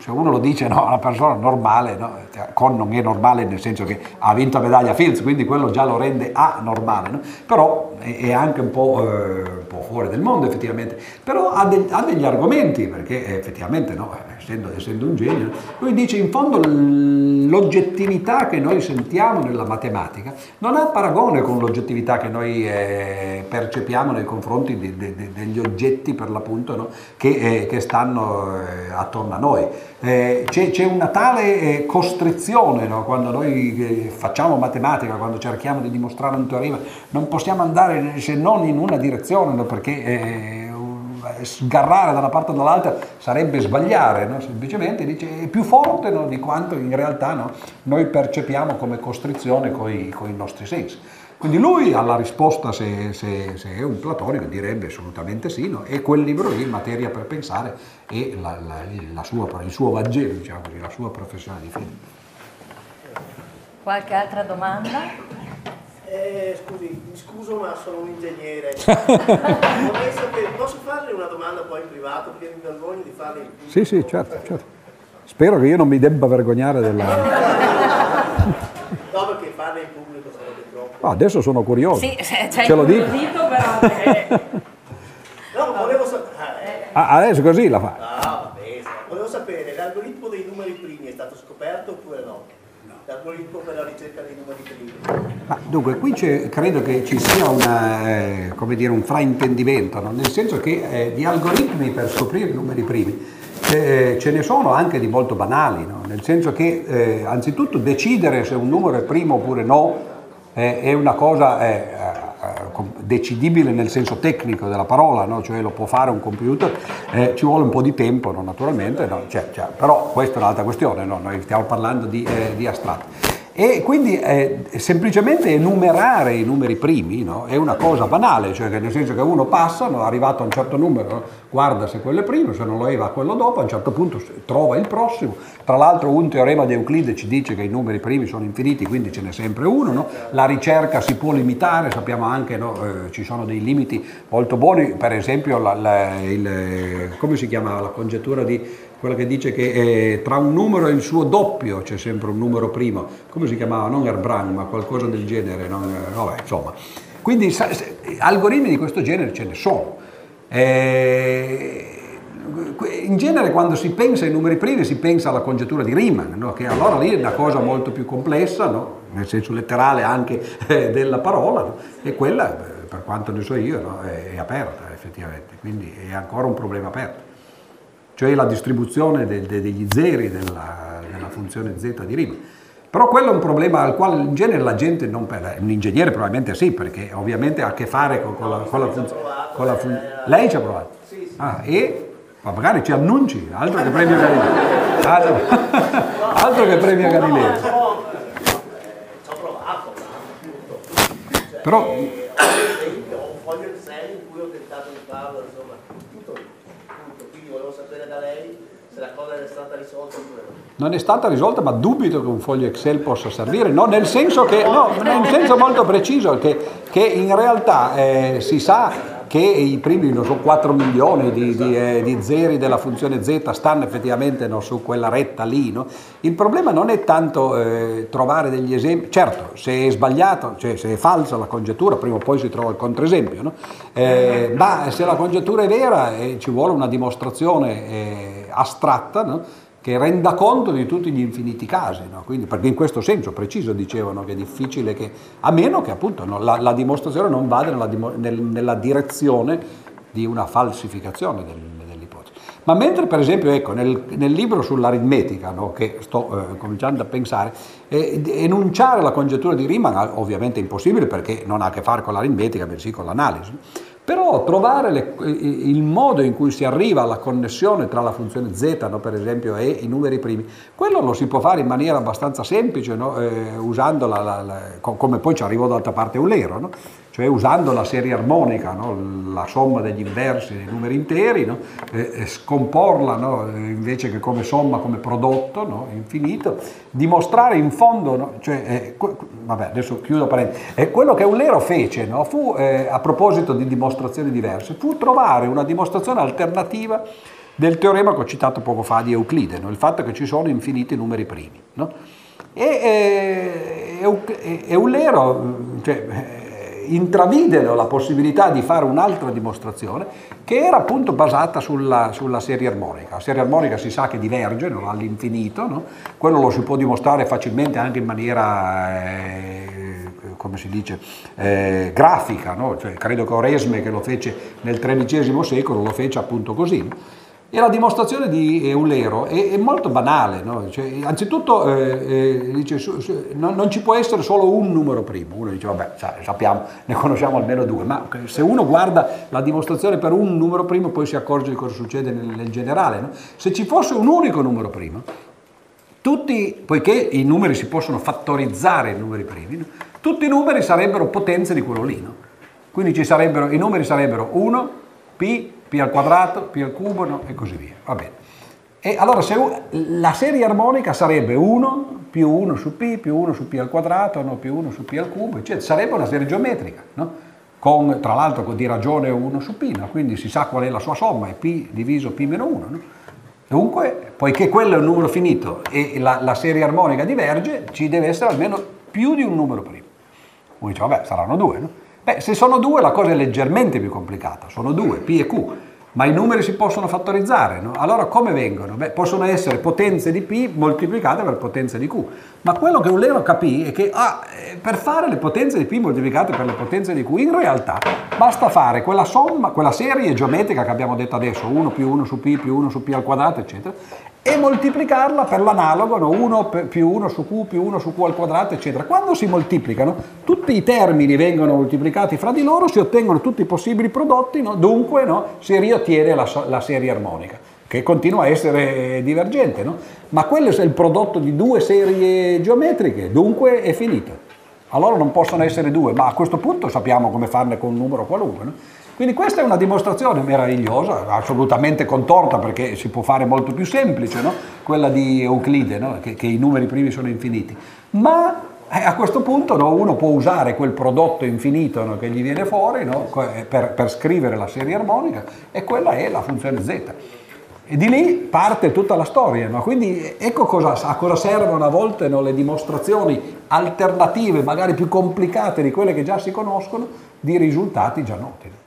se uno lo dice no, una persona normale, no, con non è normale nel senso che ha vinto la medaglia Fields, quindi quello già lo rende anormale, no? però è, anche un po', eh, un po', fuori del mondo effettivamente, però ha, de, ha degli argomenti, perché effettivamente no, essendo, essendo, un genio, lui dice in fondo l'oggettività che noi sentiamo nella matematica non ha paragone con l'oggettività che noi eh, percepiamo nei confronti di, de, de, degli oggetti per l'appunto che, eh, che, stanno eh, attorno a noi. Eh, c'è, c'è, una tale eh, costrizione no? quando noi eh, facciamo matematica, quando cerchiamo di dimostrare un teorema, non possiamo andare se non in una direzione no? perché sgarrare da una parte o dall'altra sarebbe sbagliare, no? semplicemente dice è più forte no? di quanto in realtà no? noi percepiamo come costrizione con i nostri sensi. Quindi lui alla risposta se, se, se, è un platonico direbbe assolutamente sì, no? e quel libro lì, Materia per pensare, è la, la, la sua, il suo Vangelo, diciamo così, la sua professione di fede. Qualche altra domanda? Eh, scusi, mi scuso ma sono un ingegnere. Sapere, posso farle una domanda poi in privato perché mi vergogno di farle in pubblico? Sì, sì, certo, certo. Spero che io non mi debba vergognare della... no, perché farle in pubblico Ah, adesso sono curioso. Sì, cioè, Ce lo dico. Però... no, volevo sapere. Ah, adesso così la fa. Ah, vabbè, volevo sapere, l'algoritmo dei numeri primi è stato scoperto oppure no? L'algoritmo per la ricerca dei numeri primi. Ma dunque, qui credo che ci sia una, eh, dire, un fraintendimento, no? nel senso che eh, di algoritmi per scoprire i numeri primi eh, ce ne sono anche di molto banali, no? nel senso che eh, anzitutto decidere se un numero è primo oppure no è una cosa eh, eh, decidibile nel senso tecnico della parola, no? cioè lo può fare un computer, eh, ci vuole un po' di tempo no? naturalmente, no? Cioè, cioè, però questa è un'altra questione, noi stiamo parlando di, eh, di astratti. E quindi eh, semplicemente enumerare i numeri primi no? è una cosa banale, cioè nel senso che uno passa, no? arrivato a un certo numero, guarda se quello è primo, se non lo è va quello dopo, a un certo punto trova il prossimo. Tra l'altro un teorema di Euclide ci dice che i numeri primi sono infiniti, quindi ce n'è sempre uno. No? La ricerca si può limitare, sappiamo anche che eh, ci sono dei limiti molto buoni, per esempio la, la, il, come si chiama la congettura di quella che dice che eh, tra un numero e il suo doppio c'è sempre un numero primo, come si chiamava? Non Erbrang, ma qualcosa del genere, non, eh, vabbè, insomma. Quindi sa, algoritmi di questo genere ce ne sono. Eh, in genere quando si pensa ai numeri primi si pensa alla congettura di Riemann, no? che allora lì è una cosa molto più complessa, no? nel senso letterale anche eh, della parola, no? e quella, per quanto ne so io, è, è aperta effettivamente, quindi è ancora un problema aperto cioè la distribuzione de, de, degli zeri della, della, funzione z di Riemann. Però quello è un problema al quale in genere la gente non pensa, un ingegnere probabilmente sì, perché ovviamente ha a che fare con, con la, con la funzione. Fun- lei ci ha provato? Ah, e? Ma magari ci annunci, altro che premio Galileo. Altro, altro che premio Galileo. Ci ho provato, Però se la cosa è stata risolta oppure no. Non è stata risolta, ma dubito che un foglio Excel possa servire, no, nel senso che, no, nel senso molto preciso, che, che in realtà eh, si sa che i primi non so, 4 milioni di, di, eh, di, zeri della funzione z stanno effettivamente no, su quella retta lì. No? Il problema non è tanto eh, trovare degli esempi, certo se è sbagliato, cioè se è falsa la congettura, prima o poi si trova il controesempio, no? eh, ma se la congettura è vera eh, ci vuole una dimostrazione eh, astratta che renda conto di tutti gli infiniti casi, no? Quindi, perché in questo senso preciso dicevano che è difficile che, a meno che appunto no, la, la, dimostrazione non vada nella, nel, nella direzione di una falsificazione del, dell'ipotesi. Ma mentre per esempio ecco, nel, nel libro sull'aritmetica, no, che sto eh, cominciando a pensare, eh, enunciare la congettura di Riemann ovviamente è impossibile perché non ha a che fare con l'aritmetica, bensì con l'analisi. Però trovare le, il modo in cui si arriva alla connessione tra la funzione z, no, per esempio, e i numeri primi, quello lo si può fare in maniera abbastanza semplice, no, eh, usando la, la, come poi ci arrivò d'altra parte Eulero, no? Cioè usando la serie armonica, no? la somma degli inversi dei numeri interi, no? e, scomporla no? invece che come somma, come prodotto infinito, dimostrare in fondo, cioè, eh, vabbè adesso chiudo parentesi, eh, quello che Eulero fece fu, eh, a proposito di dimostrazioni diverse, fu trovare una dimostrazione alternativa del teorema che ho citato poco fa di Euclide, il fatto che ci sono infiniti numeri primi. E eh, Eulero, cioè, intravidero la possibilità di fare un'altra dimostrazione che era appunto basata sulla, sulla, serie armonica. La serie armonica si sa che diverge no? all'infinito, no? quello lo si può dimostrare facilmente anche in maniera... Eh, come si dice, eh, grafica, no? cioè, credo che Oresme che lo fece nel XIII secolo lo fece appunto così. E la dimostrazione di Eulero è, è molto banale, no? cioè, anzitutto eh, eh, dice, su, su, non, non, ci può essere solo un numero primo, uno dice vabbè sappiamo, ne conosciamo almeno due, ma se uno guarda la dimostrazione per un numero primo poi si accorge di cosa succede nel, nel generale. No? Se ci fosse un unico numero primo, tutti, poiché i numeri si possono fattorizzare in numeri primi, no? tutti i numeri sarebbero potenze di quello lì, quindi i numeri sarebbero 1, P, P al quadrato, P al cubo no? e così via. Va bene. E allora se la serie armonica sarebbe 1 più 1 su P più 1 su P al quadrato, no? più 1 su P al cubo, eccetera. Sarebbe una serie geometrica, no? Con, tra l'altro di ragione 1 su P, no? quindi si sa qual è la sua somma, è P diviso P meno 1. No? Dunque, poiché quello è un numero finito e la, la, serie armonica diverge, ci deve essere almeno più di un numero primo. Uno dice, vabbè, saranno due, no? Beh, se sono due la cosa è leggermente più complicata, sono due, P e Q, ma i numeri si possono fattorizzare, no? Allora come vengono? Beh, possono essere potenze di P moltiplicate per potenze di Q, ma quello che Eulero capì è che ah, eh, per fare le potenze di P moltiplicate per le potenze di Q, in realtà basta fare quella somma, quella serie geometrica che abbiamo detto adesso, 1 più 1 su P più 1 su P al quadrato, eccetera, e moltiplicarla per l'analogo, no? 1 più 1 su q più 1 su q al quadrato, eccetera. Quando si moltiplicano, tutti i termini vengono moltiplicati fra di loro, si ottengono tutti i possibili prodotti, no? dunque no? si riottiene la, la, serie armonica, che continua a essere divergente, ma quello è il prodotto di due serie geometriche, dunque è finito. Allora non possono essere due, ma a questo punto sappiamo come farne con un numero qualunque. Quindi questa è una dimostrazione meravigliosa, assolutamente contorta perché si può fare molto più semplice, no? quella di Euclide, no? che, che, i numeri primi sono infiniti. Ma eh, a questo punto no, uno può usare quel prodotto infinito che gli viene fuori eh, per, per, scrivere la serie armonica e quella è la funzione z. E di lì parte tutta la storia, quindi ecco cosa, a cosa servono a volte le dimostrazioni alternative, magari più complicate di quelle che già si conoscono, di risultati già noti.